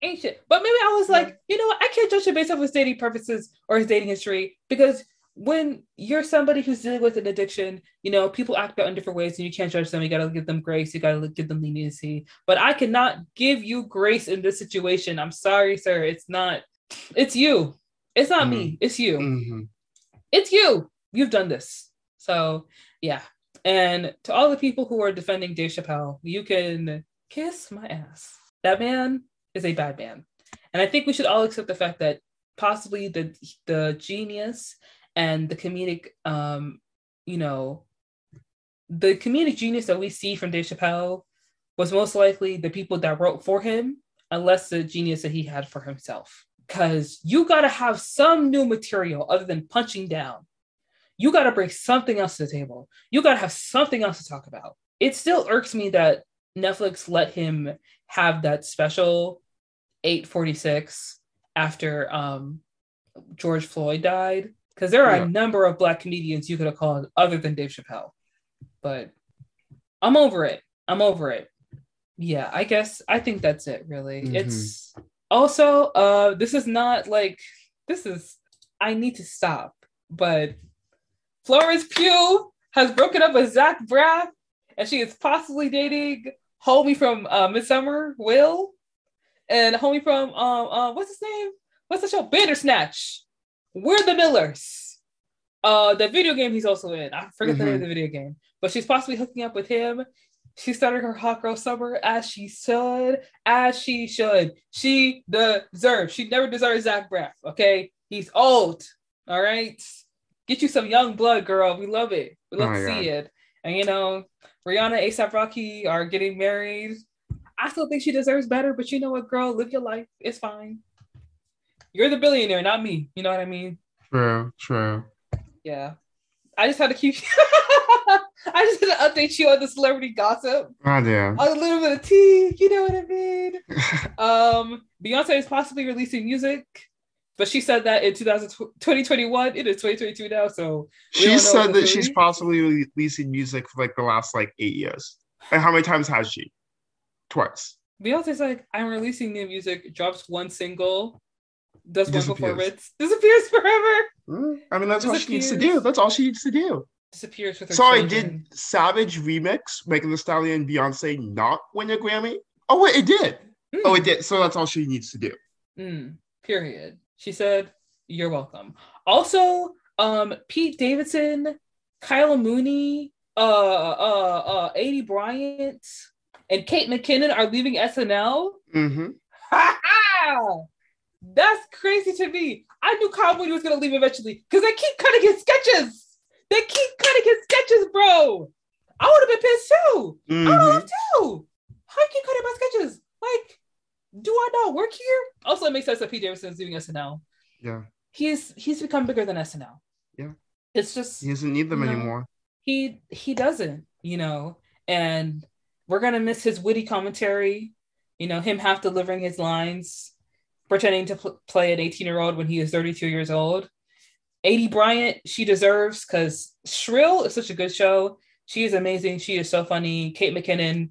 ain't shit. But maybe I was like, you know what? I can't judge him based off his dating purposes or his dating history because when you're somebody who's dealing with an addiction, you know, people act out in different ways and you can't judge them. You got to give them grace. You got to give them leniency. But I cannot give you grace in this situation. I'm sorry, sir. It's not, it's you. It's not mm me. It's you. Mm-hmm. It's you. You've done this. So, yeah. And to all the people who are defending Dave Chappelle, you can kiss my ass. That man is a bad man. And I think we should all accept the fact that possibly the the genius and the comedic um you know the comedic genius that we see from Dave Chappelle was most likely the people that wrote for him, unless the genius that he had for himself. Because you got to have some new material other than punching down. You got to bring something else to the table. You got to have something else to talk about. It still irks me that Netflix let him have that special 846 after um, George Floyd died because there are yeah. a number of black comedians you could have called other than Dave Chappelle. But I'm over it. I'm over it. Yeah, I guess I think that's it really. Mm-hmm. It's also uh this is not like this is I need to stop, but Florence Pugh has broken up with Zach Braff and she is possibly dating homie from uh Midsommar, Will, and homie from um uh, what's his name? What's the show? Bandersnatch. We're the Millers. Uh, the video game he's also in. I forget mm-hmm. the name of the video game, but she's possibly hooking up with him. She started her hot girl summer as she should, as she should. She deserves. She never deserves Zach Braff. Okay, he's old. All right, get you some young blood, girl. We love it. We love oh to see it. And you know, Rihanna, ASAP Rocky are getting married. I still think she deserves better, but you know what, girl? Live your life. It's fine. You're the billionaire, not me. You know what I mean? True, true. Yeah. I just had to keep I just had to update you on the celebrity gossip. Oh yeah. A little bit of tea, you know what I mean? um, Beyonce is possibly releasing music, but she said that in 2021. It is 2022 now, so she said that she's possibly releasing music for like the last like eight years. And how many times has she? Twice. Beyonce's like, I'm releasing new music, drops one single, does one performance, disappears forever. Mm, I mean, that's all she needs to do. That's all she needs to do. Disappears with her. Sorry, children. did Savage remix Megan Thee Stallion Beyonce not win a Grammy? Oh wait, it did. Mm. Oh, it did. So that's all she needs to do. Mm, period. She said, "You're welcome." Also, um, Pete Davidson, Kyle Mooney, uh, uh, uh, Aidy Bryant, and Kate McKinnon are leaving SNL. Mm-hmm. That's crazy to me. I knew Kyle Mooney was gonna leave eventually because they keep cutting his sketches. They keep cutting his sketches, bro. I would have been pissed too. Mm-hmm. I would have too. How you keep cutting my sketches? Like, do I not work here? Also, it makes sense that Pete Davidson's leaving SNL. Yeah. He's he's become bigger than SNL. Yeah. It's just he doesn't need them you know, anymore. He he doesn't, you know, and we're gonna miss his witty commentary. You know, him half delivering his lines pretending to pl- play an 18 year old when he is 32 years old. Aidy Bryant, she deserves because Shrill is such a good show. She is amazing. She is so funny. Kate McKinnon,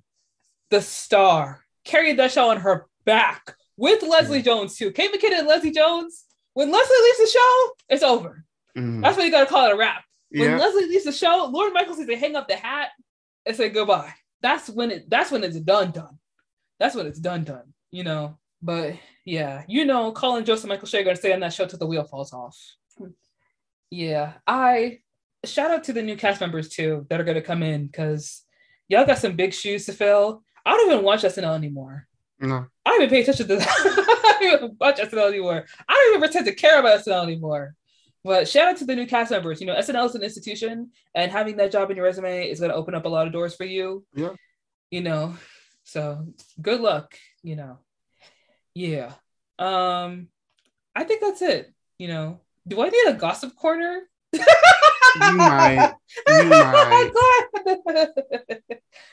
the star, carried that show on her back with Leslie mm. Jones too. Kate McKinnon and Leslie Jones. When Leslie leaves the show, it's over. Mm. That's what you gotta call it a wrap. When yeah. Leslie leaves the show, Lorne Michaels needs to hang up the hat and say goodbye. That's when it. That's when it's done. Done. That's when it's done. Done. You know. But yeah, you know, Colin Jost and Michael gonna stay on that show till the wheel falls off. Yeah, I shout out to the new cast members too that are gonna come in because y'all got some big shoes to fill. I don't even watch SNL anymore. No. I don't even pay attention to that. I don't even watch SNL anymore. I don't even pretend to care about SNL anymore. But shout out to the new cast members. You know, SNL is an institution, and having that job in your resume is going to open up a lot of doors for you. Yeah. You know, so good luck. You know. Yeah. Um, I think that's it. You know, do I need a gossip corner? you might. You might.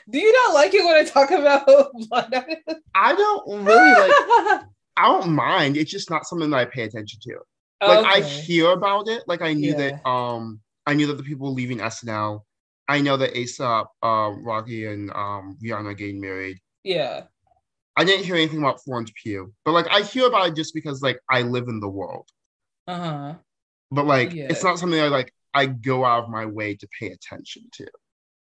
do you not like it when I talk about blood? I don't really like. I don't mind. It's just not something that I pay attention to. Like okay. I hear about it. Like I knew yeah. that. Um, I knew that the people leaving SNL. I know that ASAP, um, Rocky, and um, Rihanna getting married. Yeah. I didn't hear anything about Florence Pugh, but like I hear about it just because like I live in the world. Uh huh. but like Yeah. it's not something I like. I go out of my way to pay attention to.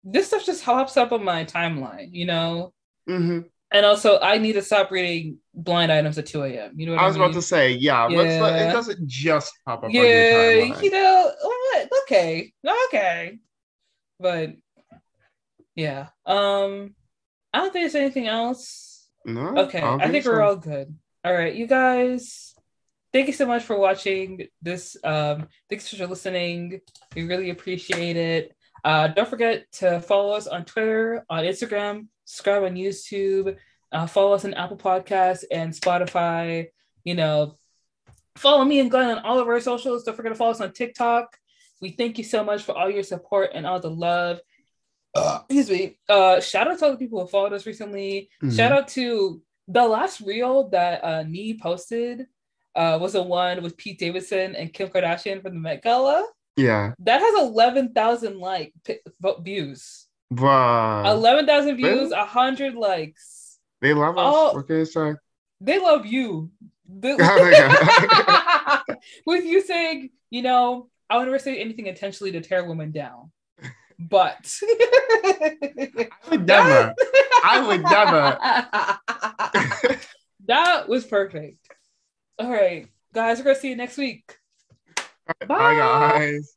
This stuff just hops up on my timeline, you know. hmm And also, I need to stop reading blind items at 2 a.m. You know what I, I was mean? about to say, yeah, Yeah. it doesn't just pop up on yeah, your timeline. you know, what? okay, okay, but yeah, um, I don't think there's anything else. No, Okay, don't I think we're all good. All right, you guys, thank you so much for watching this. Um, thanks for listening. We really appreciate it. Uh, don't forget to follow us on Twitter, on Instagram, subscribe on YouTube, uh, follow us on Apple Podcasts and Spotify. You know, follow me and Glenn on all of our socials. Don't forget to follow us on TikTok. We thank you so much for all your support and all the love. Uh, excuse me. Uh, shout out to all the people who followed us recently. Mhm. Shout out to the last reel that uh, Nee posted. Uh, was the one with Pete Davidson and Kim Kardashian from the Met Gala. Yeah, That has eleven thousand like p- views. but Eleven thousand views, a hundred likes. they love us. What can I say? They love you. They- Oh with you saying, you know, I would never say anything intentionally to tear women down, but I would never. I would never. that was perfect. All right, guys, we're gonna see you next week. Bye, guys.